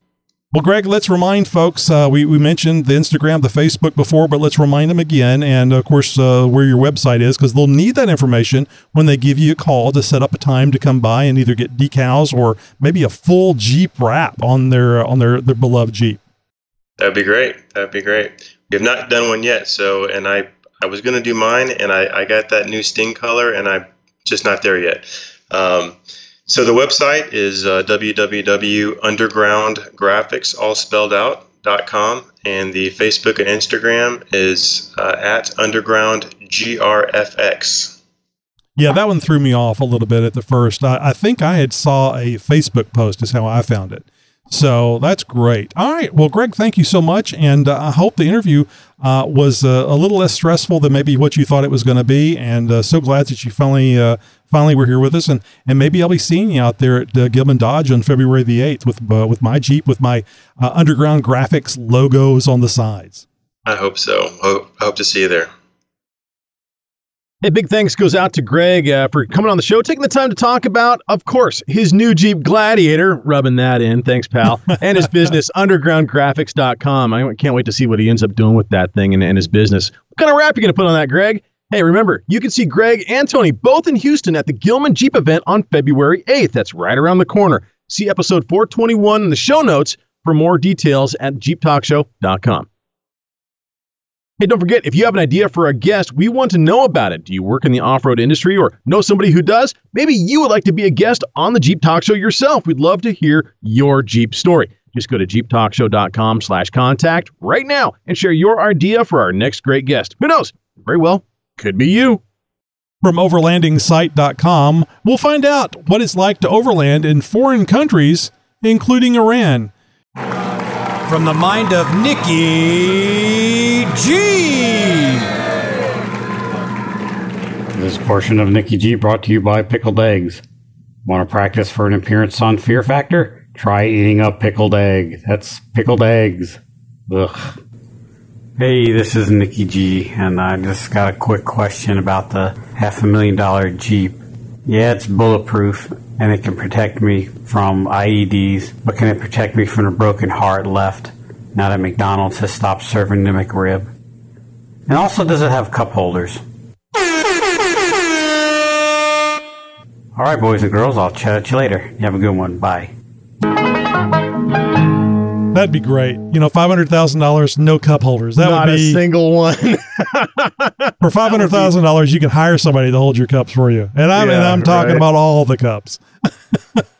Well, Greg, let's remind folks. Uh, we, we mentioned the Instagram, the Facebook before, but let's remind them again. And of course, uh, where your website is, because they'll need that information when they give you a call to set up a time to come by and either get decals or maybe a full Jeep wrap on their on their, their beloved Jeep. That'd be great. That'd be great. We have not done one yet. So, and I, I was going to do mine, and I, I got that new Sting color, and I'm just not there yet. Um, so the website is uh, www.undergroundgraphics, and the Facebook and Instagram is uh, at undergroundgrfx. Yeah, that one threw me off a little bit at the first. I, I think I had saw a Facebook post is how I found it. So that's great. All right. Well, Greg, thank you so much. And uh, I hope the interview uh, was uh, a little less stressful than maybe what you thought it was going to be. And uh, so glad that you finally uh, finally were here with us. And, and maybe I'll be seeing you out there at uh, Gillman Dodge on February the 8th with, with my Jeep with my underground graphics logos on the sides. I hope so. I hope to see you there. Hey, big thanks goes out to Greg uh, for coming on the show, taking the time to talk about, of course, his new Jeep Gladiator, rubbing that in. Thanks, pal. and his business, undergroundgraphics.com. I can't wait to see what he ends up doing with that thing and, and his business. What kind of wrap are you going to put on that, Greg? Hey, remember, you can see Greg and Tony both in Houston at the Gillman Jeep event on February 8th. That's right around the corner. See episode 421 in the show notes for more details at jeeptalkshow.com. Hey, don't forget, if you have an idea for a guest, we want to know about it. Do you work in the off road industry or know somebody who does? Maybe you would like to be a guest on the Jeep Talk Show yourself. We'd love to hear your Jeep story. Just go to jeeptalkshow.com slash contact right now and share your idea for our next great guest. Who knows? Very well, could be you. From overlandingsight.com, we'll find out what it's like to overland in foreign countries, including Iran. From the mind of Nikki G. This portion of Nikki G brought to you by Pickled Eggs. Want to practice for an appearance on Fear Factor? Try eating a pickled egg. That's pickled eggs. Ugh. Hey, this is Nikki G, and I just got a quick question about the half a million dollar Jeep. Yeah, it's bulletproof, and it can protect me from IEDs, but can it protect me from a broken heart left now that McDonald's has stopped serving the McRib? And also, does it have cup holders? All right, boys and girls, I'll chat at you later. You have a good one. Bye. That'd be great. You know, five hundred thousand dollars, no cup holders. That Not would be a single one. for five hundred thousand dollars. You can hire somebody to hold your cups for you, and I'm and I'm talking right. about all the cups.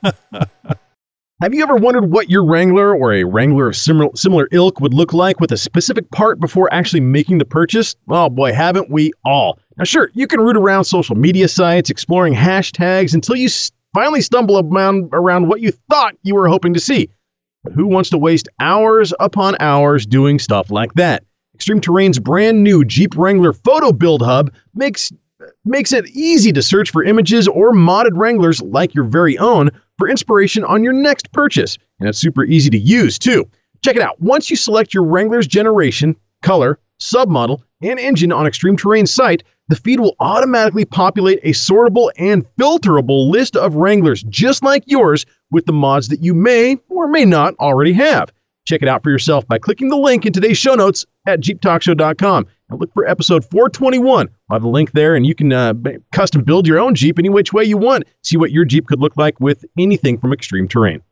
Have you ever wondered what your Wrangler or a Wrangler of similar, similar ilk would look like with a specific part before actually making the purchase? Oh boy, haven't we all? Now, sure, you can root around social media sites, exploring hashtags until you finally stumble around, around what you thought you were hoping to see. Who wants to waste hours upon hours doing stuff like that? Extreme Terrain's brand new Jeep Wrangler Photo Build Hub makes makes it easy to search for images or modded Wranglers like your very own for inspiration on your next purchase. And it's super easy to use too. Check it out. Once you select your Wrangler's generation, color, submodel, and engine on Extreme Terrain's site, the feed will automatically populate a sortable and filterable list of Wranglers just like yours with the mods that you may or may not already have. Check it out for yourself by clicking the link in today's show notes at jeeptalkshow.com and look for episode 421. I'll have the link there and you can uh, custom build your own Jeep any which way you want. See what your Jeep could look like with anything from extreme terrain.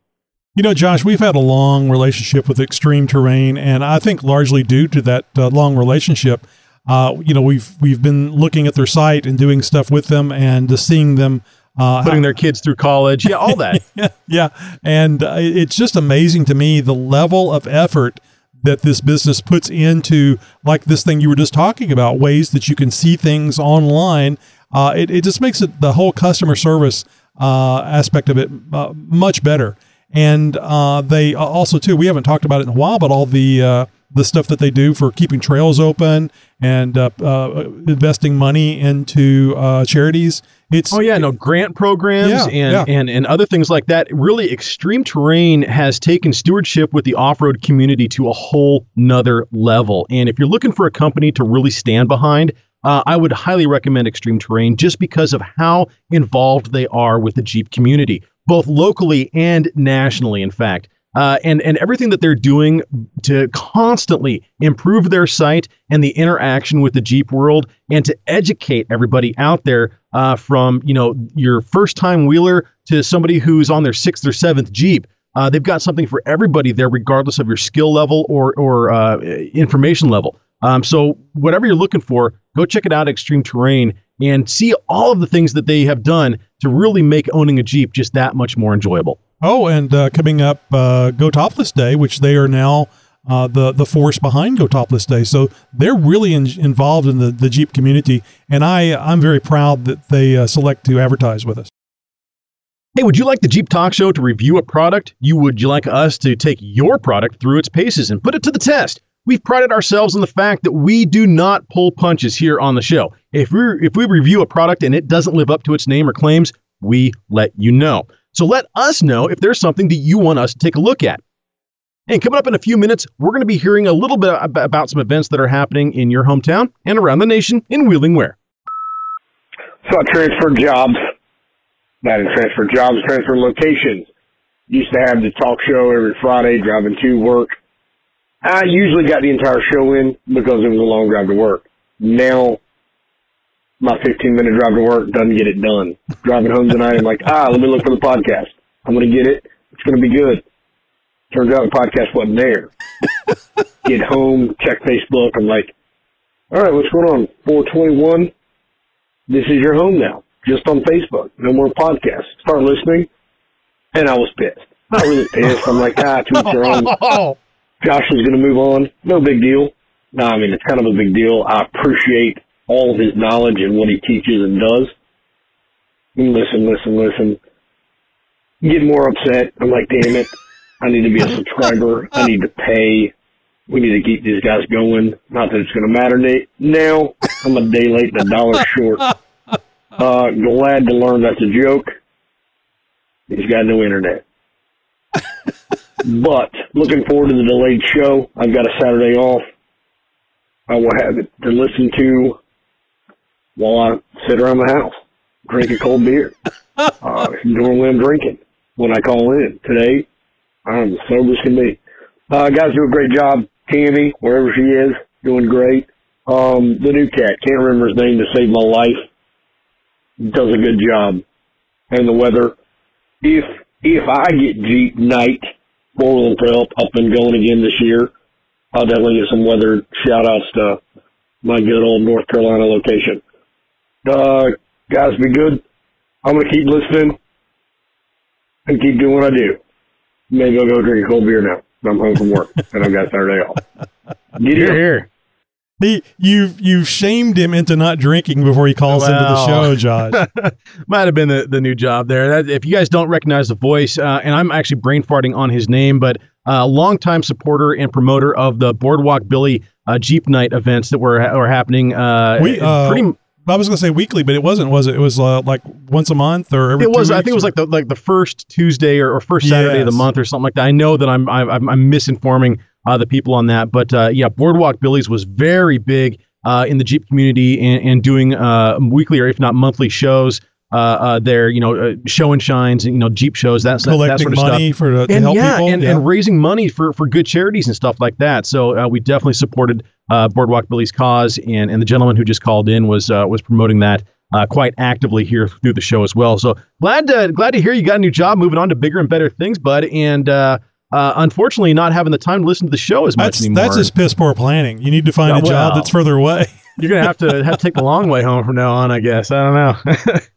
You know, Josh, we've had a long relationship with Extreme Terrain, and I think largely due to that uh, long relationship, uh, you know, we've we've been looking at their site and doing stuff with them, and just seeing them uh, Putting their kids through college, yeah, all that. yeah, yeah, and uh, it's just amazing to me the level of effort that this business puts into like this thing you were just talking about ways that you can see things online. Uh, it, it just makes it the whole customer service uh, aspect of it uh, much better. And uh, they also too we haven't talked about it in a while but all the uh, the stuff that they do for keeping trails open and uh, uh, investing money into uh, charities it's oh yeah no grant programs Yeah, and, yeah. and and other things like that really extreme terrain has taken stewardship with the off-road community to a whole nother level and if you're looking for a company to really stand behind uh, I would highly recommend Extreme Terrain just because of how involved they are with the Jeep community, both locally and nationally, in fact. Uh, and and everything that they're doing to constantly improve their site and the interaction with the Jeep world, and to educate everybody out there uh, from you know your first time wheeler to somebody who's on their sixth or seventh Jeep. Uh, they've got something for everybody there, regardless of your skill level or or uh, information level. Um, so whatever you're looking for, go check it out, Extreme Terrain, and see all of the things that they have done to really make owning a Jeep just that much more enjoyable. Oh, and uh, coming up, uh, Go Topless Day, which they are now uh, the the force behind Go Topless Day. So they're really in, involved in the, the Jeep community, and I I'm very proud that they uh, select to advertise with us. Hey, would you like the Jeep Talk Show to review a product? You would you like us to take your product through its paces and put it to the test? We've prided ourselves on the fact that we do not pull punches here on the show. If we if we review a product and it doesn't live up to its name or claims, we let you know. So let us know if there's something that you want us to take a look at. And coming up in a few minutes, we're going to be hearing a little bit about some events that are happening in your hometown and around the nation in Wheeling Ware. So I transferred jobs. That is transfer jobs, transfer locations. Used to have the talk show every Friday driving to work. I usually got the entire show in because it was a long drive to work. Now, my 15 minute drive to work doesn't get it done. Driving home tonight, I'm like, ah, let me look for the podcast. I'm going to get it. It's going to be good. Turns out the podcast wasn't there. get home, check Facebook. I'm like, all right, what's going on? 421. This is your home now. Just on Facebook. No more podcasts. Start listening. And I was pissed. Not really pissed. I'm like, ah, to each your own. Josh is going to move on. No big deal. No, I mean, it's kind of a big deal. I appreciate all of his knowledge and what he teaches and does. And listen, listen, listen. Get more upset. I'm like, damn it. I need to be a subscriber. I need to pay. We need to keep these guys going. Not that it's going to matter now. I'm a day late and a dollar short. Uh, glad to learn that's a joke. He's got no internet. but looking forward to the delayed show. I've got a Saturday off. I will have it to listen to while I sit around the house, drink a cold beer. Uh, normally I'm drinking when I call in. Today, I'm sober as can be. Uh, guys do a great job. Tammy, wherever she is, doing great. Um, the new cat, can't remember his name to save my life, does a good job. And the weather, if if I get Jeep night four-wheel help up and going again this year, I'll definitely get some weather shout outs to my good old North Carolina location. Uh, guys, be good. I'm going to keep listening and keep doing what I do. Maybe I'll go drink a cold beer now. I'm home from work and I've got Saturday off. Get Here, here. He, you've you've shamed him into not drinking before he calls into the show, Josh. Might have been the, the new job there. That, if you guys don't recognize the voice, uh, and I'm actually brain farting on his name, but a uh, longtime supporter and promoter of the Boardwalk Billy uh, Jeep Night events that were were happening. Uh, we uh, pretty. I was going to say weekly, but it wasn't. Was it? It was uh, like once a month or every. It was. I think it was like the like the first Tuesday or, or first Saturday of the month or something like that. I know that I'm I'm, I'm misinforming uh, the people on that, but uh, yeah, Boardwalk Billy's was very big uh, in the Jeep community and, and doing uh, weekly or if not monthly shows. Uh, uh, there, you know, uh, show and shines, and you know, Jeep shows. That, that Collecting sort of money stuff. for- to and help yeah, people, and, yeah. and raising money for for good charities and stuff like that. So uh, we definitely supported uh, Boardwalk Billy's cause, and and the gentleman who just called in was uh, was promoting that uh, quite actively here through the show as well. So glad to glad to hear you got a new job, moving on to bigger and better things, bud. And uh, uh, unfortunately, not having the time to listen to the show as much That's anymore. that's just piss poor planning. You need to find a job that's further away. You're gonna have to have to take the long way home from now on, I guess. I don't know.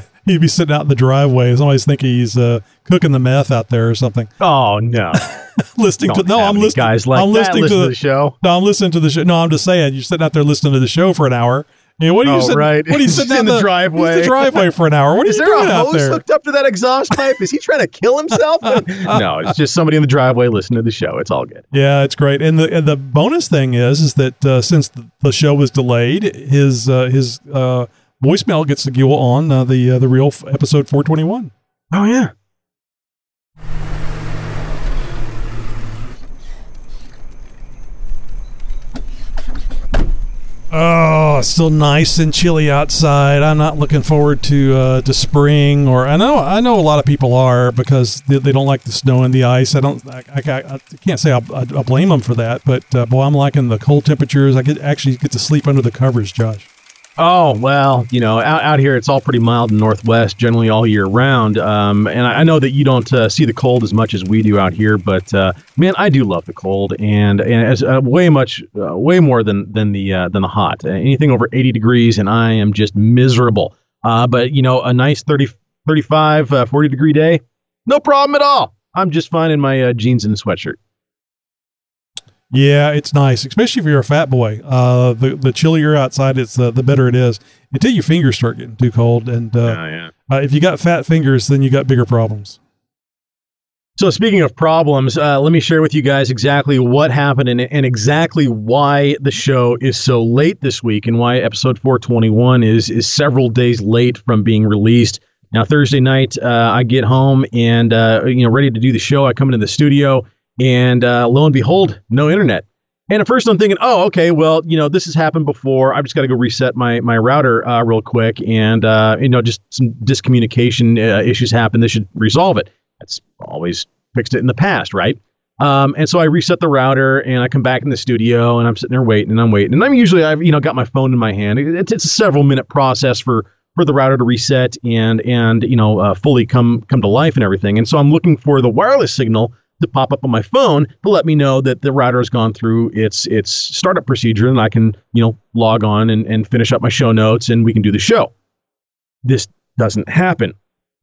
He'd be sitting out in the driveway. Somebody's thinking he's uh, cooking the meth out there or something. Oh no! listening to Don't no, I'm listening. guys like I'm listening listen to to the show. No, I'm listening to the show. No, I'm just saying you're sitting out there listening to the show for an hour. Know, what are you Oh, sitting? right. What are you sitting in the the driveway. The driveway for an hour. What are Is you there doing a out hose there? hooked up to that exhaust pipe? Is he trying to kill himself? no, it's just somebody in the driveway listening to the show. It's all good. Yeah, it's great. And the and the bonus thing is is that uh, since the, the show was delayed, his uh, his uh, voicemail gets to go on uh, the uh, the real f- episode 421. Oh yeah. Oh, still nice and chilly outside. I'm not looking forward to uh, to spring, or I know I know a lot of people are because they, they don't like the snow and the ice. I don't. I, I, I can't say I, I, I blame them for that, but uh, boy, I'm liking the cold temperatures. I get actually get to sleep under the covers, Josh. Oh well, you know, out, out here it's all pretty mild in Northwest, generally all year round. Um, and I, I know that you don't uh, see the cold as much as we do out here, but uh, man, I do love the cold, and and as uh, way much, uh, way more than than the uh, than the hot. Uh, anything over 80 degrees, and I am just miserable. But you know, a nice 30, 35, uh, 40 degree day, no problem at all. I'm just fine in my jeans and sweatshirt. Yeah, it's nice, especially if you're a fat boy. Uh, the the chillier outside, it's uh, the better it is until your fingers start getting too cold. And uh, yeah. uh, if you got fat fingers, then you got bigger problems. So speaking of problems, uh, let me share with you guys exactly what happened and, and exactly why the show is so late this week and why episode 421 is is several days late from being released. Now Thursday night, uh, I get home and uh, you know ready to do the show. I come into the studio and uh, lo and behold, no internet. And at first I'm thinking, oh, okay, well, you know, this has happened before. I've just got to go reset my my router uh, real quick, and uh, you know, just some discommunication uh, issues happen. This should resolve it. That's always fixed it in the past, right? Um, and so I reset the router and I come back in the studio and I'm sitting there waiting and I'm waiting. And I'm usually I've you know got my phone in my hand. It's, it's a several minute process for for the router to reset and and you know uh, fully come come to life and everything. And so I'm looking for the wireless signal to pop up on my phone to let me know that the router has gone through its its startup procedure and I can you know log on and, and finish up my show notes and we can do the show. This doesn't happen.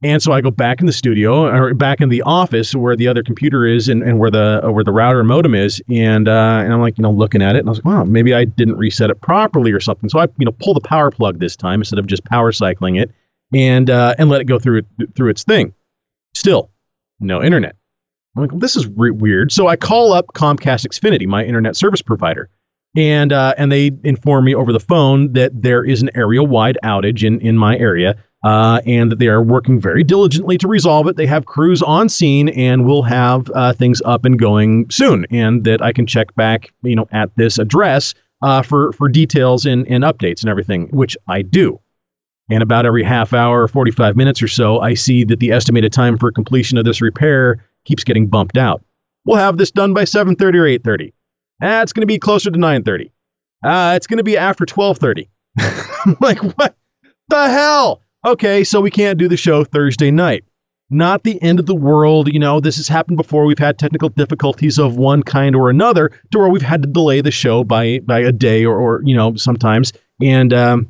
And so I go back in the studio or back in the office where the other computer is and, and where the where the router modem is. And uh, and I'm like, you know, looking at it and I was like, wow, maybe I didn't reset it properly or something. So I, you know, pull the power plug this time instead of just power cycling it and uh, and let it go through through its thing. Still, no internet. I'm like, this is re- weird. So I call up Comcast Xfinity, my internet service provider, and uh, and they inform me over the phone that there is an area wide outage in in my area uh, and that they are working very diligently to resolve it. They have crews on scene and will have uh, things up and going soon, and that I can check back, you know, at this address uh, for for details and, and updates and everything, which I do. And about every half hour, 45 minutes or so, I see that the estimated time for completion of this repair keeps getting bumped out. We'll have this done by 7:30 or 8:30. Ah, it's going to be closer to 9:30. Ah, it's going to be after 12:30. like what the hell? okay, so we can't do the show Thursday night. Not the end of the world. You know, this has happened before. We've had technical difficulties of one kind or another to where we've had to delay the show by by a day or, or you know, sometimes. And um,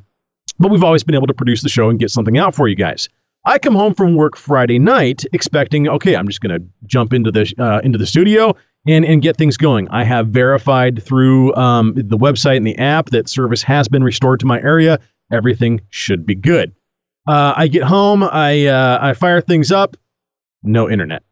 but we've always been able to produce the show and get something out for you guys. I come home from work Friday night expecting, okay, I'm just going to jump into the uh, into the studio and and get things going. I have verified through um, the website and the app that service has been restored to my area. Everything should be good. Uh, I get home, I uh, I fire things up, no internet.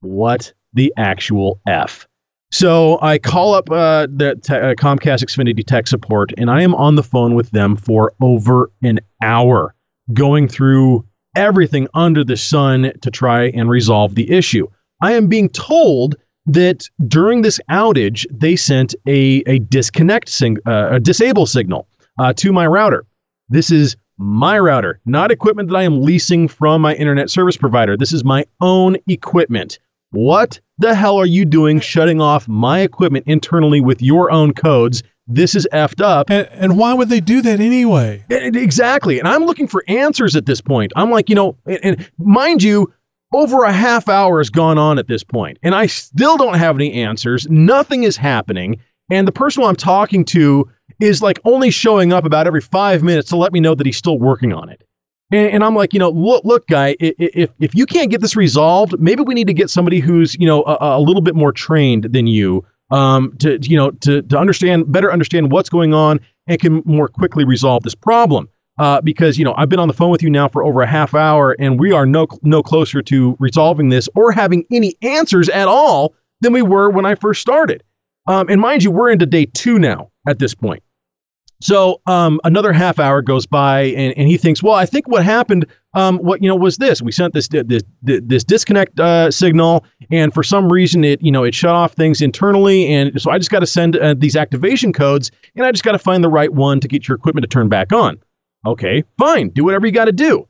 What the actual f? So I call up uh, the te- uh, Comcast Xfinity tech support, and I am on the phone with them for over an hour, going through everything under the sun to try and resolve the issue. I am being told that during this outage, they sent a a disconnect sing- uh, a disable signal uh, to my router. This is my router, not equipment that I am leasing from my internet service provider. This is my own equipment. What the hell are you doing shutting off my equipment internally with your own codes? This is effed up. And, and why would they do that anyway? Exactly. And I'm looking for answers at this point. I'm like, you know, and, and mind you, over a half hour has gone on at this point, and I still don't have any answers. Nothing is happening. And the person I'm talking to is like only showing up about every five minutes to let me know that he's still working on it. And, and I'm like, you know, look, look, guy, if if you can't get this resolved, maybe we need to get somebody who's you know a, a little bit more trained than you, um, to you know to to understand better understand what's going on and can more quickly resolve this problem. Uh, because you know I've been on the phone with you now for over a half hour, and we are no no closer to resolving this or having any answers at all than we were when I first started. Um, and mind you, we're into day two now at this point. So um, another half hour goes by, and, and he thinks, well, I think what happened, um, what you know, was this: we sent this this this disconnect uh, signal, and for some reason, it you know it shut off things internally, and so I just got to send uh, these activation codes, and I just got to find the right one to get your equipment to turn back on. Okay, fine, do whatever you got to do.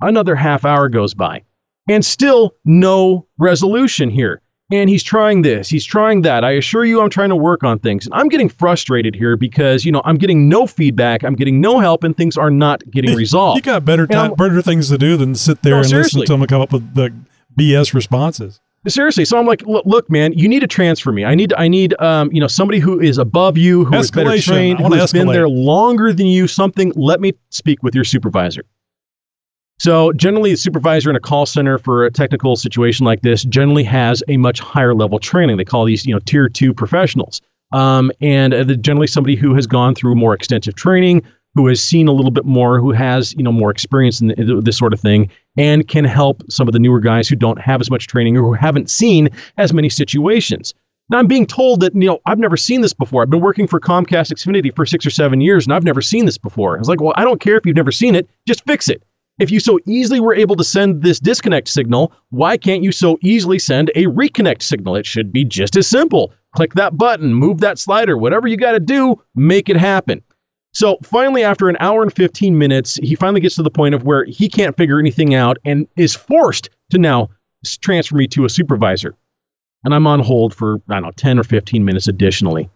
Another half hour goes by, and still no resolution here and he's trying this, he's trying that. I assure you, I'm trying to work on things. And I'm getting frustrated here because, you know, I'm getting no feedback, I'm getting no help, and things are not getting resolved. You got better time, better things to do than sit there No, and seriously. listen to them come up with the BS responses. Seriously, so I'm like, look, look, man, you need to transfer me. I need, I need, um, you know, somebody who is above you, who is better trained, who has been there longer than you. Something. Let me speak with your supervisor. So generally, a supervisor in a call center for a technical situation like this generally has a much higher level training. They call these, you know, tier two professionals, um, and uh, generally somebody who has gone through more extensive training, who has seen a little bit more, who has you know more experience in, in this sort of thing, and can help some of the newer guys who don't have as much training or who haven't seen as many situations. Now I'm being told that you know I've never seen this before. I've been working for Comcast Xfinity for six or seven years, and I've never seen this before. I was like, well, I don't care if you've never seen it, just fix it. If you so easily were able to send this disconnect signal, why can't you so easily send a reconnect signal? It should be just as simple. Click that button, move that slider, whatever you got to do, make it happen. So finally, after an hour and 15 minutes, he finally gets to the point of where he can't figure anything out and is forced to now transfer me to a supervisor. And I'm on hold for, I don't know, 10 or 15 minutes additionally.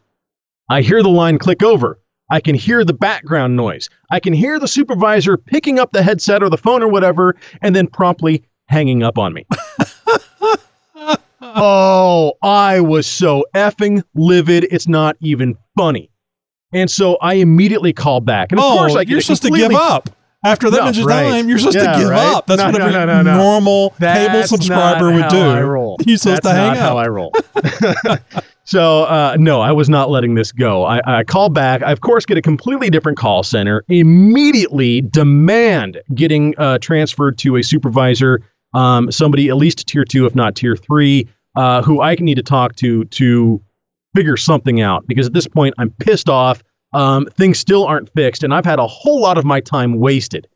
I hear the line click over. I can hear the background noise. I can hear the supervisor picking up the headset or the phone or whatever and then promptly hanging up on me. oh, I was so effing livid. It's not even funny. And so I immediately call back. And of oh, course, I you're supposed to give up. After that No, much right. time, you're supposed Yeah, to give right. up. That's No, what no, every no, no, no. normal cable subscriber would do. I roll. You're supposed That's to hang not up. how I roll. so uh, no, I was not letting this go. I, I call back. I of course get a completely different call center. Immediately demand getting uh, transferred to a supervisor, um, somebody at least tier two, if not tier three, uh, who I need to talk to to figure something out. Because at this point, I'm pissed off. Um, things still aren't fixed, and I've had a whole lot of my time wasted.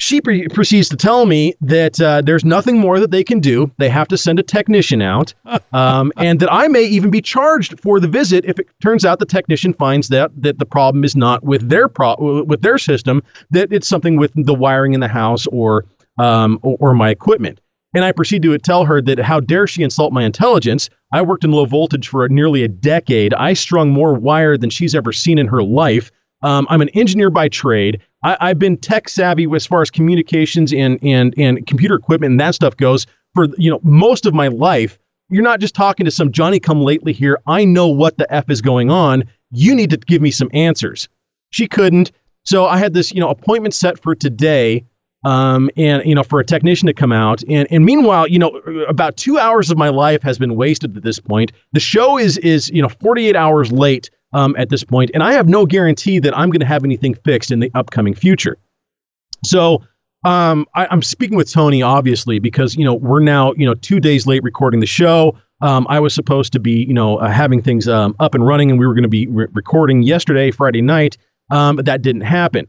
She pre- proceeds to tell me that uh, there's nothing more that they can do. They have to send a technician out, um, and that I may even be charged for the visit if it turns out the technician finds that that the problem is not with their pro- with their system, that it's something with the wiring in the house or um, or, or my equipment. And I proceed to tell her that how dare she insult my intelligence? I worked in low voltage for nearly a decade. I strung more wire than she's ever seen in her life. Um, I'm an engineer by trade. I, I've been tech savvy as far as communications and and and computer equipment and that stuff goes for you know most of my life. You're not just talking to some Johnny come lately here. I know what the f is going on. You need to give me some answers. She couldn't. So I had this you know appointment set for today um, and you know for a technician to come out and and meanwhile you know about two hours of my life has been wasted at this point the show is is you know 48 hours late um, at this point and i have no guarantee that i'm going to have anything fixed in the upcoming future so um, I, i'm speaking with tony obviously because you know we're now you know two days late recording the show um, I was supposed to be, you know, uh, having things um, up and running, and we were going to be re- recording yesterday, Friday night, um, but that didn't happen.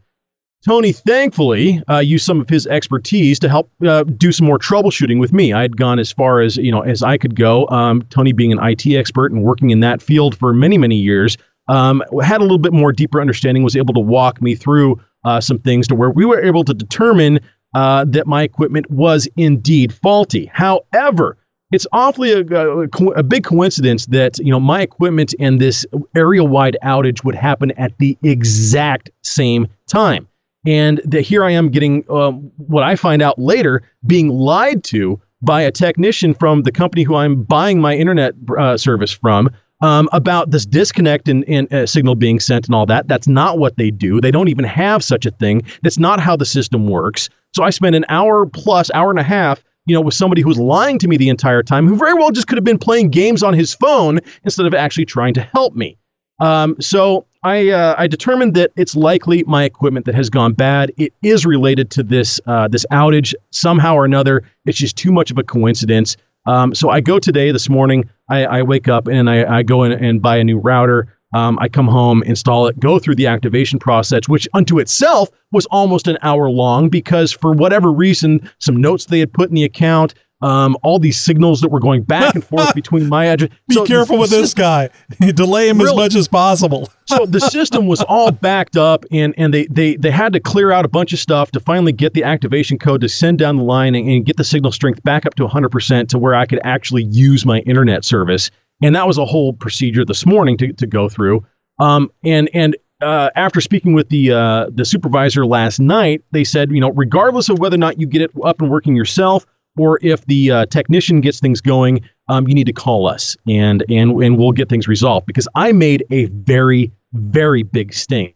Tony, thankfully, uh, used some of his expertise to help uh, do some more troubleshooting with me. I had gone as far as you know as I could go. Um, Tony, being an IT expert and working in that field for many many years, um, had a little bit more deeper understanding. Was able to walk me through uh, some things to where we were able to determine uh, that my equipment was indeed faulty. However, it's awfully a, a, a big coincidence that you know my equipment and this area-wide outage would happen at the exact same time and that here I am getting um, what I find out later being lied to by a technician from the company who I'm buying my internet uh, service from um, about this disconnect and, and uh, signal being sent and all that. That's not what they do. They don't even have such a thing. That's not how the system works. So I spent an hour plus, hour and a half. You know, with somebody who was lying to me the entire time, who very well just could have been playing games on his phone instead of actually trying to help me. Um, so I uh, I determined that it's likely my equipment that has gone bad. It is related to this uh, this outage somehow or another. It's just too much of a coincidence. Um, so I go today this morning. I, I wake up and I, I go in and buy a new router. Um, I come home, install it, go through the activation process, which unto itself was almost an hour long because for whatever reason, some notes they had put in the account, um, all these signals that were going back and forth between my address. Be careful with this guy. Delay him as much as possible. so the system was all backed up and and they they they had to clear out a bunch of stuff to finally get the activation code to send down the line and, and get the signal strength back up to 100% to where I could actually use my internet service and that was a whole procedure this morning to, to go through um and and uh, after speaking with the uh, the supervisor last night, they said, you know, regardless of whether or not you get it up and working yourself, or if the uh, technician gets things going, um, you need to call us and and and we'll get things resolved because I made a very very big stink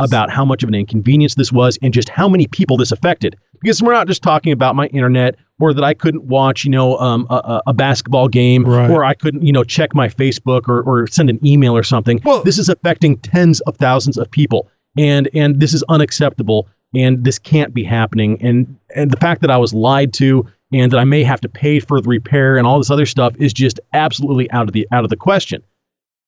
about how much of an inconvenience this was and just how many people this affected. Because we're not just talking about my internet or that I couldn't watch, you know, um, a, a basketball game Right. or I couldn't, you know, check my Facebook or, or send an email or something. Well, this is affecting tens of thousands of people. And and this is unacceptable and this can't be happening. And and the fact that I was lied to and that I may have to pay for the repair and all this other stuff is just absolutely out of the out of the question.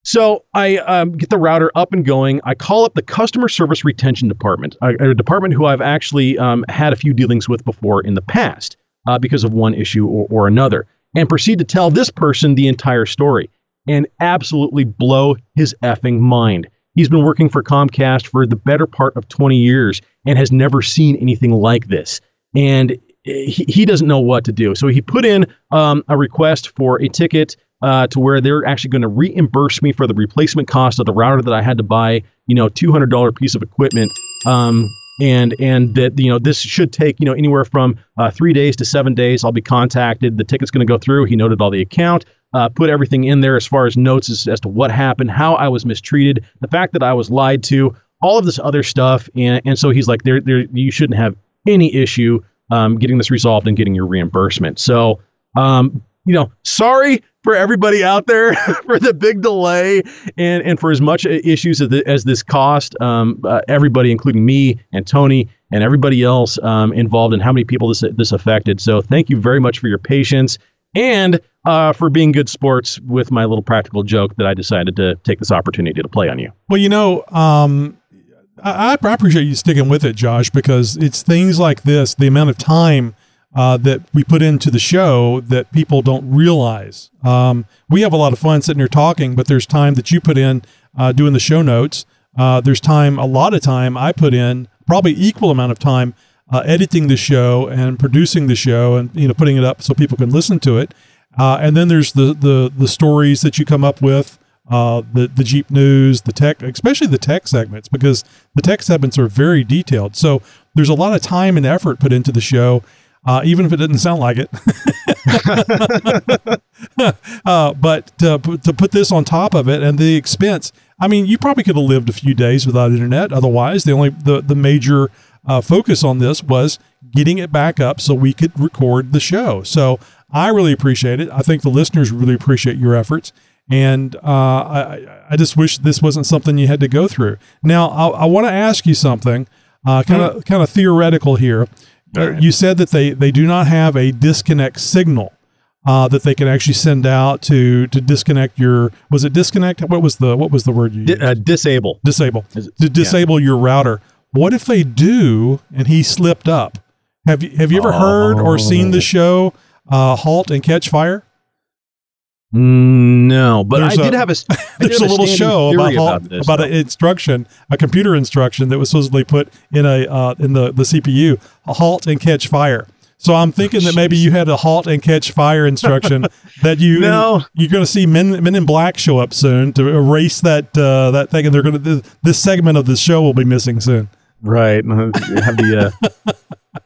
So I um, get the router up and going. I call up the customer service retention department, a, a department who I've actually um, had a few dealings with before in the past uh, because of one issue or, or another, and proceed to tell this person the entire story and absolutely blow his effing mind. He's been working for Comcast for the better part of 20 years and has never seen anything like this. And he, he doesn't know what to do. So he put in um, a request for a ticket uh, to where they're actually going to reimburse me for the replacement cost of the router that I had to buy, you know, $200 piece of equipment. Um, and and that you know this should take you know anywhere from uh, three days to seven days. I'll be contacted. The ticket's going to go through. He noted all the account, uh, put everything in there as far as notes as, as to what happened, how I was mistreated, the fact that I was lied to, all of this other stuff. And and so he's like, there there you shouldn't have any issue um, getting this resolved and getting your reimbursement. So um, you know, sorry for everybody out there for the big delay and and for as much issues as, the, as this cost. Um, uh, everybody, including me and Tony and everybody else um, involved, and how many people this this affected. So thank you very much for your patience and uh, for being good sports with my little practical joke that I decided to take this opportunity to play on you. Well, you know, um, I appreciate you sticking with it, Josh, because it's things like this, the amount of time uh, that we put into the show that people don't realize. Um, we have a lot of fun sitting here talking, but there's time that you put in uh, doing the show notes. Uh, there's time, a lot of time I put in, probably equal amount of time uh, editing the show and producing the show and you know putting it up so people can listen to it. Uh, and then there's the the the stories that you come up with uh, the the Jeep news, the tech, especially the tech segments, because the tech segments are very detailed. So there's a lot of time and effort put into the show, uh, even if it didn't sound like it. uh, but to, to put this on top of it and the expense, I mean, you probably could have lived a few days without internet. Otherwise, the only the the major uh, focus on this was getting it back up so we could record the show. So I really appreciate it. I think the listeners really appreciate your efforts. And uh, I, I just wish this wasn't something you had to go through. Now, I, I want to ask you something, kind of kind of theoretical here. You said that they, they do not have a disconnect signal uh, that they can actually send out to to disconnect your. Was it disconnect? What was the what was the word you used? uh, disable. Disable. To disable your router. What if they do and he slipped up? Have you have you ever heard or seen the show uh, Halt and Catch Fire? No, but I There's did have a. There's have a little show about about this, about an instruction, a computer instruction that was supposedly put in a uh, in the the CPU, a halt and catch fire. So I'm thinking that maybe you had a halt and catch fire instruction that you No. you're going to see men men in black show up soon to erase that uh, that thing, and they're going to this segment of the show will be missing soon. Right. Have the uh,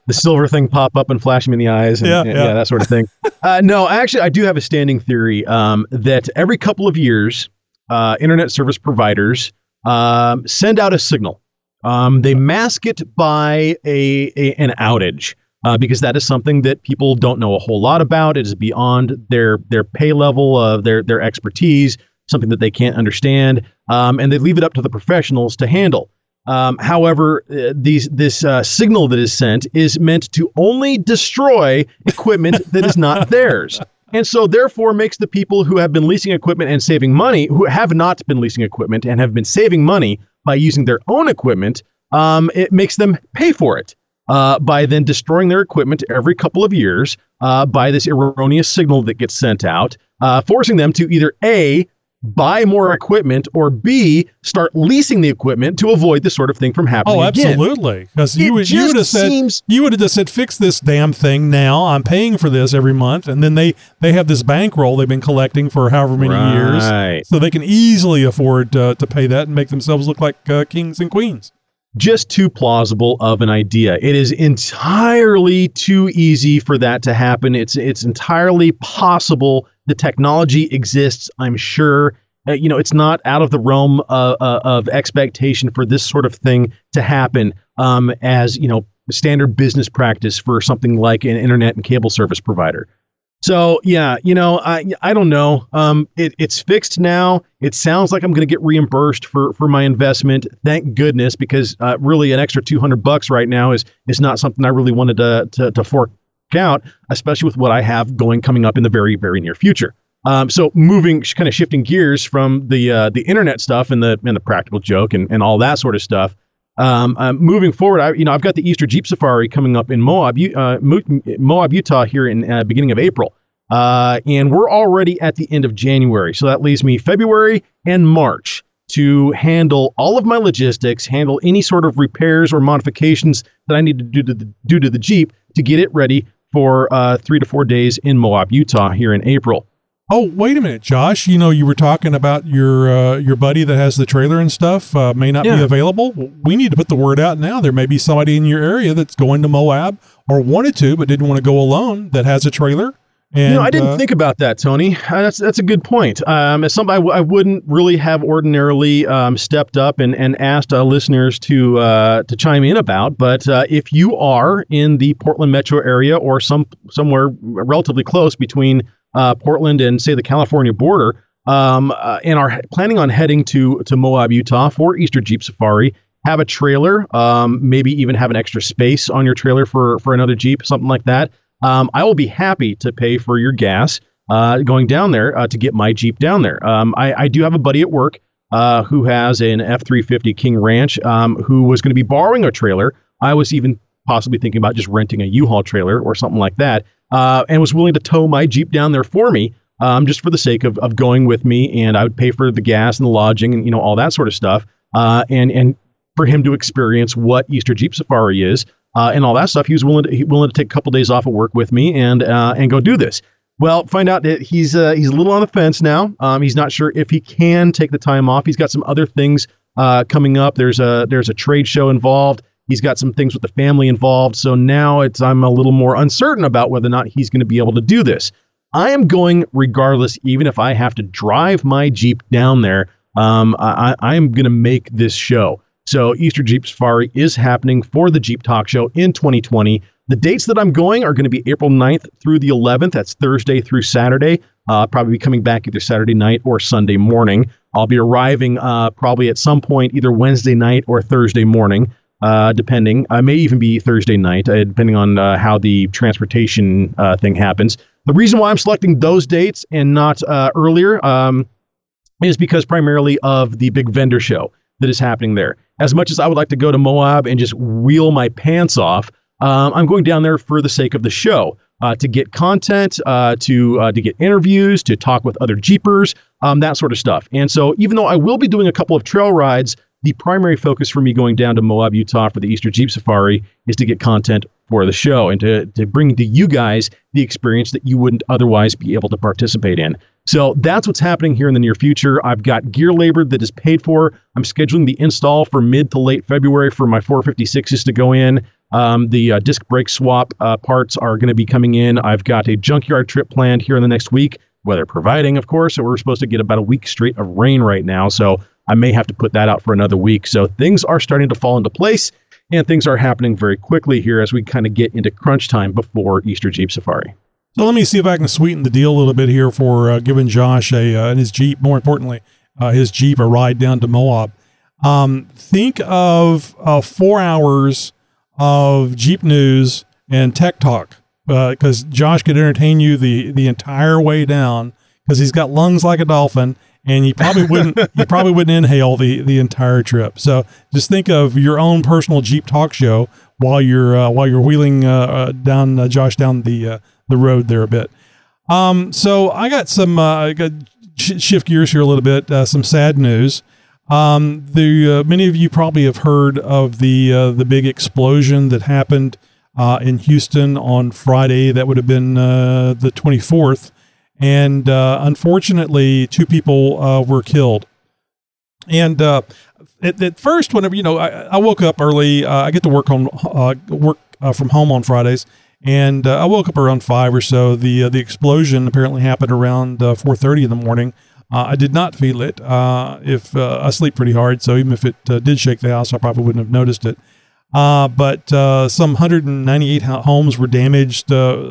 the silver thing pop up and flash me in the eyes and Yeah, yeah, yeah. that sort of thing. Uh, no, actually, I do have a standing theory um, that every couple of years, uh, internet service providers um, send out a signal. Um, they mask it by a, a an outage. Uh, because that is something that people don't know a whole lot about. It is beyond their their pay level of their their expertise, something that they can't understand, um, and they leave it up to the professionals to handle. Um, however, uh, these this uh, signal that is sent is meant to only destroy equipment that is not theirs. And so, therefore, makes the people who have been leasing equipment and saving money, who have not been leasing equipment and have been saving money by using their own equipment, um, it makes them pay for it uh, by then destroying their equipment every couple of years uh, by this erroneous signal that gets sent out, uh, forcing them to either A, buy more equipment, or B, start leasing the equipment to avoid this sort of thing from happening. Oh, absolutely. Because you would you would have said seems- you would have just said fix this damn thing now. I'm paying for this every month, and then they they have this bankroll they've been collecting for however many Right. years, so they can easily afford uh, to pay that and make themselves look like uh, kings and queens. just too plausible of an idea. It is entirely too easy for that to happen. It's it's entirely possible. The technology exists, I'm sure, uh, you know, it's not out of the realm uh, uh, of expectation for this sort of thing to happen um, as, you know, standard business practice for something like an internet and cable service provider. So yeah, you know, I I don't know. Um, it, it's fixed now. It sounds like I'm going to get reimbursed for for my investment. Thank goodness, because uh, really an extra 200 bucks right now is is not something I really wanted to to, to fork out, especially with what I have going coming up in the very very near future. Um, so moving, kind of shifting gears from the uh, the internet stuff and the and the practical joke and, and all that sort of stuff. Um, um, moving forward, I, you know, I've got the Easter Jeep Safari coming up in Moab, uh, Moab, Utah, here in uh, beginning of April, uh, and we're already at the end of January. So that leaves me February and March to handle all of my logistics, handle any sort of repairs or modifications that I need to do to the, do to the Jeep to get it ready for uh, three to four days in Moab, Utah, here in April. Oh, wait a minute, Josh. You know, you were talking about your uh, your buddy that has the trailer and stuff uh, may not Yeah. be available. We need to put the word out now. There may be somebody in your area that's going to Moab or wanted to but didn't want to go alone that has a trailer. And you know, I didn't uh, think about that, Tony. Uh, that's that's a good point. Um, as something I, w- I wouldn't really have ordinarily um, stepped up and and asked uh, listeners to uh, to chime in about. But uh, if you are in the Portland metro area or some somewhere relatively close between uh, Portland and say the California border, um, uh, and are planning on heading to to Moab, Utah for Easter Jeep Safari, have a trailer, um, maybe even have an extra space on your trailer for for another Jeep, something like that. Um, I will be happy to pay for your gas uh, going down there uh, to get my Jeep down there. Um, I, I do have a buddy at work uh, who has an F 350 King Ranch um, who was going to be borrowing a trailer. I was even possibly thinking about just renting a U Haul trailer or something like that uh, and was willing to tow my Jeep down there for me. Um, just for the sake of, of going with me, and I would pay for the gas and the lodging and you know all that sort of stuff, uh, and and for him to experience what Easter Jeep Safari is uh, and all that stuff. He was willing to he willing to take a couple days off of work with me and uh, and go do this. Well, find out that he's uh, he's a little on the fence now. Um, he's not sure if he can take the time off. He's got some other things uh, coming up. There's a there's a trade show involved. He's got some things with the family involved. So now it's I'm a little more uncertain about whether or not he's going to be able to do this. I am going regardless, even if I have to drive my Jeep down there. Um, I, I am going to make this show. So Easter Jeep Safari is happening for the Jeep Talk Show in 2020. The dates that I'm going are going to be April 9th through the 11th. That's Thursday through Saturday. Uh, probably be coming back either Saturday night or Sunday morning. I'll be arriving uh, probably at some point either Wednesday night or Thursday morning, uh, depending. I may even be Thursday night, uh, depending on uh, how the transportation uh, thing happens. The reason why I'm selecting those dates and not earlier um, is because primarily of the big vendor show that is happening there. As much as I would like to go to Moab and just wheel my pants off, um, I'm going down there for the sake of the show. Uh, to get content, uh, to uh, to get interviews, to talk with other Jeepers, um, that sort of stuff. And so, even though I will be doing a couple of trail rides, the primary focus for me going down to Moab, Utah for the Easter Jeep Safari is to get content for the show and to, to bring to you guys the experience that you wouldn't otherwise be able to participate in. So that's what's happening here in the near future. I've got gear labor that is paid for. I'm scheduling the install for mid to late February for my 456s to go in. Um, the uh, disc brake swap uh, parts are going to be coming in. I've got a junkyard trip planned here in the next week, weather providing, of course. So we're supposed to get about a week straight of rain right now. So I may have to put that out for another week. So things are starting to fall into place and things are happening very quickly here as we kind of get into crunch time before Easter Jeep Safari. So let me see if I can sweeten the deal a little bit here for uh, giving Josh a uh, and his Jeep, more importantly, uh, his Jeep a ride down to Moab. Um, think of uh, four hours of Jeep news and tech talk because Josh could entertain you the the entire way down because he's got lungs like a dolphin and you probably wouldn't you probably wouldn't inhale the the entire trip. So just think of your own personal Jeep talk show while you're uh, while you're wheeling uh, uh, down uh, Josh down the uh, the road there a bit. Um, so I got some uh, I got sh- shift gears here a little bit. Uh, some sad news. Um, the uh, many of you probably have heard of the uh, the big explosion that happened uh, in Houston on Friday. That would have been uh, the 24th, and unfortunately, two people were killed. And at, at first, whenever you know, I, I woke up early. I get to work on work from home on Fridays, And uh, I woke up around five or so. The uh, the explosion apparently happened around uh, four thirty in the morning. Uh, I did not feel it. Uh, if uh, I sleep pretty hard, so even if it did shake the house, I probably wouldn't have noticed it. But some 198 homes were damaged,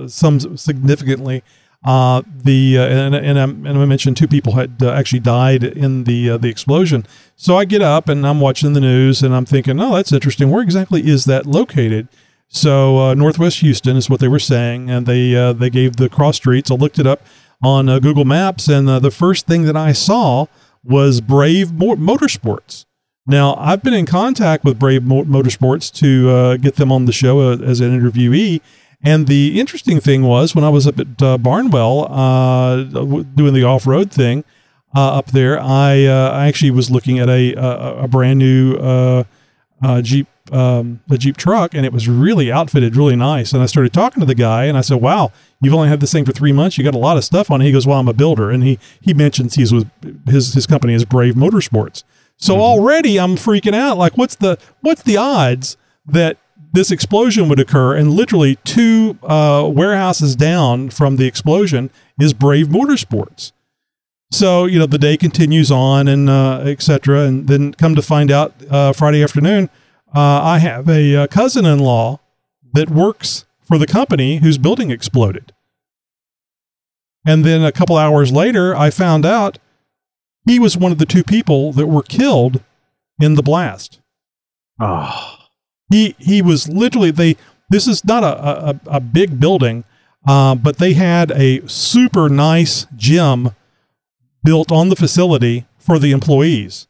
some significantly. The and and, I, and I mentioned two people had actually died in the the explosion. So I get up and I'm watching the news and I'm thinking, oh, that's interesting. Where exactly is that located? So uh, Northwest Houston is what they were saying, and they uh, they gave the cross streets. I looked it up on uh, Google Maps, and uh, the first thing that I saw was Brave Mo- Motorsports. Now I've been in contact with Brave Mo- Motorsports to uh, get them on the show uh, as an interviewee. And the interesting thing was when I was up at Barnwell doing the off road thing up there, I I actually was looking at a a, a brand new Jeep um, the Jeep truck, and it was really outfitted, really nice. And I started talking to the guy, and I said, "Wow, you've only had this thing for three months. You got a lot of stuff on it." He goes, "Well, I'm a builder," and he he mentions he's with his his company is Brave Motorsports. So already I'm freaking out. Like, what's the what's the odds that this explosion would occur? And literally two uh, warehouses down from the explosion is Brave Motorsports. So you know the day continues on and uh, etc. And then come to find out uh, Friday afternoon, uh, I have a, uh cousin-in-law that works for the company whose building exploded. And then a couple hours later, I found out he was one of the two people that were killed in the blast. Oh. He he was literally they. This is not a a, a big building, uh, but they had a super nice gym built on the facility for the employees.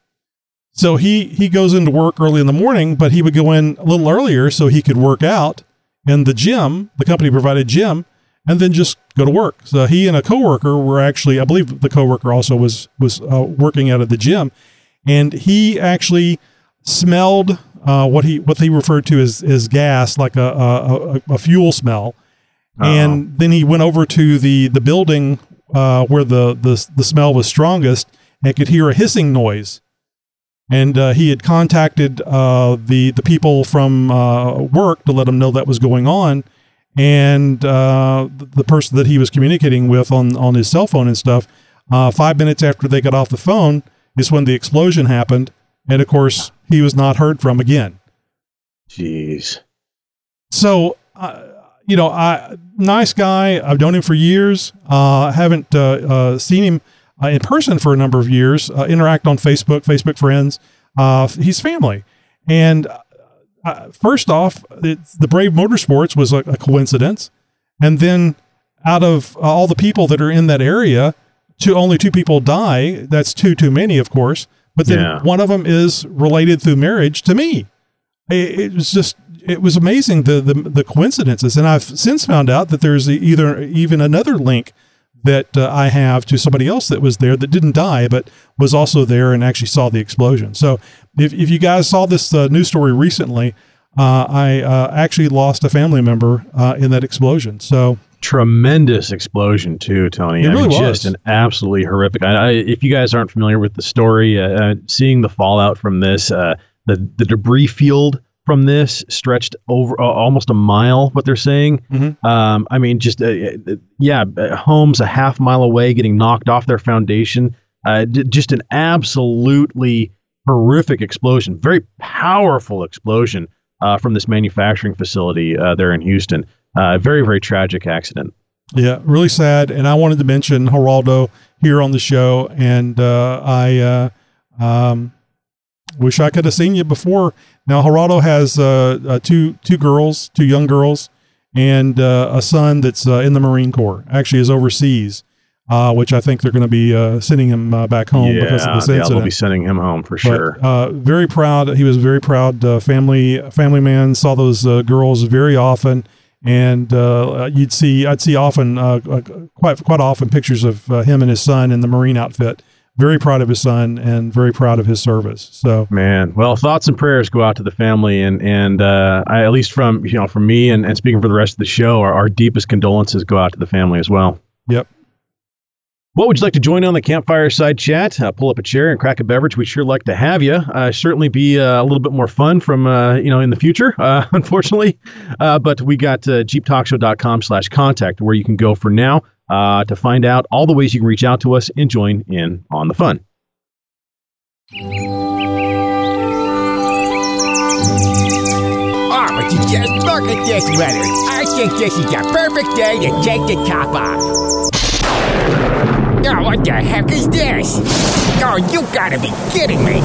So he he goes into work early in the morning, but he would go in a little earlier so he could work out in the gym. The company provided gym, and then just go to work. So he and a coworker were actually, I believe, the coworker also was was uh, working out of the gym, and he actually smelled uh, what he what he referred to as as gas, like a a, a, a fuel smell. And then he went over to the the building uh, where the, the the smell was strongest and could hear a hissing noise. And uh, he had contacted uh, the the people from uh, work to let them know that was going on. And uh, the person that he was communicating with on on his cell phone and stuff, uh, five minutes after they got off the phone, is when the explosion happened. And of course, he was not heard from again. Jeez. So, uh, you know, I nice guy. I've known him for years. Uh, haven't seen him uh, in person for a number of years. Uh, interact on Facebook, Facebook friends. Uh, he's family. And uh, first off, the Brave Motorsports was a, a coincidence, and then out of uh, all the people that are in that area, two only two people die. That's two too many, of course. But then Yeah. one of them is related through marriage to me. It, it was just it was amazing the, the the coincidences, and I've since found out that there's either even another link that uh, I have to somebody else that was there that didn't die, but was also there and actually saw the explosion. So if if you guys saw this uh, news story recently, uh, I uh, actually lost a family member uh, in that explosion. So tremendous explosion too, Tony. It I really mean, was. just an absolutely horrific. I, I, if you guys aren't familiar with the story, uh, uh, seeing the fallout from this, uh, the the debris field from this stretched over uh, almost a mile. What they're saying. Mhm. Um, I mean, just uh, uh, yeah, uh, homes a half mile away getting knocked off their foundation. Uh, d- just an absolutely horrific explosion. Very powerful explosion uh, from this manufacturing facility uh, there in Houston. Uh, very very tragic accident. Yeah, really sad. And I wanted to mention Gerardo here on the show, and uh, I uh, um, wish I could have seen you before. Now Gerardo has uh, uh, two two girls, two young girls, and uh, a son that's uh, in the Marine Corps. Actually, is overseas, uh, which I think they're going to be uh, sending him uh, back home because of this incident. yeah, they'll be sending him home for But, sure. uh, very proud. He was a very proud uh, family family man. Saw those uh, girls very often, and uh, you'd see I'd see often quite quite often pictures of uh, him and his son in the Marine outfit. Very proud of his son and very proud of his service. So Man, well, thoughts and prayers go out to the family, and and uh, I, at least from you know from me and, and speaking for the rest of the show, our, our deepest condolences go out to the family as well. Yep. What would you like to join on the campfire side chat? Uh, pull up a chair and crack a beverage. We'd sure like to have you. Uh, certainly be uh, a little bit more fun from uh, you know in the future, uh, unfortunately. But we got uh, jeeptalkshow.com slash contact where you can go for now to find out all the ways you can reach out to us and join in on the fun. Oh, but you just look at this weather. I think this is the perfect day to take the top off. Oh, what the heck is this? Oh, you gotta be kidding me.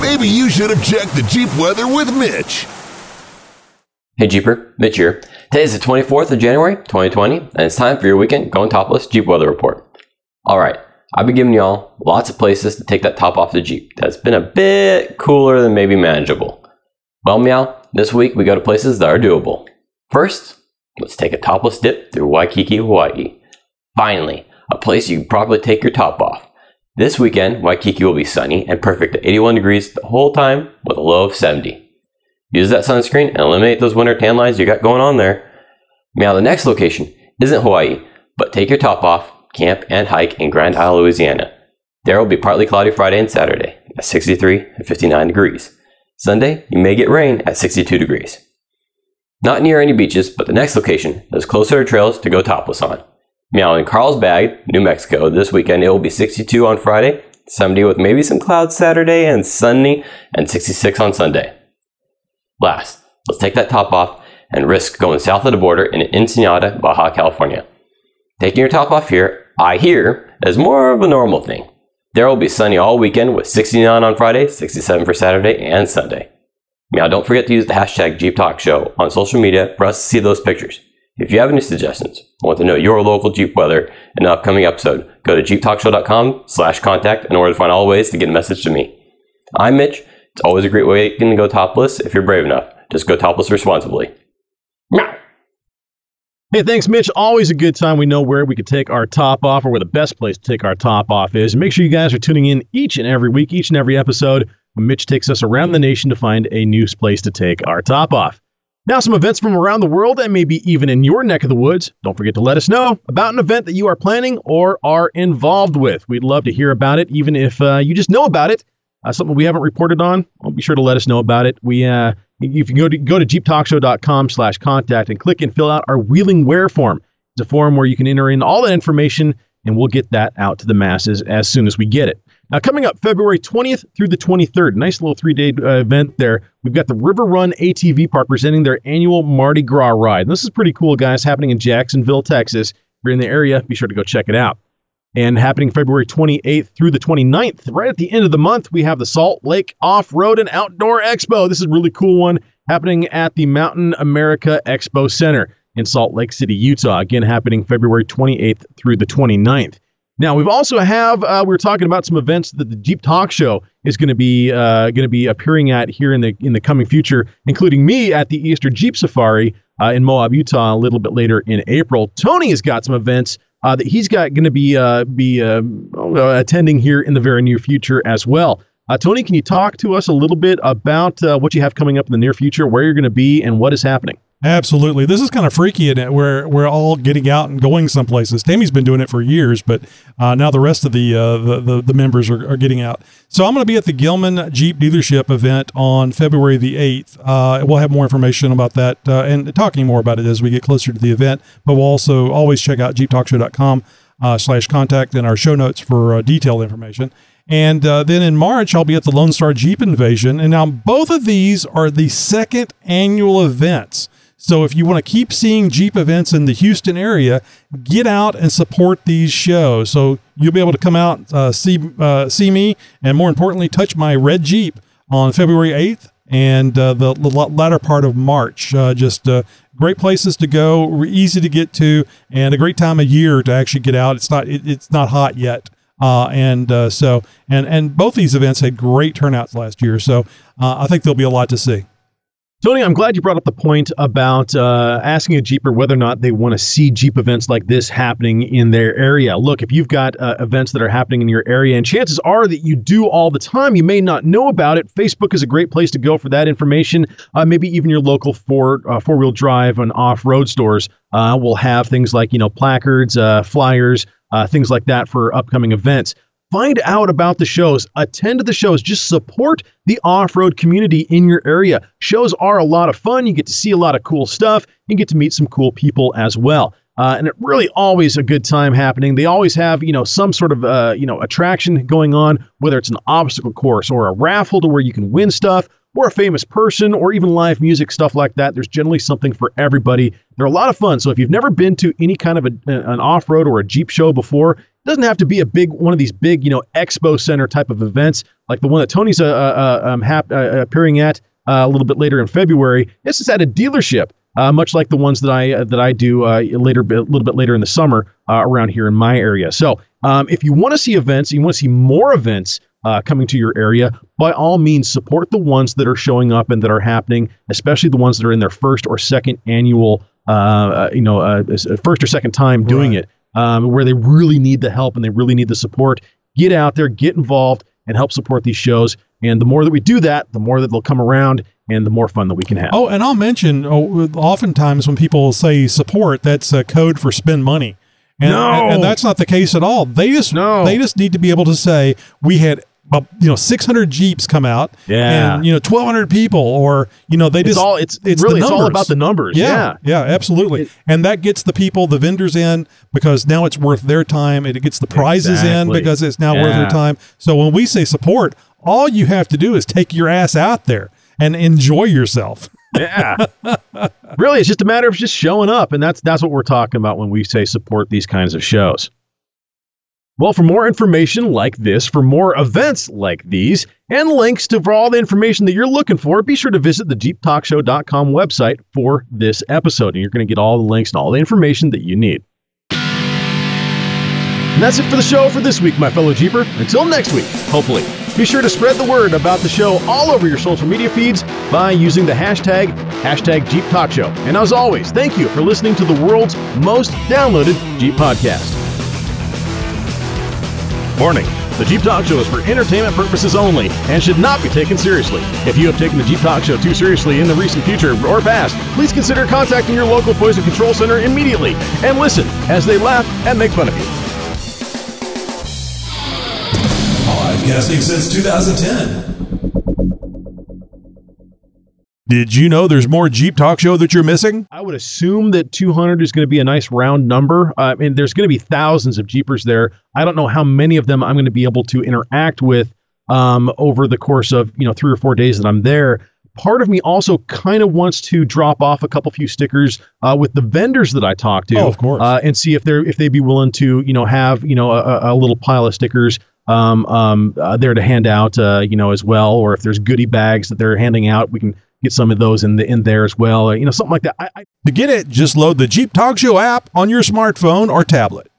Maybe you should have checked the Jeep weather with Mitch. Hey Jeeper, Mitch here. Today is the 24th of January, 2020, and it's time for your weekend Going Topless Jeep Weather Report. Alright, I've been giving y'all lots of places to take that top off the Jeep that's been a bit cooler than maybe manageable. Well, meow, this week we go to places that are doable. First, let's take a topless dip through Waikiki, Hawaii. Finally, a place you can properly take your top off. This weekend, Waikiki will be sunny and perfect at 81 degrees the whole time with a low of 70. Use that sunscreen and eliminate those winter tan lines you got going on there. Now, the next location isn't Hawaii, but take your top off, camp, and hike in Grand Isle, Louisiana. There will be partly cloudy Friday and Saturday at 63 and 59 degrees. Sunday, you may get rain at 62 degrees. Not near any beaches, but the next location is closer to trails to go topless on. Meow in Carlsbad, New Mexico, this weekend it will be 62 on Friday, 70 with maybe some clouds Saturday and sunny, and 66 on Sunday. Last, let's take that top off and risk going south of the border in Ensenada, Baja California. Taking your top off here, I hear, is more of a normal thing. There will be sunny all weekend with 69 on Friday, 67 for Saturday and Sunday. Now, don't forget to use the hashtag Jeep Talk Show on social media for us to see those pictures. If you have any suggestions or want to know your local Jeep weather in an upcoming episode, go to jeeptalkshow.com slash contact in order to find all ways to get a message to me. I'm Mitch. It's always a great way to go topless if you're brave enough. Just go topless responsibly. Hey, thanks, Mitch. Always a good time. We know where we could take our top off or where the best place to take our top off is. Make sure you guys are tuning in each and every week, each and every episode when Mitch takes us around the nation to find a new place to take our top off. Now, some events from around the world and maybe even in your neck of the woods. Don't forget to let us know about an event that you are planning or are involved with. We'd love to hear about it, even if uh, you just know about it. Uh, something we haven't reported on, well, be sure to let us know about it. We, uh, if you go to go to jeeptalkshow.com slash contact and click and fill out our wheeling wear form. It's a form where you can enter in all that information and we'll get that out to the masses as soon as we get it. Now, coming up February 20th through the 23rd, nice little three day uh, event there. We've got the River Run ATV Park presenting their annual Mardi Gras ride. And this is pretty cool, guys, happening in Jacksonville, Texas. If you're in the area, be sure to go check it out. And happening February 28th through the 29th, right at the end of the month, we have the Salt Lake Off Road and Outdoor Expo. This is a really cool one happening at the Mountain America Expo Center in Salt Lake City, Utah. Again, happening February 28th through the 29th. Now we've also have uh, we are talking about some events that the Jeep Talk Show is going to be uh, going to be appearing at here in the in the coming future, including me at the Easter Jeep Safari uh, in Moab, Utah, a little bit later in April. Tony has got some events uh, that he's got going to be uh, be uh, attending here in the very near future as well. Tony, can you talk to us a little bit about what you have coming up in the near future, where you're going to be, and what is happening? Absolutely. This is kind of freaky in it. We're we're all getting out and going some places. Tammy's been doing it for years, but uh, now the rest of the, uh, the, the the members are, are getting out. So I'm going to be at the Gillman Jeep dealership event on February the 8th. Uh, we'll have more information about that uh, and talking more about it as we get closer to the event. But we'll also always check out jeeptalkshow.com uh, slash contact in our show notes for uh, detailed information. And uh, then in March, I'll be at the Lone Star Jeep Invasion. And now both of these are the second annual events. So if you want to keep seeing Jeep events in the Houston area, get out and support these shows. So you'll be able to come out, uh, see uh, see me, and more importantly, touch my red Jeep on February 8th and uh, the, the, latter part of March. Uh, just uh, great places to go, easy to get to, and a great time of year to actually get out. It's not it, it's not hot yet. Uh, and uh, so, and and both these events had great turnouts last year. So uh, I think there'll be a lot to see. Tony, I'm glad you brought up the point about uh, asking a Jeeper whether or not they want to see Jeep events like this happening in their area. Look, if you've got uh, events that are happening in your area, and chances are that you do all the time, you may not know about it. Facebook is a great place to go for that information. Uh, maybe even your local four uh, four wheel drive and off road stores uh, will have things like you know placards, uh, flyers, things like that for upcoming events. Find out about the shows, attend the shows, just support the off road community in your area. Shows are a lot of fun. You get to see a lot of cool stuff. You get to meet some cool people as well. Uh, and it really always a good time happening. They always have, you know, some sort of, uh, you know, attraction going on, whether it's an obstacle course or a raffle to where you can win stuff, or a famous person, or even live music stuff like that. There's generally something for everybody. They're a lot of fun. So if you've never been to any kind of a, an off-road or a Jeep show before, it doesn't have to be a big one of these big, you know, expo center type of events like the one that Tony's uh, uh, um, hap- uh, appearing at uh, a little bit later in February. This is at a dealership uh, much like the ones that I uh, that I do uh, later, a little bit later in the summer uh, around here in my area. So, um, if you want to see events, you want to see more events uh, coming to your area, by all means, support the ones that are showing up and that are happening, especially the ones that are in their first or second annual, uh, you know, first or second time doing right. it, um, where they really need the help and they really need the support. Get out there, get involved, and help support these shows. And the more that we do that, the more that they'll come around and the more fun that we can have. Oh, and I'll mention oh, oftentimes when people say support, that's a code for spend money. And, no. and, and that's not the case at all. They just no. they just need to be able to say we had uh, Uh, you know 600 jeeps come out yeah and you know 1200 people or you know they it's just all it's it's really it's all about the numbers yeah yeah, yeah absolutely it, and that gets the people the vendors in because now it's worth their time and it gets the prizes exactly. in because it's now yeah. worth their time so when we say support all you have to do is take your ass out there and enjoy yourself. yeah. really, it's just a matter of just showing up. And that's that's what we're talking about when we say support these kinds of shows. Well, for more information like this, for more events like these, and links to for all the information that you're looking for, be sure to visit the JeepTalkShow.com website for this episode. And you're going to get all the links and all the information that you need. And that's it for the show for this week, my fellow Jeeper. Until next week, hopefully. Be sure to spread the word about the show all over your social media feeds by using the hashtag, hashtag Jeep Talk Show. And as always, thank you for listening to the world's most downloaded Jeep podcast. Warning. The Jeep Talk Show is for entertainment purposes only and should not be taken seriously. If you have taken the Jeep Talk Show too seriously in the recent future or past, please consider contacting your local poison control center immediately and listen as they laugh and make fun of you. Podcasting since 2010. Did you know there's more Jeep Talk Show that you're missing? I would assume that 200 is going to be a nice round number. Uh, and there's going to be thousands of Jeepers there. I don't know how many of them I'm going to be able to interact with um, over the course of you know three or four days that I'm there. Part of me also kind of wants to drop off a couple few stickers uh, with the vendors that I talk to, oh, of course, uh, and see if they're if they'd be willing to you know have you know a, a little pile of stickers um, um, uh, there to hand out, uh, you know, as well. Or if there's goodie bags that they're handing out, we can get some of those in the in there as well. You know, something like that. I, I, to get it, just load the Jeep Talk Show app on your smartphone or tablet.